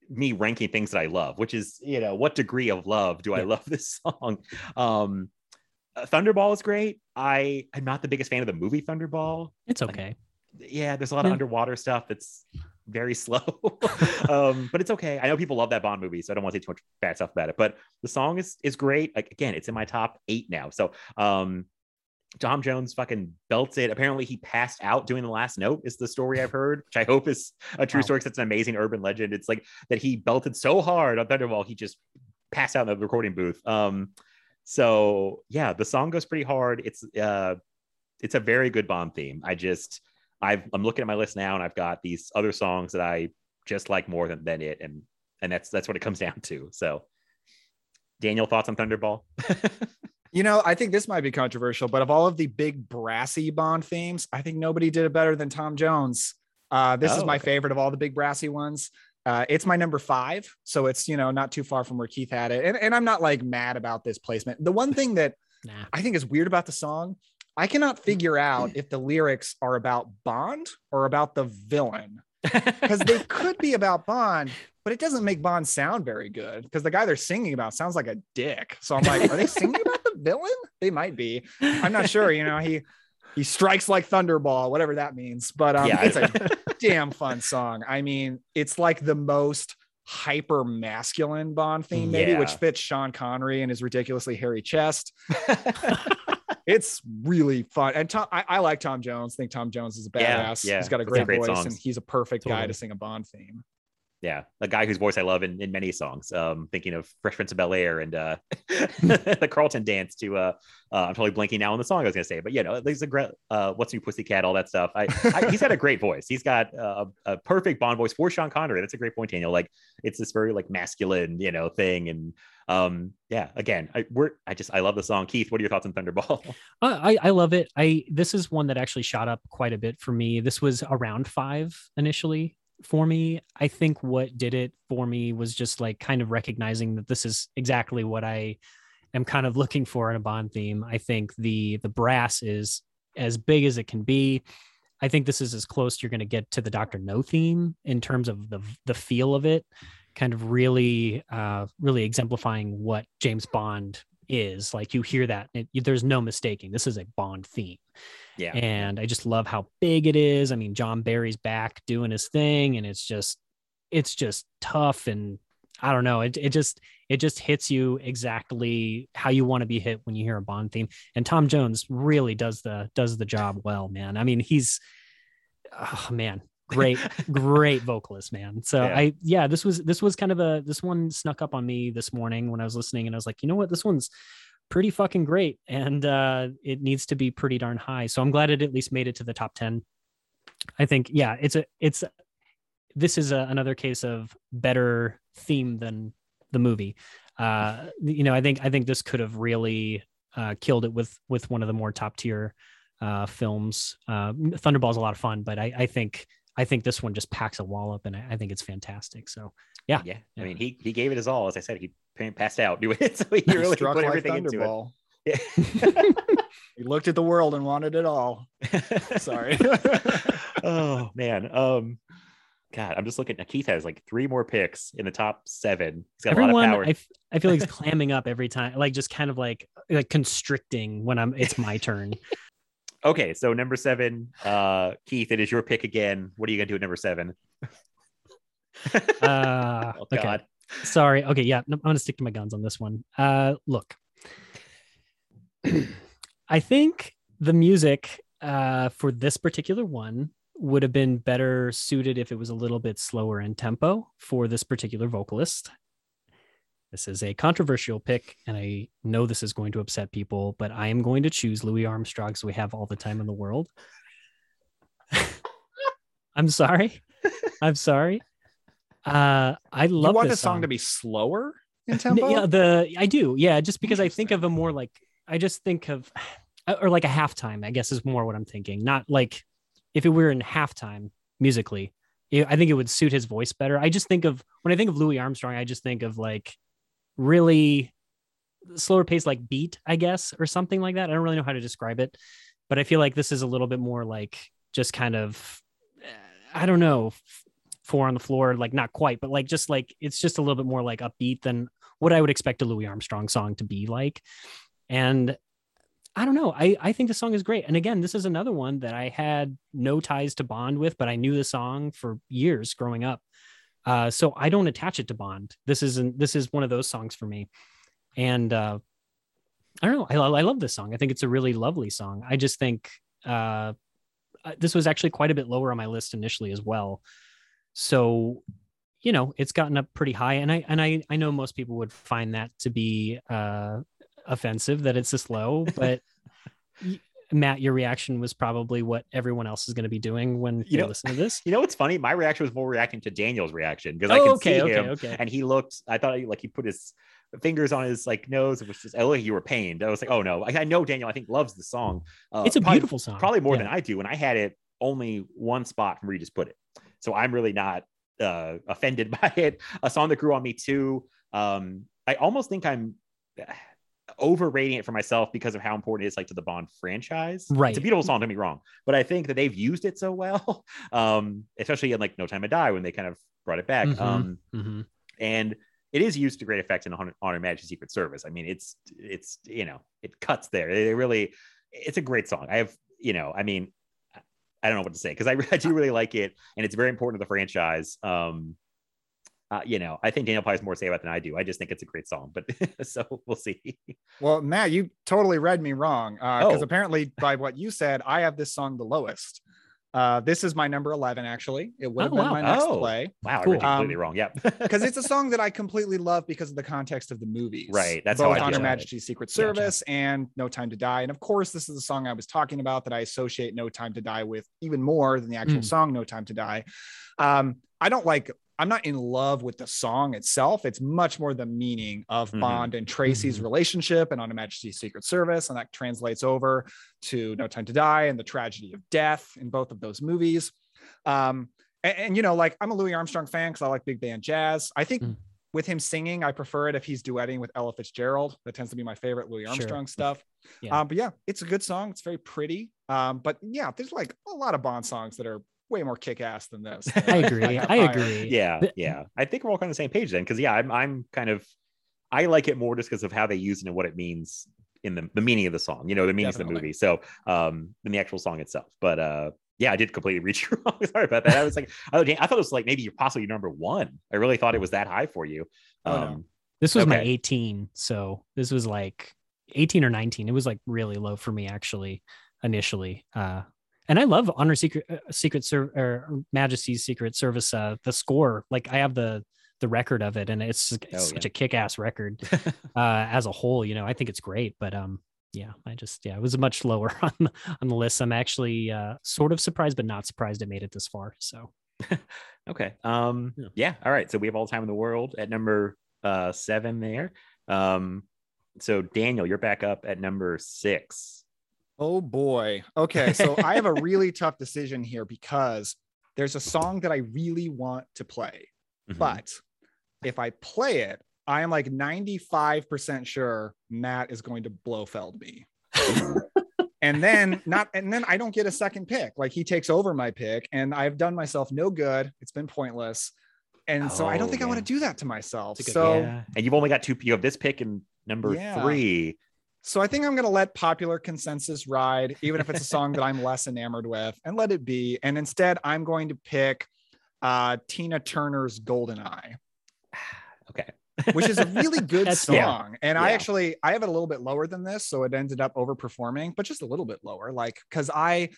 me ranking things that I love, which is you know what degree of love do I love this song? Um, uh, Thunderball is great. I I'm not the biggest fan of the movie Thunderball. It's okay. Yeah, there's a lot of underwater stuff that's very slow, um, but it's okay. I know people love that Bond movie, so I don't want to say too much bad stuff about it. But the song is is great. Like again, it's in my top eight now. So um, Tom Jones fucking belts it. Apparently, he passed out doing the last note. Is the story I've heard, which I hope is a true Wow. story. 'cause it's an amazing urban legend. It's like that he belted so hard on Thunderball, he just passed out in the recording booth. Um, so yeah, the song goes pretty hard. It's uh, it's a very good Bond theme. I just I've I'm looking at my list now, and I've got these other songs that I just like more than than it, and and that's that's what it comes down to. So, Daniel, thoughts on Thunderball? You know, I think this might be controversial, but of all of the big brassy Bond themes, I think nobody did it better than Tom Jones. Uh, this is Oh, my okay. favorite of all the big brassy ones. Uh, it's my number five, so it's you know not too far from where Keith had it, and, and I'm not like mad about this placement. The one thing that Nah. I think is weird about the song, I cannot figure out if the lyrics are about Bond or about the villain, because they could be about Bond, but it doesn't make Bond sound very good because the guy they're singing about sounds like a dick. So I'm like, are they singing about the villain? They might be. I'm not sure. You know, he he strikes like thunderball, whatever that means. But um, Yeah. it's a damn fun song. I mean, it's like the most hyper masculine Bond theme, maybe, which fits Sean Connery and his ridiculously hairy chest. it's really fun. And Tom, I, I like Tom Jones. I think Tom Jones is a badass. yeah. He's got a great, great voice, songs. and he's a perfect guy to sing a Bond theme. Yeah, a guy whose voice I love in, in many songs. Um, thinking of Fresh Prince of Bel Air and uh, the Carlton dance to uh, uh, I'm totally blanking now on the song I was gonna say, but you know, there's a great uh, What's New Pussycat, all that stuff. I, I he's got a great voice. He's got a, a perfect Bond voice for Sean Connery. That's a great point, Daniel. Like it's this very like masculine, you know, thing. And um, yeah, again, I we're I just I love the song. Keith, what are your thoughts on Thunderball? Uh, I I love it. I this is one that actually shot up quite a bit for me. This was around five initially for me. I think what did it for me was just like kind of recognizing that this is exactly what I am kind of looking for in a Bond theme. I think the the brass is as big as it can be. I think this is as close you're going to get to the Doctor No theme in terms of the the feel of it, kind of really uh, really exemplifying what James Bond is. Like you hear that, it, there's no mistaking. This is a Bond theme, yeah, and I just love how big it is. I mean, John Barry's back doing his thing, and it's just it's just tough and I don't know. It it just it just hits you exactly how you want to be hit when you hear a Bond theme. And Tom Jones really does the does the job well, man. I mean, he's oh man, great great vocalist, man. So Yeah. I yeah, this was this was kind of a this one snuck up on me this morning when I was listening and I was like, "You know what? This one's pretty fucking great and uh it needs to be pretty darn high." So I'm glad it at least made it to the top 10. I think yeah, it's a it's this is a, another case of better theme than the movie. Uh, you know, I think I think this could have really uh, killed it with with one of the more top tier uh, films. Uh, Thunderball's a lot of fun, but I, I think I think this one just packs a wallop, and I, I think it's fantastic. So yeah, yeah. I mean, he he gave it his all. As I said, he passed out doing it, so he really Struck put like everything into it. Yeah. He looked at the world and wanted it all. Sorry. oh man. Um God, I'm just looking. Keith has like three more picks in the top seven. He's got a lot of power. I, f- I feel like he's clamming up every time, like just kind of like like constricting when I'm it's my turn. Okay, so number seven, uh, Keith, it is your pick again. What are you gonna do at number seven? Uh, Oh okay. God. sorry okay yeah i'm gonna stick to my guns on this one uh look i think the music uh for this particular one would have been better suited if it was a little bit slower in tempo for this particular vocalist this is a controversial pick and i know this is going to upset people but i am going to choose louis armstrong so we have all the time in the world i'm sorry i'm sorry uh i you love want this the song, to be slower in tempo? yeah, the I do. Yeah, just because I think of a more like I just think of or like a halftime, I guess is more what I'm thinking. Not like if it were in halftime musically, I think it would suit his voice better. I just think of when I think of Louis Armstrong, I just think of like really slower pace like beat, I guess, or something like that. I don't really know how to describe it, but I feel like this is a little bit more like just kind of eh, I don't know, four on the floor, like not quite, but like just like it's just a little bit more like upbeat than what I would expect a Louis Armstrong song to be like. And I don't know. I, I think the song is great. And again, this is another one that I had no ties to Bond with, but I knew the song for years growing up. Uh, so I don't attach it to Bond. This isn't, this is one of those songs for me. And uh, I don't know. I, I love this song. I think it's a really lovely song. I just think uh, uh, this was actually quite a bit lower on my list initially as well. So, you know, it's gotten up pretty high. And I, and I, I know most people would find that to be, uh, offensive that it's this low, but Matt, your reaction was probably what everyone else is going to be doing when you, know, listen to this. You know what's funny? My reaction was more reacting to Daniel's reaction because I Oh, could okay, see okay, him okay. and he looked. I thought he like he put his fingers on his like nose. It was just I like you were pained. I was like, oh no, I, I know Daniel. I think loves the song. Uh, It's a probably- beautiful song. probably more Yeah. than I do. And I had it only one spot from where you just put it, so I'm really not uh, offended by it. A song that grew on me too. Um, I almost think I'm overrating it for myself because of how important it is like to the Bond franchise. Right. It's a beautiful song, don't get me wrong. But I think that they've used it so well. Um, especially in like No Time to Die when they kind of brought it back. Mhm. Um, Mhm. and it is used to great effect in On Her, Honor Majesty Secret Service. I mean, it's it's you know, it cuts there. It really it's a great song. I have, you know, I mean, I don't know what to say because I, I do really like it and it's very important to the franchise. Um, uh, you know, I think Daniel probably has more to say about it than I do. I just think it's a great song, but so we'll see. Well, Matt, you totally read me wrong Uh because Oh. apparently, by what you said, I have this song the lowest. Uh, this is my number 11, actually. It would have Oh, been wow. my next Oh. play Wow, Cool. I read you completely Um, wrong. Yep. because it's a song that I completely love because of the context of the movies. Right, that's both how I On Her. Majesty's Secret Gotcha. Service and No Time to Die. And of course, this is the song I was talking about that I associate No Time to Die with even more than the actual Mm. song No Time to Die. Um, I don't like. I'm not in love with the song itself. It's much more the meaning of Mhm. Bond and Tracy's Mhm. relationship and On Her Majesty's Secret Service, and that translates over to No Time to Die and the tragedy of death in both of those movies. Um, and, and, you know, like I'm a Louis Armstrong fan because I like big band jazz. I think Mm. with him singing, I prefer it if he's duetting with Ella Fitzgerald. That tends to be my favorite Louis Sure. Armstrong stuff. Yeah. Um, but yeah, it's a good song. It's very pretty. Um, but yeah, there's like a lot of Bond songs that are way more kick-ass than this. I agree. have I agree. yeah yeah i think we're all kind of the same page then because yeah I'm, I'm kind of i like it more just because of how they use it and what it means in the, the meaning of the song you know the meanings of the movie so um in the actual song itself but uh yeah i did completely reach you wrong sorry about that i was like oh dang, i thought it was like maybe you're possibly number one i really thought it was that high for you Oh, no. um This was my 18. So this was like 18 or 19. It was like really low for me actually initially. Uh, and I love On Her Secret uh, Secret Ser- or Majesty's Secret Service. Uh, the score, like I have the the record of it, and it's, it's Oh, such yeah. a kick ass record uh, as a whole. You know, I think it's great, but um, yeah, I just yeah, it was much lower on the, on the list. I'm actually uh, sort of surprised, but not surprised it made it this far. So okay um Yeah. yeah all right so we have all the time in the world at number uh seven there um so daniel you're back up at number six Oh boy. Okay, so I have a really tough decision here because there's a song that I really want to play, Mhm. but if I play it, I am like 95% sure Matt is going to Blofeld me. and then not and then I don't get a second pick. Like he takes over my pick and I've done myself no good. It's been pointless. And so I don't Oh, think I want to do that to myself. Good- So yeah. and you've only got two you have this pick and number Yeah. three So I think I'm going to let popular consensus ride, even if it's a song that I'm less enamored with, and let it be. And instead, I'm going to pick uh, Tina Turner's Golden Eye, okay which is a really good song. fair. And I actually I have it a little bit lower than this, so it ended up overperforming, but just a little bit lower. Like because I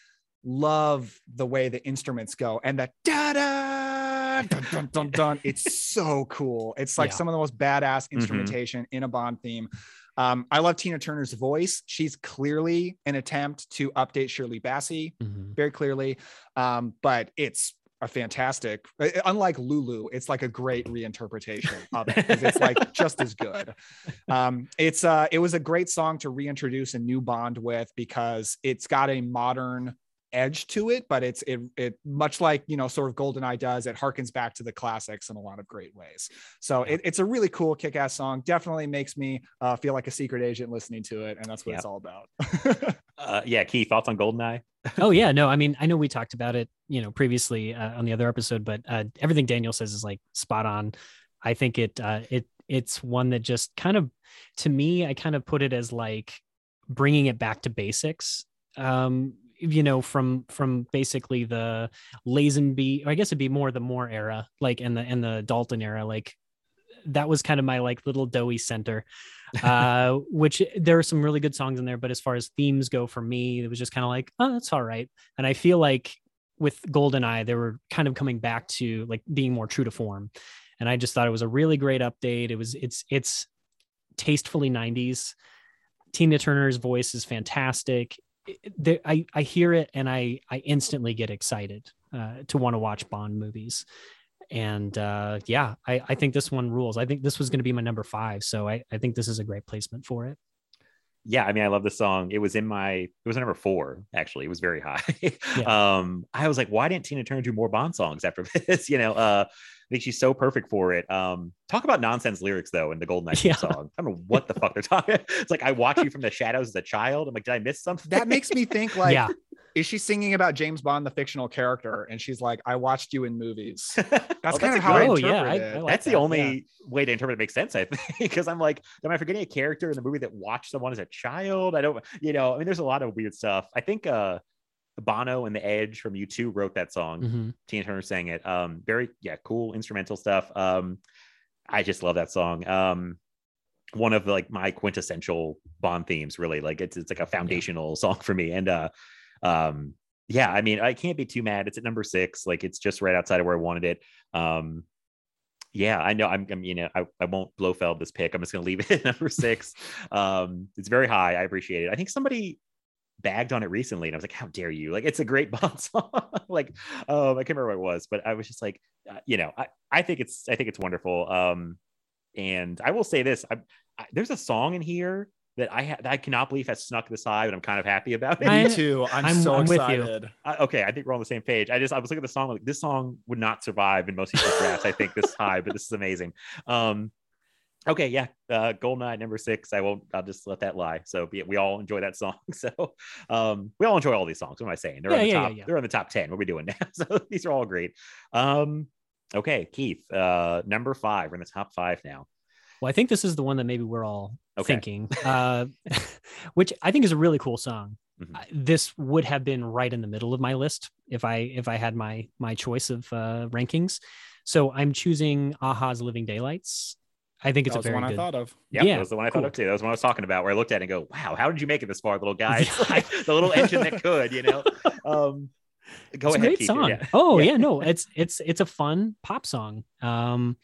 love the way the instruments go and the da da dun dun dun. It's so cool. It's like Yeah. some of the most badass Mhm. instrumentation in a Bond theme. Um, I love Tina Turner's voice. She's clearly an attempt to update Shirley Bassey, mhm. very clearly. Um, but it's a fantastic, uh, unlike Lulu, it's like a great reinterpretation of it it's like just as good. Um, it's uh, it was a great song to reintroduce a new Bond with because it's got a modern edge to it, but it's it it much like you know sort of Goldeneye does. It harkens back to the classics in a lot of great ways. So it, it's a really cool kick-ass song. Definitely makes me uh, feel like a secret agent listening to it, and that's what Yeah. it's all about. Uh, yeah, Keith, thoughts on Goldeneye? oh yeah no i mean i know we talked about it you know previously uh, on the other episode but uh, everything daniel says is like spot on i think it uh, it it's one that just kind of to me i kind of put it as like bringing it back to basics um you know from from basically the lazenby or i guess it'd be more the moore era like in the in the dalton era like that was kind of my like little doughy center. Uh which there are some really good songs in there but as far as themes go for me it was just kind of like oh that's all right. And i feel like with goldeneye they were kind of coming back to like being more true to form. And i just thought it was a really great update. It was it's it's tastefully 90s tina turner's voice is fantastic there, I, I hear it and I, I instantly get excited uh, to want to watch Bond movies. And uh, yeah, I, I think this one rules. I think this was going to be my number five. So I, I think this is a great placement for it. Yeah, I mean, I love the song. It was in my, it was number four, actually. It was very high. Yeah. Um, I was like, why didn't Tina Turner do more Bond songs after this? you know, uh, I think she's so perfect for it. Um, talk about nonsense lyrics though in the Goldeneye Yeah. song. I don't know what the fuck they're talking. It's like I watch you from the shadows as a child. I'm like, did I miss something? that makes me think like, yeah. Is she singing about James Bond, the fictional character? And she's like, I watched you in movies. That's Oh, kind a of how I Oh, interpret yeah, I- it. I like that's the that, only way to interpret it makes sense, I think, because I'm like, am I forgetting a character in the movie that watched someone as a child? I don't, you know, I mean, there's a lot of weird stuff. I think uh Bono and the Edge from U2 wrote that song. Mhm. Tina Turner sang it. Um, very yeah, cool instrumental stuff. Um, I just love that song. Um, one of like my quintessential Bond themes, really. Like it's it's like a foundational song for me. And uh, um, yeah, I mean, I can't be too mad. It's at number six. Like it's just right outside of where I wanted it. Um, yeah, I know. I'm, I'm you know, I, I won't Blofeld this pick. I'm just gonna leave it at number six. Um, it's very high. I appreciate it. I think somebody bagged on it recently, and I was like, "How dare you!" Like, it's a great Bond song. like, um, I can't remember what it was, but I was just like, uh, you know, I, I think it's, I think it's wonderful. Um, and I will say this: I, I, there's a song in here that I ha- that I cannot believe has snuck this high, but I'm kind of happy about it. Me too. I'm, I'm- so I'm with you. excited. I, okay, I think we're on the same page. I just I was looking at the song like this song would not survive in most people's drafts. I think this high, but this is amazing. Um, okay, yeah, uh, Goldeneye number six. I won't. I'll just let that lie. So we, we all enjoy that song. So um, we all enjoy all these songs. What am I saying? They're Yeah, on the yeah, top. yeah, yeah. They're on the top ten. What are we doing now? So these are all great. Um, okay, Keith, uh, number five. We're in the top five now. Well, I think this is the one that maybe we're all Okay. thinking, uh, which I think is a really cool song. Mhm. This would have been right in the middle of my list if I if I had my my choice of uh, rankings. So I'm choosing a-ha's "Living Daylights." I think it's That a was the one good. I thought of. Yeah, Yeah, that was the one I cool. thought of too. That was what I was talking about, where I looked at it and go, "Wow, how did you make it this far, little guy?" Like the little engine that could, you know. Um, go it's ahead, a great Keith. song. Yeah. Oh Yeah. yeah. no, it's it's it's a fun pop song. Um,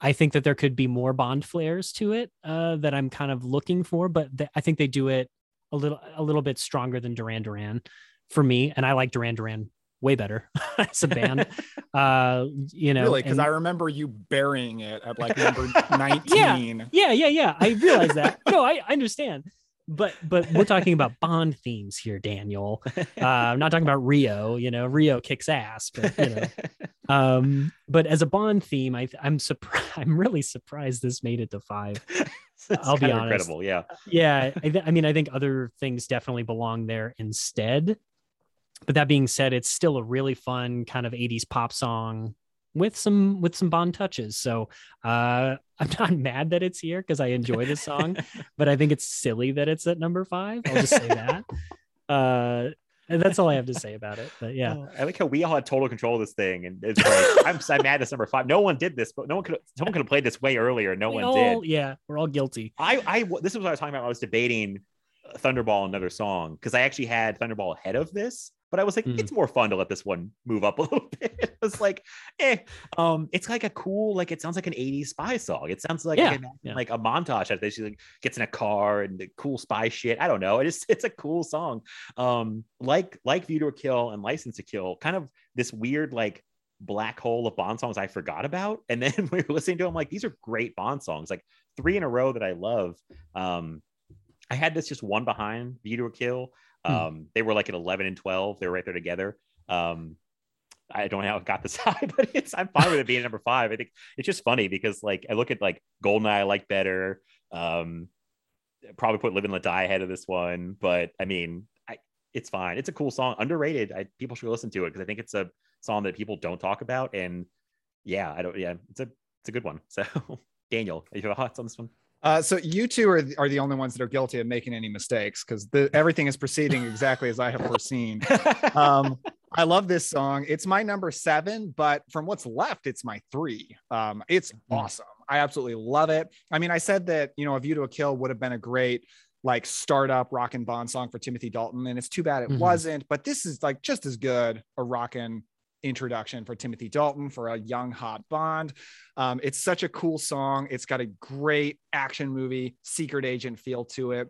I think that there could be more Bond flares to it uh, that I'm kind of looking for, but th- I think they do it a little a little bit stronger than Duran Duran for me, and I like Duran Duran way better as a band. uh, you know, really, because and- I remember you burying it at like number 19. yeah, yeah, yeah. I realize that. No, I, I understand. But but we're talking about Bond themes here, Daniel. Uh, I'm not talking about Rio. You know, Rio kicks ass, but you know. Um, but as a Bond theme, I, I'm surprised. I'm really surprised this made it to five. It's I'll be honest. incredible. Yeah. Yeah, I, th- I mean, I think other things definitely belong there instead. But that being said, it's still a really fun kind of 80s pop song with some with some Bond touches. So uh, I'm not mad that it's here because I enjoy this song, but I think it's silly that it's at number five. I'll just say that. Uh, and that's all I have to say about it. But yeah. Oh, I like how we all had total control of this thing, and it's like I'm, I'm mad it's number five. No one did this, but no one could. Someone could have played this way earlier. No We one all- did. Yeah, we're all guilty. I, I, this is what I was talking about. I was debating Thunderball, another song, because I actually had Thunderball ahead of this, but I was like, Mm. it's more fun to let this one move up a little bit. It was like, eh, um, it's like a cool, like it sounds like an '80s spy song. It sounds like Yeah, yeah. like a montage this. She like gets in a car and the cool spy shit. I don't know. It is, it's a cool song. Um, like like View to a Kill and License to Kill, kind of this weird like black hole of Bond songs I forgot about. And then we were listening to them, like these are great Bond songs, like three in a row that I love. Um, I had this just one behind View to a Kill. Hmm. Um, they were like at 11 and 12. They were right there together. Um, I don't know how it got this high, but it's I'm fine with it being number five. I think it's just funny because like I look at like Goldeneye, I like better. Um, probably put Live and Let Die ahead of this one, but I mean, I it's fine. It's a cool song, underrated. I people should listen to it because I think it's a song that people don't talk about. And yeah, I don't. Yeah, it's a it's a good one. So Daniel, you have thoughts on this one? Uh, so you two are are the only ones that are guilty of making any mistakes because everything is proceeding exactly as I have foreseen. Um, I love this song. It's my number seven, but from what's left, it's my three. Um, it's awesome. I absolutely love it. I mean, I said that you know, A View to a Kill would have been a great like startup rock and bond song for Timothy Dalton, and it's too bad it Mhm. wasn't. But this is like just as good a rockin' introduction for Timothy Dalton for a young hot Bond. Um, it's such a cool song. It's got a great action movie secret agent feel to it.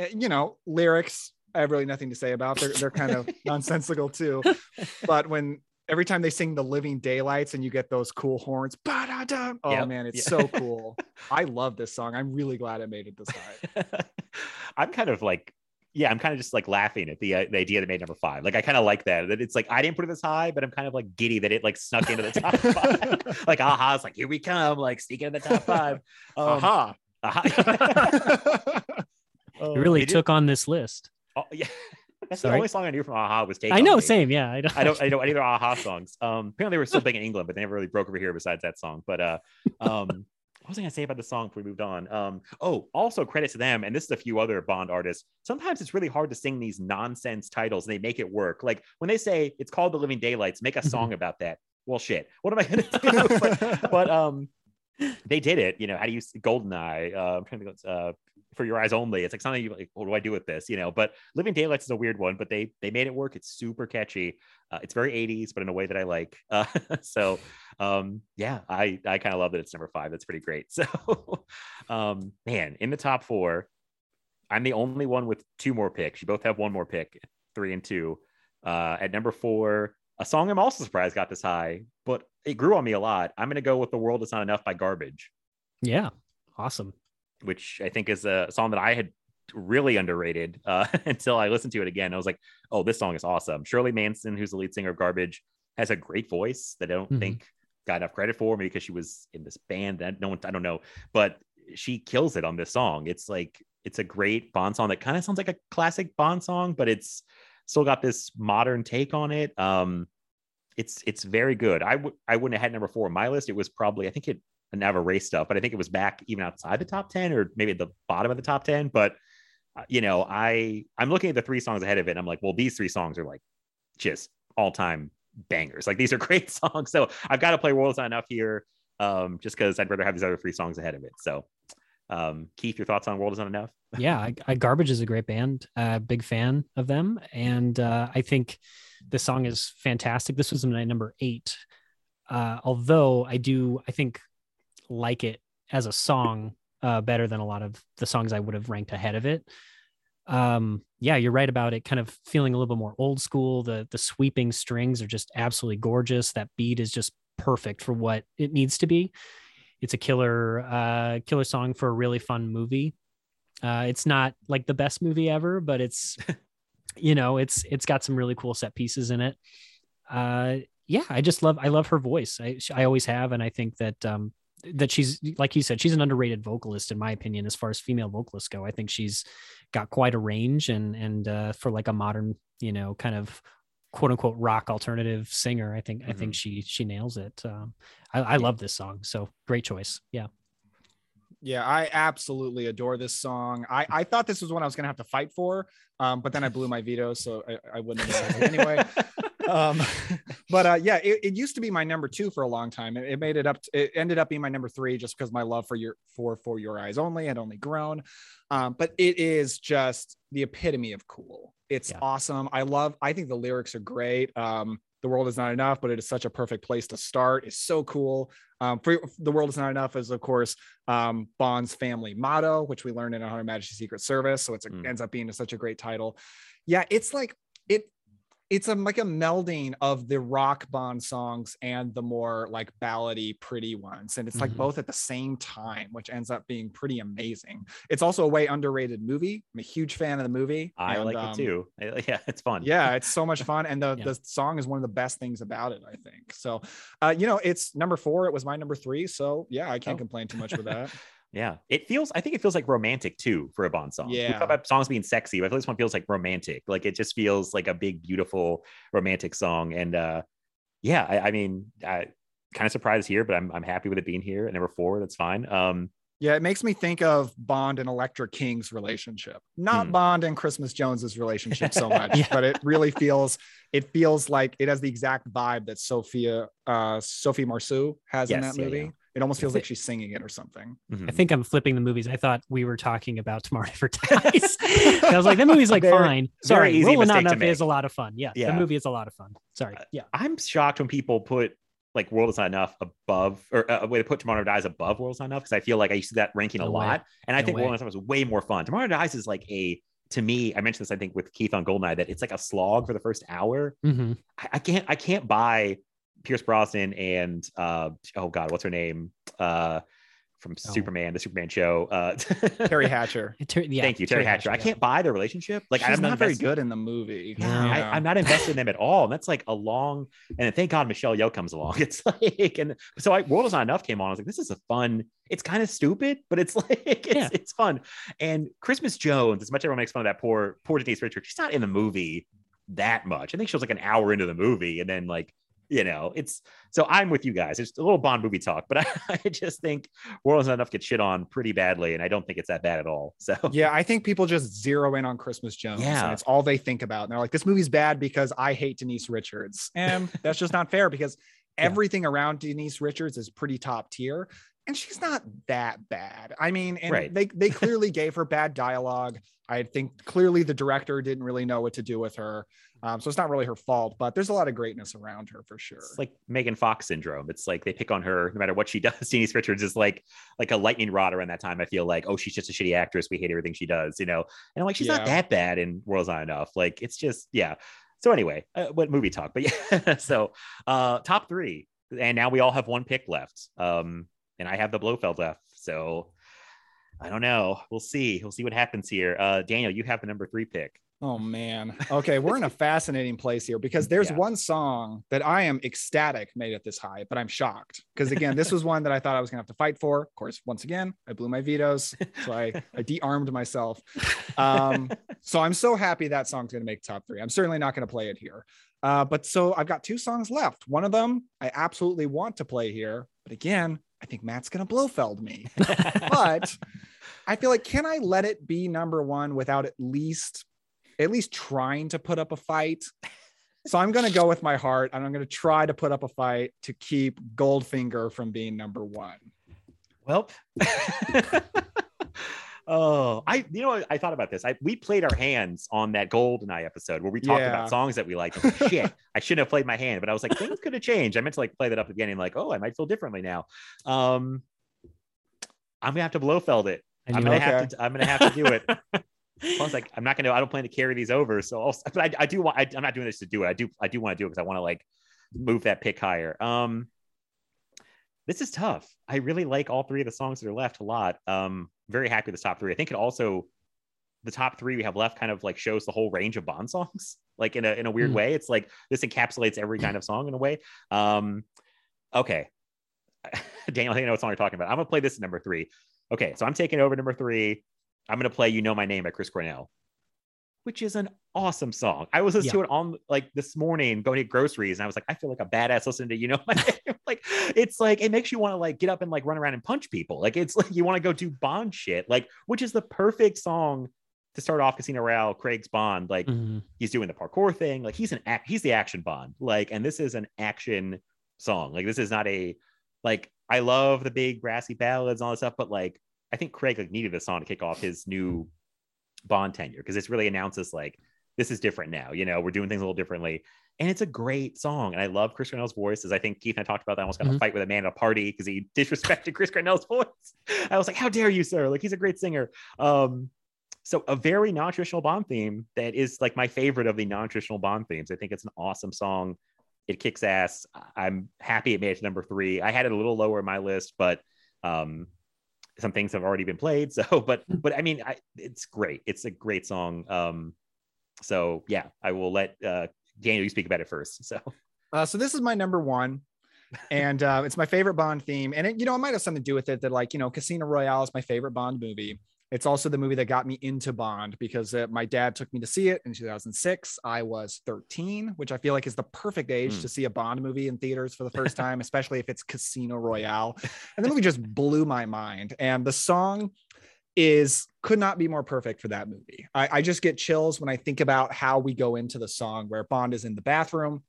Uh, You know, lyrics I have really nothing to say about. They're they're kind of nonsensical too. But when every time they sing the Living Daylights and you get those cool horns, oh Yep. man, it's Yeah. so cool. I love this song. I'm really glad I made it this high. I'm kind of like, yeah, I'm kind of just like laughing at the uh, the idea that made number five. Like, I kind of like that. That it's like I didn't put it this high, but I'm kind of like giddy that it like snuck into the top five. like, aha, it's like, here we come, like sneaking in the top five. Um, Aha. aha. You really They did- took on this list. Oh, yeah. That's Sorry. the only song I knew from a-ha was Take I know, Me. same. Yeah, I don't. I don't I know any other a-ha songs. Um, apparently they were still big in England, but they never really broke over here besides that song. But uh, um, what was I gonna say about the song before we moved on? Um, oh, also credit to them, and this is a few other Bond artists. Sometimes it's really hard to sing these nonsense titles, and they make it work. Like when they say it's called The Living Daylights, make a song about that. Well, shit, what am I gonna do? but, but um, they did it. You know, how do you Goldeneye? Uh, I'm trying to think. Uh, for your eyes only. It's like something you like. What do I do with this? You know. But Living Daylights is a weird one, but they they made it work. It's super catchy. Uh, it's very 80s, but in a way that I like. Uh, so um, yeah, I I kind of love that it's number five. That's pretty great. So um, man, in the top four, I'm the only one with two more picks. You both have one more pick, three and two. Uh, at number four, a song I'm also surprised got this high, but it grew on me a lot. I'm gonna go with "The World Is Not Enough" by Garbage Yeah, awesome. Which I think is a song that I had really underrated uh, until I listened to it again. I was like, oh, this song is awesome. Shirley Manson, who's the lead singer of Garbage, has a great voice that I don't Mhm. think got enough credit for, maybe because she was in this band that no one, I don't know, but she kills it on this song. It's like, it's a great Bond song that kind of sounds like a classic Bond song, but it's still got this modern take on it. Um, it's it's very good. I would I wouldn't have had number four on my list. It was probably I think it never race stuff, but I think it was back even outside the top 10 or maybe at the bottom of the top 10. But uh, you know, I I'm looking at the three songs ahead of it. And I'm like, well, these three songs are like just all time bangers. Like these are great songs. So I've got to play World's Not Enough here. Um, just because I'd rather have these other three songs ahead of it. So um, Keith, your thoughts on World is Not Enough? yeah, I, I, Garbage is a great band. Uh, big fan of them, and uh, I think the song is fantastic. This was my number eight. Uh, although I do, I think like it as a song uh, better than a lot of the songs I would have ranked ahead of it. Um, yeah, you're right about it. Kind of feeling a little bit more old school. The the sweeping strings are just absolutely gorgeous. That beat is just perfect for what it needs to be. It's a killer uh, killer song for a really fun movie. Uh, it's not like the best movie ever, but it's you know it's it's got some really cool set pieces in it. Uh, yeah, I just love I love her voice. I I always have, and I think that um, that she's like you said, she's an underrated vocalist in my opinion as far as female vocalists go. I think she's got quite a range, and and uh, for like a modern you know kind of quote unquote rock alternative singer, I think I think she she nails it. Um, I, I love this song, so great choice. Yeah. Yeah, I absolutely adore this song. I, I thought this was one I was going to have to fight for, um, but then I blew my veto, so I, I wouldn't have anyway. um, but uh, yeah, it, it used to be my number two for a long time. It, it made it up. To, it ended up being my number three just because my love for your for for your eyes only had only grown. Um, but it is just the epitome of cool. It's Yeah. awesome. I love. I think the lyrics are great. Um, the world is not enough, but it is such a perfect place to start. It's so cool. Um, for, the world is not enough is of course um, Bond's family motto, which we learned in Her Majesty's Secret Service. So it's a, Mm. ends up being such a great title. Yeah, it's like it it's a like a melding of the rock Bond songs and the more like ballady, pretty ones, and it's like Mhm. both at the same time, which ends up being pretty amazing. It's also a way underrated movie. I'm a huge fan of the movie. I and, like um, it too. Yeah, it's fun. Yeah, it's so much fun, and the Yeah. the song is one of the best things about it. I think so. Uh, you know, it's number four. It was my number three, so yeah, I can't Oh. complain too much with that. Yeah, it feels. I think it feels like romantic too for a Bond song. we Yeah. talk about songs being sexy, but I feel this one feels like romantic. Like it just feels like a big, beautiful romantic song. And uh yeah, I, I mean, I kind of surprised here, but I'm I'm happy with it being here at number four. That's fine. Um, Yeah, it makes me think of Bond and Elektra King's relationship, not Hmm. Bond and Christmas Jones's relationship so much, Yeah. but it really feels it feels like it has the exact vibe that Sophia uh Sophie Marceau has in Yes, that yeah, movie. yeah. It almost feels like she's singing it or something. mhm. I think I'm flipping the movies. I thought we were talking about Tomorrow Never Dies. I was like, that movie's like Very- fine. Sorry, easy Rolling Not Enough is a lot of fun. Yeah, Yeah. the movie is a lot of fun. Sorry. Yeah. I'm shocked when people put like World is Not Enough above, or uh, way to put Tomorrow Never Dies above World is Not Enough because I feel like I used to see that ranking a No way. lot, and I No think way. World is Not Enough is way more fun. Tomorrow Never Dies is like a to me. I mentioned this I think with Keith on Goldeneye that it's like a slog for the first hour. Mhm. I, I can't I can't buy Pierce Brosnan and uh oh god what's her name uh from Oh. Superman the Superman show uh Teri Hatcher. Ter- yeah, thank you Teri, Hatcher. I can't buy their relationship like She's I'm not very good in the movie. yeah, Yeah. I, I'm not invested in them at all. And that's like a long, and then thank God Michelle Yeoh comes along. It's like, and so I, World is Not Enough came on. I was like, this is a fun, it's kind of stupid, but it's like, it's, Yeah. it's fun. And Christmas Jones, as much as everyone makes fun of that poor, poor Denise Richards, she's not in the movie that much. I think she was like an hour into the movie. And then like, you know, it's so I'm with you guys. It's a little Bond movie talk, but I, I just think World is Not Enough gets shit on pretty badly. And I don't think it's that bad at all. So Yeah, I think people just zero in on Christmas Jones. Yeah. And it's all they think about. And they're like, this movie's bad because I hate Denise Richards. And that's just not fair because everything around Denise Richards is pretty top tier. And she's not that bad. I mean, and Right. they they clearly gave her bad dialogue. I think clearly the director didn't really know what to do with her. Um, so it's not really her fault, but there's a lot of greatness around her for sure. It's like Megan Fox syndrome. It's like they pick on her no matter what she does. Denise Richards is like like a lightning rod around that time. I feel like, oh, she's just a shitty actress. We hate everything she does, you know. And I'm like, she's not that bad in World's Not Enough. Like, it's just yeah. So anyway, uh, what movie talk? But yeah, so uh top three, and now we all have one pick left. Um, and I have the Blofeld left. So I don't know. We'll see. We'll see what happens here. Uh, Daniel, you have the number three pick. Oh man. Okay, we're in a fascinating place here because there's Yeah. one song that I am ecstatic made it this high, but I'm shocked because again, this was one that I thought I was gonna have to fight for. Of course, once again, I blew my vetoes, so I I de-armed myself. Um, so I'm so happy that song's gonna make top three. I'm certainly not gonna play it here. Uh, but so I've got two songs left. One of them I absolutely want to play here, but again, I think Matt's gonna Blofeld me. but I feel like can I let it be number one without at least at least trying to put up a fight? So I'm gonna go with my heart and I'm gonna try to put up a fight to keep Goldfinger from being number one. Well, oh, I you know I thought about this. I we played our hands on that Goldeneye episode where we talked Yeah. about songs that we liked. Like, Shit, I shouldn't have played my hand, but I was like, things could have changed. I meant to like play that up again and like, oh, I might feel differently now. Um, I'm gonna have to Blofeld it. I'm gonna it. have to. I'm gonna have to do it. Plus, like, I'm not gonna. I don't plan to carry these over. So, I'll, but I, I do want. I, I'm not doing this to do it. I do. I do want to do it because I want to like move that pick higher. Um, this is tough. I really like all three of the songs that are left a lot. Um, very happy with the top three. I think it also the top three we have left kind of like shows the whole range of Bond songs, like in a in a weird Hmm. way. It's like this encapsulates every kind of song in a way. Um, okay, Daniel, I think I know what song you're talking about. I'm gonna play this at number three. Okay, so I'm taking over number three. I'm gonna play "You Know My Name" by Chris Cornell, which is an awesome song. I was listening to it on like this morning going to groceries, and I was like, I feel like a badass listening to "You Know My like, it's like it makes you want to like get up and like run around and punch people. Like, it's like you want to go do Bond shit. Like, which is the perfect song to start off Casino Royale. Craig's Bond, like Mhm. he's doing the parkour thing. Like he's an act, he's the action Bond. Like, and this is an action song. Like this is not a like I love the big brassy ballads and all this stuff, but like I think Craig like needed this song to kick off his new Bond tenure because this really announces like this is different now. You know, we're doing things a little differently. And it's a great song. And I love Chris Cornell's voice. As I think Keith and I talked about that. I almost got in a fight with a man at a party because he disrespected Chris Cornell's voice. I was like, How dare you, sir? Like he's a great singer. Um, so a very non-traditional Bond theme that is like my favorite of the non-traditional Bond themes. I think it's an awesome song. It kicks ass. I'm happy it made it to number three. I had it a little lower in my list, but um, some things have already been played. So, but but I mean, I, it's great. It's a great song. Um, so yeah, I will let uh, Daniel you speak about it first. So, Uh, so this is my number one, and uh, it's my favorite Bond theme. And it, you know, it might have something to do with it that, like, you know, Casino Royale is my favorite Bond movie. It's also the movie that got me into Bond because uh, my dad took me to see it in 2006. I was 13, which I feel like is the perfect age Hmm. to see a Bond movie in theaters for the first time, especially if it's Casino Royale. And the movie just blew my mind. And the song is could not be more perfect for that movie. I, I just get chills when I think about how we go into the song where Bond is in the bathroom.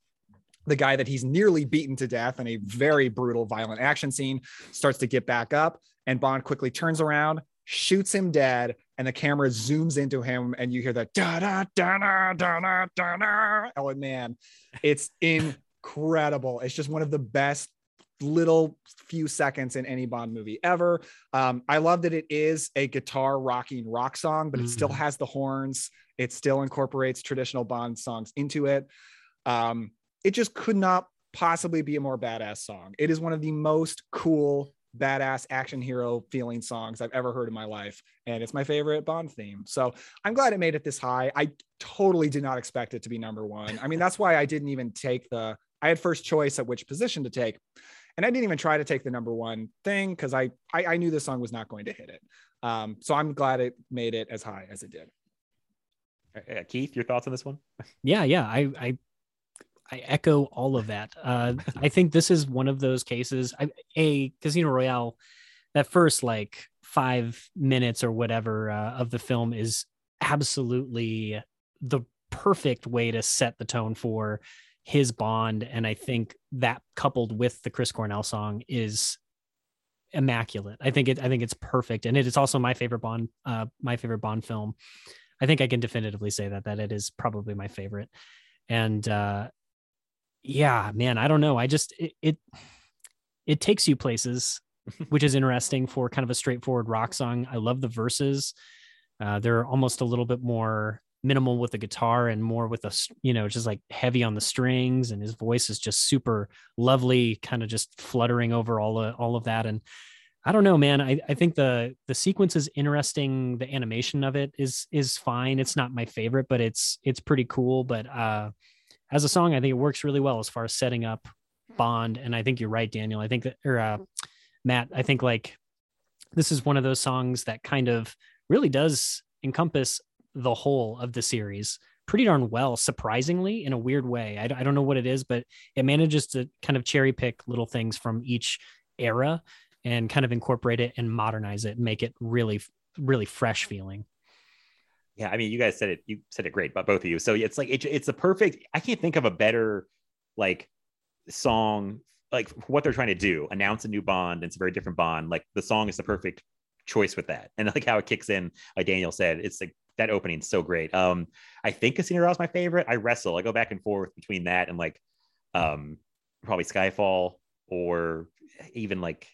The guy that he's nearly beaten to death in a very brutal, violent action scene starts to get back up, and Bond quickly turns around, shoots him dead, and the camera zooms into him, and you hear that da da da da da da da. Oh man, it's incredible. It's just one of the best little few seconds in any Bond movie ever. Um, I love that it is a guitar rocking rock song, but it mm. still has the horns. It still incorporates traditional Bond songs into it. Um, it just could not possibly be a more badass song. It is one of the most cool badass action hero feeling songs I've ever heard in my life. And it's my favorite Bond theme. So I'm glad it made it this high. I totally did not expect it to be number one. I mean, that's why I didn't even take the, I had first choice at which position to take. And I didn't even try to take the number one thing because I, I I knew this song was not going to hit it. Um, so I'm glad it made it as high as it did. uh, Keith, your thoughts on this one? yeah yeah i i i echo all of that uh i think this is one of those cases I, a casino royale that first like five minutes or whatever uh, of the film is absolutely the perfect way to set the tone for his bond and i think that coupled with the chris cornell song is immaculate i think it i think it's perfect and it is also my favorite bond uh my favorite bond film I think I can definitively say that that it is probably my favorite. And uh yeah, man, I don't know. I just it it, it takes you places, which is interesting for kind of a straightforward rock song. I love the verses. Uh they're almost a little bit more minimal with the guitar and more with s- you know just like heavy on the strings and his voice is just super lovely kind of just fluttering over all of all of that and I don't know, man. I, I think the the sequence is interesting. The animation of it is is fine. It's not my favorite, but it's it's pretty cool. But uh, as a song, I think it works really well as far as setting up Bond. And I think you're right, Daniel. I think that or uh, Matt. I think like this is one of those songs that kind of really does encompass the whole of the series pretty darn well, surprisingly, in a weird way. I, I don't know what it is, but it manages to kind of cherry pick little things from each era and kind of incorporate it and modernize it and make it really really fresh feeling Yeah, I mean, you guys said it. You said it great, but both of you. So it's like it, it's a perfect. I can't think of a better like song like what they're trying to do. Announce a new Bond. It's a very different Bond. Like the song is the perfect choice with that, and like how it kicks in. Like Daniel said, it's like that opening's so great. Um, I think Casino is my favorite. I wrestle. I go back and forth between that and like, um, probably Skyfall or even like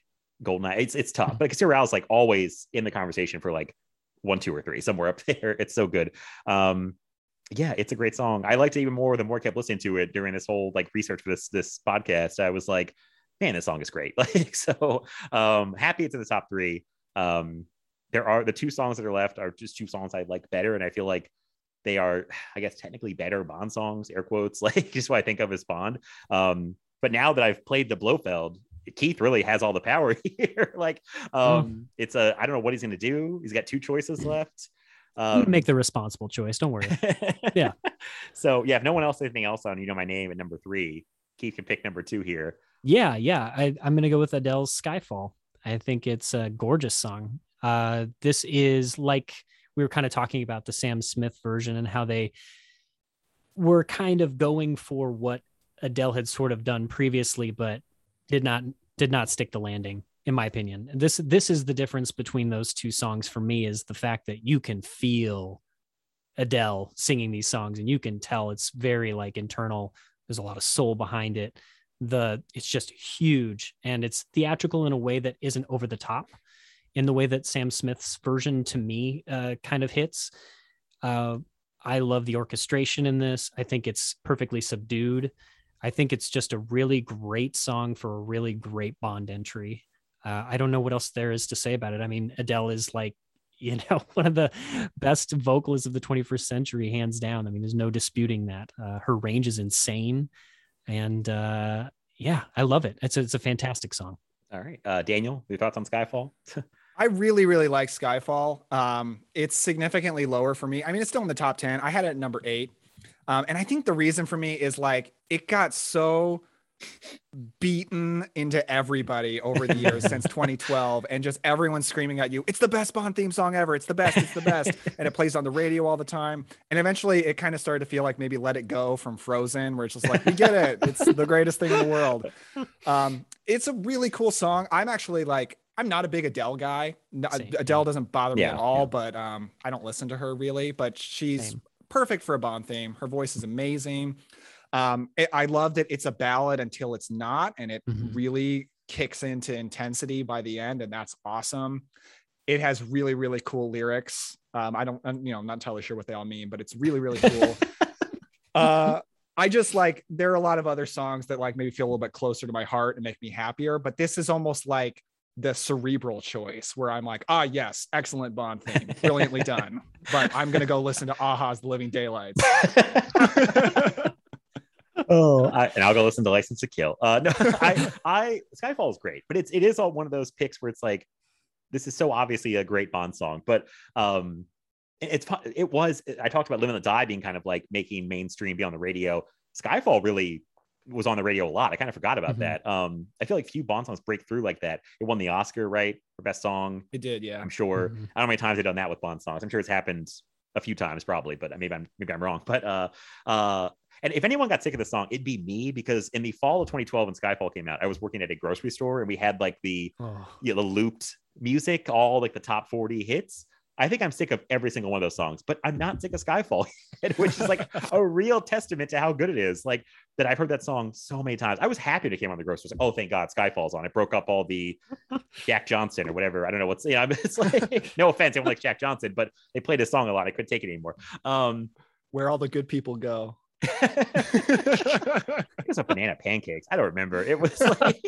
Goldeneye. It's it's tough, but Casino is like always in the conversation for like one, two, or three, somewhere up there. It's so good. Um, yeah, it's a great song. I liked it even more the more I kept listening to it during this whole like research for this this podcast. I was like, man, this song is great. Like, so um happy it's in the top three. Um, there are the two songs that are left are just two songs I like better, and I feel like they are, I guess, technically better Bond songs, air quotes, like just what I think of as Bond. Um, but now that I've played the Blofeld, Keith really has all the power here. like, um, it's a I don't know what he's gonna do. He's got two choices left. Um, make the responsible choice don't worry Yeah. So yeah, if no one else anything else on, you know my name at number three. Keith can pick number two here. yeah yeah I, i'm gonna go with adele's skyfall i think it's a gorgeous song uh this is like we were kind of talking about the sam smith version and how they were kind of going for what adele had sort of done previously but did not did not stick the landing in my opinion this this is the difference between those two songs for me is the fact that you can feel adele singing these songs and you can tell it's very like internal there's a lot of soul behind it the it's just huge and it's theatrical in a way that isn't over the top in the way that Sam Smith's version to me uh, kind of hits. Uh, I love the orchestration in this. I think it's perfectly subdued. I think it's just a really great song for a really great Bond entry. Uh, I don't know what else there is to say about it. I mean, Adele is like, you know, one of the best vocalists of the 21st century, hands down. I mean, there's no disputing that. Uh, her range is insane, and uh, yeah, I love it. It's a, it's a fantastic song. All right, uh, Daniel, your thoughts on Skyfall? I really, really like Skyfall. Um, it's significantly lower for me. I mean, it's still in the top 10. I had it at number eight. Um, and I think the reason for me is like it got so beaten into everybody over the years since 2012 and just everyone screaming at you it's the best bond theme song ever. It's the best. It's the best. And it plays on the radio all the time. And eventually it kind of started to feel like maybe let it go from frozen where it's just like we get it. It's the greatest thing in the world. Um, it's a really cool song. I'm actually like i'm not a big adele guy. Adele doesn't bother me yeah, at all yeah. but um, i don't listen to her really but she's Same. Perfect for a bond theme her voice is amazing um, it, I loved it. It's a ballad until it's not, and it mm-hmm. really kicks into intensity by the end, and that's awesome. It has really, really cool lyrics. Um, I don't, you know, I'm not entirely sure what they all mean, but it's really, really cool. uh, I just like there are a lot of other songs that like maybe feel a little bit closer to my heart and make me happier, but this is almost like the cerebral choice where I'm like, ah, yes, excellent Bond theme, brilliantly done. But I'm gonna go listen to a-ha's The Living Daylights oh, I, and I'll go listen to License to Kill. Uh, no, I, I Skyfall is great, but it's it is all one of those picks where it's like, this is so obviously a great Bond song, but um, it's it was. I talked about Live and Let Die being kind of like making mainstream, be on the radio. Skyfall really was on the radio a lot. I kind of forgot about mm-hmm. that. Um, I feel like few Bond songs break through like that. It won the Oscar, right, for best song. It did, yeah. I'm sure. Mm-hmm. I don't know how many times they've done that with Bond songs. I'm sure it's happened a few times, probably, but maybe I'm maybe I'm wrong. But uh, uh, and if anyone got sick of the song, it'd be me because in the fall of 2012 when Skyfall came out, I was working at a grocery store and we had like the oh. you know, the looped music, all like the top 40 hits. I think I'm sick of every single one of those songs, but I'm not sick of Skyfall, which is like a real testament to how good it is. Like that I've heard that song so many times. I was happy to came on the grocery. Like, oh, thank God, Skyfall's on. It broke up all the Jack Johnson or whatever. I don't know what's you know. It's like no offense, I don't like Jack Johnson, but they played his song a lot. I couldn't take it anymore. Um, Where all the good people go. It was a banana pancakes. I don't remember. It was like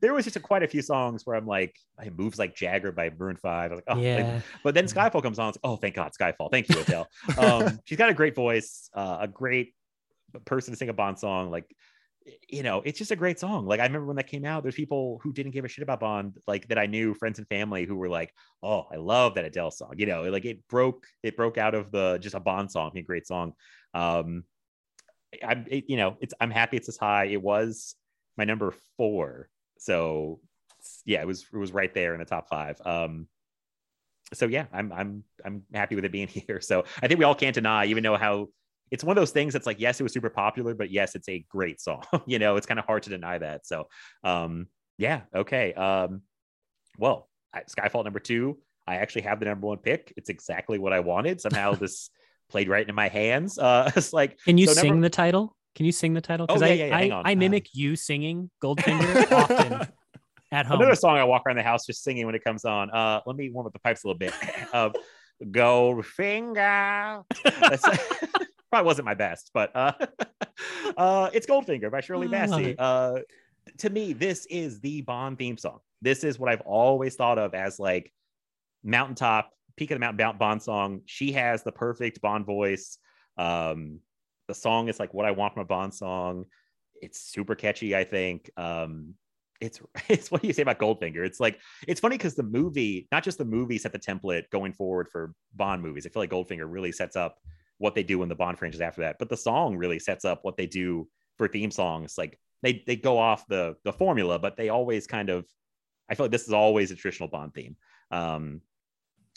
there was just a, quite a few songs where I'm like, it moves like Jagger by Maroon Five. I was like, oh, yeah. Like, but then Skyfall comes on. Like, oh, thank God, Skyfall. Thank you, Adele. um, she's got a great voice, uh, a great person to sing a Bond song. Like, you know, it's just a great song. Like I remember when that came out, there's people who didn't give a shit about Bond, like that I knew, friends and family, who were like, "Oh, I love that Adele song." You know, like it broke, it broke out of the just a Bond song, a great song. Um, I'm, it, you know, it's I'm happy it's as high. It was my number four, so yeah, it was it was right there in the top five. Um, so yeah, I'm I'm I'm happy with it being here. So I think we all can't deny, even though how it's one of those things that's like, yes, it was super popular, but yes, it's a great song. you know, it's kind of hard to deny that. So um, yeah, okay. Um, well, Skyfall number two. I actually have the number one pick. It's exactly what I wanted. Somehow this played right into my hands. Uh, it's like, can you so sing the title? Can you sing the title? Because oh, yeah, I, yeah, I, I, mimic you singing Goldfinger often at home. Another song I walk around the house just singing when it comes on. Uh, let me warm up the pipes a little bit. uh, Goldfinger. probably wasn't my best, but uh, uh, it's Goldfinger by Shirley Bassey. Uh, to me, this is the Bond theme song. This is what I've always thought of as like mountaintop peak of the mountain Bond song. She has the perfect Bond voice. Um, the song is like what I want from a Bond song. It's super catchy, I think. Um, it's it's what do you say about Goldfinger? It's like it's funny because the movie, not just the movie, set the template going forward for Bond movies. I feel like Goldfinger really sets up what they do in the Bond franchise after that. But the song really sets up what they do for theme songs. Like they they go off the the formula, but they always kind of. I feel like this is always a traditional Bond theme. Um,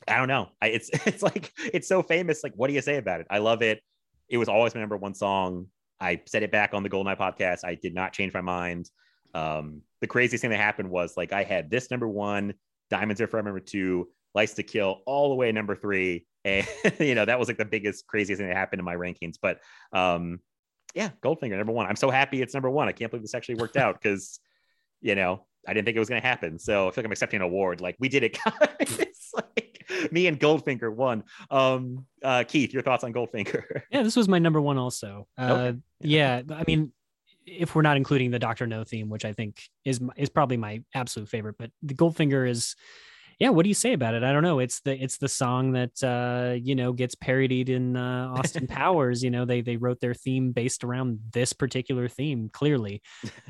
I don't know. I, it's it's like it's so famous. Like, what do you say about it? I love it. It was always my number one song. I said it back on the Goldeneye podcast. I did not change my mind. Um, the craziest thing that happened was like I had this number one, Diamonds Are Forever number two, License to Kill all the way number three, and you know that was like the biggest craziest thing that happened in my rankings. But um, yeah, Goldfinger number one. I'm so happy it's number one. I can't believe this actually worked out because you know I didn't think it was going to happen. So I feel like I'm accepting an award. Like we did it, guys. like me and Goldfinger won. Um, uh, Keith, your thoughts on Goldfinger? Yeah, this was my number one also. Uh, Okay. yeah, I mean, if we're not including the Doctor No theme, which I think is is probably my absolute favorite, but the Goldfinger is, yeah. What do you say about it? I don't know. It's the it's the song that uh, you know gets parodied in uh, Austin Powers. You know, they they wrote their theme based around this particular theme. Clearly,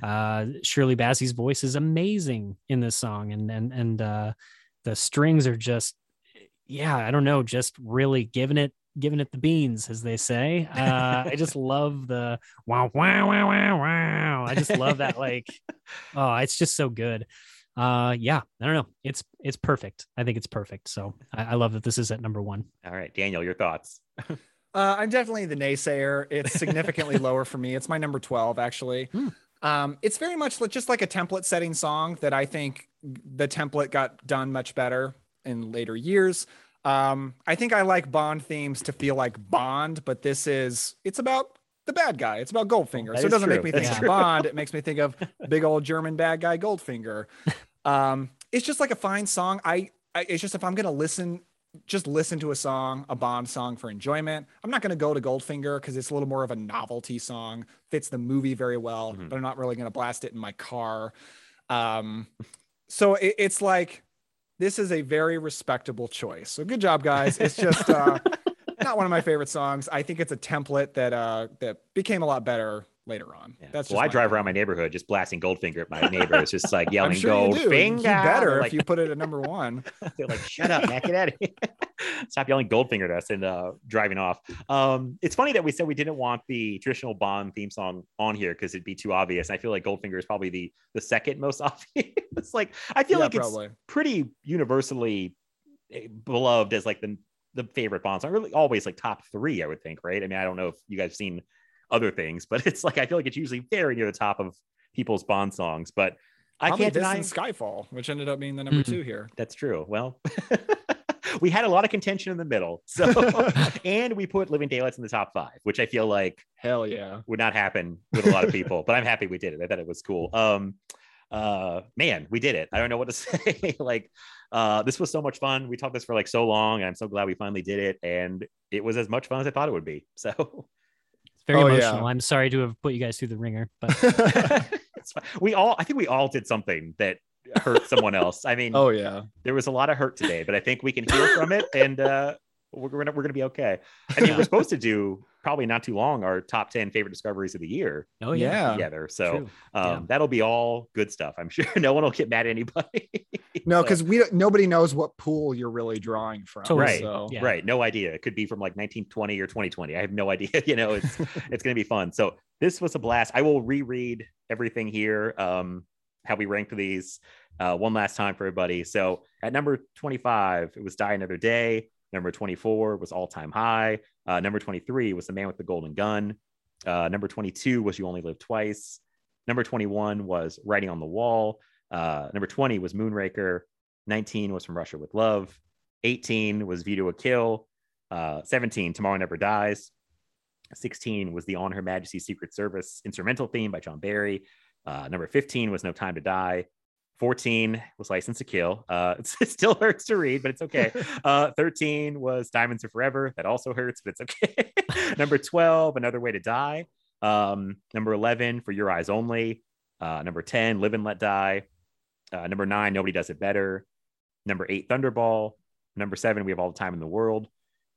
uh, Shirley Bassey's voice is amazing in this song, and and and uh, the strings are just yeah, I don't know, just really giving it giving it the beans, as they say. Uh, I just love the wow, wow, wow, wow, wow. I just love that. Like, oh, it's just so good. Uh, yeah, I don't know. It's it's perfect. I think it's perfect. So I, I love that this is at number one. All right, Daniel, your thoughts? Uh, I'm definitely the naysayer. It's significantly lower for me. It's my number 12, actually. Hmm. Um, it's very much just like a template setting song that I think the template got done much better in later years. Um, I think I like Bond themes to feel like Bond, but this is, it's about the bad guy. It's about Goldfinger. That so it doesn't true. make me think That's of true. Bond. It makes me think of big old German bad guy Goldfinger. Um, it's just like a fine song. I, I it's just if I'm gonna listen, just listen to a song, a Bond song for enjoyment. I'm not gonna go to Goldfinger because it's a little more of a novelty song, fits the movie very well, Mhm. but I'm not really gonna blast it in my car. Um, so it, it's like this is a very respectable choice. So good job, guys. It's just uh, not one of my favorite songs. I think it's a template that uh, that became a lot better later on. Yeah. That's well, I drive around my neighborhood just blasting Goldfinger at my neighbors, just like I'm yelling sure you do. Goldfinger. You better They're if you put it at number one. They're like, shut up, man, get out of here. Stop yelling Goldfinger at us and uh, driving off. Um, it's funny that we said we didn't want the traditional Bond theme song on here because it'd be too obvious. I feel like Goldfinger is probably the the second most obvious. it's like I feel Yeah, like probably. it's pretty universally eh, beloved as like the the favorite Bond song. Really, always like top three, I would think, right? I mean, I don't know if you guys have seen other things, but it's like I feel like it's usually very near the top of people's Bond songs. But I Probably can't deny Skyfall, which ended up being the number Mhm. two here. that's true. Well, we had a lot of contention in the middle. So, and we put Living Daylights in the top five, which I feel like Hell yeah. would not happen with a lot of people, but I'm happy we did it. I thought it was cool. Um, uh, man, we did it. I don't know what to say. like, uh, this was so much fun. We talked this for like so long, and I'm so glad we finally did it. And it was as much fun as I thought it would be. So very Oh, yeah. emotional. I'm sorry to have put you guys through the ringer, but we all, I think we all did something that hurt someone else. I mean, oh yeah. there was a lot of hurt today, but I think we can heal from it, and uh, we're gonna we're gonna be okay. I mean, we're supposed to do probably not too long our top ten favorite discoveries of the year oh yeah, yeah. together. So true. um, Yeah. that'll be all good stuff. I'm sure no one will get mad at anybody. No, because we nobody knows what pool you're really drawing from. Totally. Right. So Yeah. right, no idea. It could be from like 1920 or 2020. I have no idea. You know, it's it's gonna be fun. So this was a blast. I will reread everything here. Um, how we ranked these uh, one last time for everybody. So at number 25, it was Die Another Day. Number 24 was All Time High. Uh, number 23 was The Man with the Golden Gun. Uh, number 22 was You Only Live Twice. Number 21 was Writing on the Wall. Uh, number 20 was Moonraker. 19 was From Russia with Love. 18 was View to a Kill. Uh, 17, Tomorrow Never Dies. 16 was the On Her Majesty's Secret Service instrumental theme by John Barry. Uh, number 15 was No Time to Die. 14 was License to Kill. Uh, it still hurts to read, but it's okay. Uh, 13 was Diamonds Are Forever. That also hurts, but it's okay. number 12, Another Way to Die. Um, number 11, For Your Eyes Only. Uh, number 10, Live and Let Die. Uh, number nine, Nobody Does It Better. Number eight, Thunderball. Number seven, We Have All the Time in the World.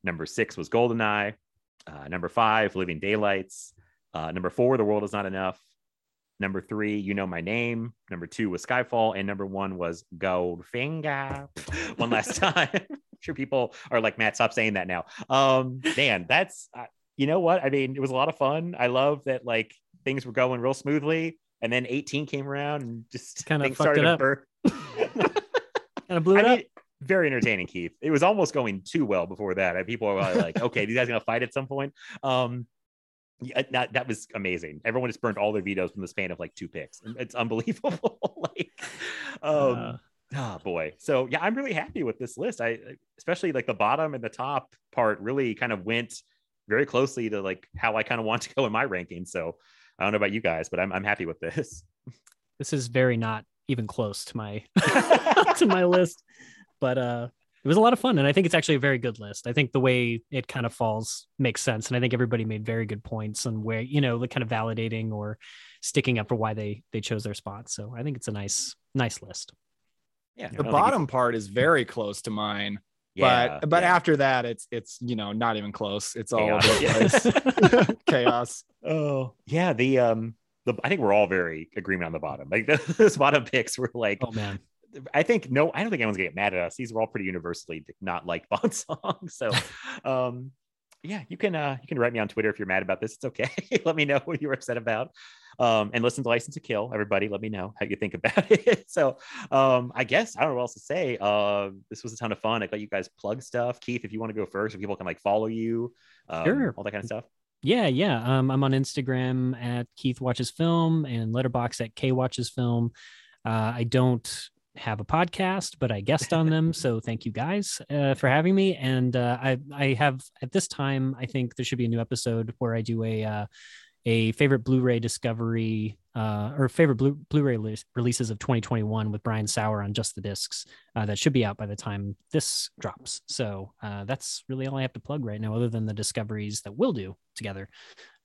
Number six was Goldeneye. Uh, number five, Living Daylights. Uh, number four, The World Is Not Enough. Number three, You Know My Name. Number two was Skyfall. And number one was Goldfinger. one last time. I'm sure people are like, Matt, stop saying that now. Um, man, that's, uh, you know what? I mean, it was a lot of fun. I love that like things were going real smoothly. And then 18 came around and just Kinda started up. kind of blew I it mean, up. very entertaining, Keith. It was almost going too well before that. People were like, okay, these guys gonna fight at some point. Um, yeah, that, that was amazing. Everyone just burned all their vetoes in the span of like two picks. It's unbelievable. like, um, Uh, oh boy. So yeah, I'm really happy with this list. I especially like the bottom and the top part really kind of went very closely to like how I kind of want to go in my ranking. So I don't know about you guys, but I'm I'm happy with this. this is very not even close to my to my list. But uh it was a lot of fun and I think it's actually a very good list. I think the way it kind of falls makes sense and I think everybody made very good points on where, you know, the kind of validating or sticking up for why they they chose their spots. So I think it's a nice nice list. Yeah. The bottom part is very close to mine. Yeah, but but yeah. after that, it's it's you know not even close. It's all over Chaos. the place. chaos. Oh yeah, the um the I think we're all very agreement on the bottom. Like those bottom picks were like Oh man. I think no, I don't think anyone's gonna get mad at us. These were all pretty universally not like Bond songs. So um yeah, you can uh you can write me on Twitter if you're mad about this. It's okay. Let me know what you're upset about. Um and listen to License to Kill. Everybody, let me know how you think about it. so um I guess I don't know what else to say. Uh this was a ton of fun. I got you guys plug stuff. Keith, if you want to go first, if people can like follow you, um, Sure. all that kind of stuff. Yeah, yeah. Um, I'm on Instagram at Keith Watches Film and Letterboxd at K Watches Film. Uh, I don't have a podcast, but I guest on them, so thank you guys uh, for having me. And uh, I I have at this time I think there should be a new episode where I do a uh, a favorite Blu-ray discovery uh, or favorite Blu- Blu-ray release- releases of 2021 with Brian Saur on just the discs. Uh, that should be out by the time this drops. So uh, that's really all I have to plug right now, other than the discoveries that we'll do together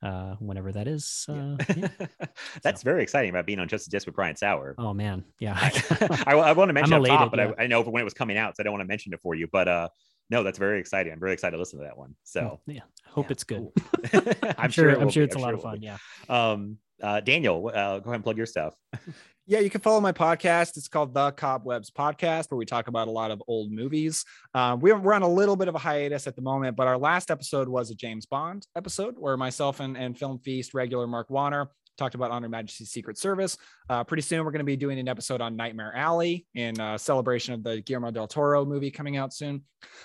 uh, whenever that is. Uh, yeah. That's very exciting about being on Just a Disc with Brian Saur. Oh man, yeah. I, I want to mention I'm top, but yeah. I, I know when it was coming out, so I don't want to mention it for you. But uh, no, that's very exciting. I'm very excited to listen to that one. So yeah, I hope yeah, it's good. cool. I'm, sure. it I'm sure be. it's a I'm lot sure of fun. be. Yeah. Um, uh, Daniel, uh, go ahead and plug your stuff. Yeah, you can follow my podcast. It's called The Cobwebs Podcast, where we talk about a lot of old movies. Uh, we're, we're on a little bit of a hiatus at the moment, but our last episode was a James Bond episode where myself and, and Film Feast regular Mark Warner talked about On Her Majesty's Secret Service. Uh, pretty soon, we're going to be doing an episode on Nightmare Alley in uh, celebration of the Guillermo del Toro movie coming out soon.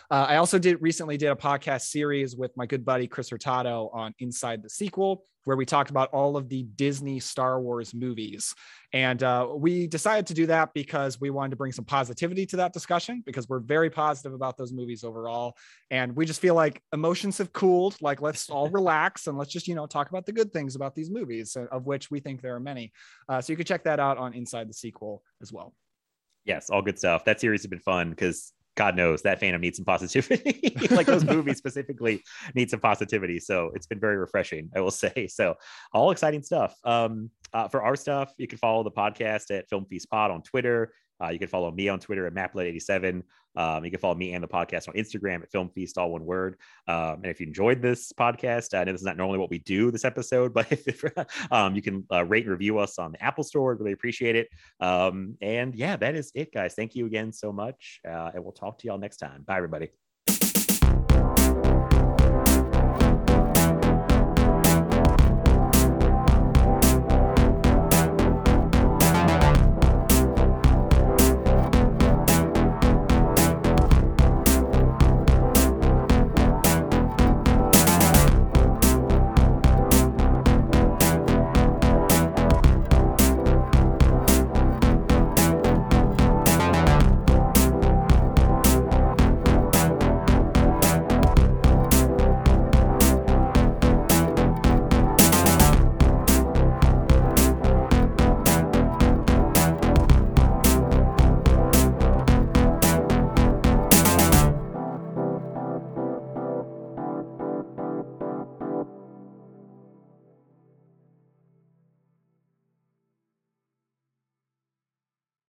Uh, I also did recently did a podcast series with my good buddy Chris Hurtado on Inside the Sequel, where we talked about all of the Disney Star Wars movies. And uh, we decided to do that because we wanted to bring some positivity to that discussion because we're very positive about those movies overall. And we just feel like emotions have cooled. Like, let's all relax and let's just, you know, talk about the good things about these movies, uh, of which we think there are many. Uh, so you can check that out on Inside the Sequel as well. Yes, all good stuff. That series has been fun because God knows that fandom needs some positivity. like those movies specifically need some positivity. So it's been very refreshing, I will say. So all exciting stuff. Um, uh, for our stuff, you can follow the podcast at Film Feast Pod on Twitter. Uh, you can follow me on Twitter at Maplet87. Um, you can follow me and the podcast on Instagram at Film Feast, all one word. Um, and if you enjoyed this podcast, I know this is not normally what we do this episode, but if, um, you can uh, rate and review us on the Apple Store. Really appreciate it. Um, and yeah, that is it, guys. Thank you again so much. Uh, and we'll talk to y'all next time. Bye, everybody.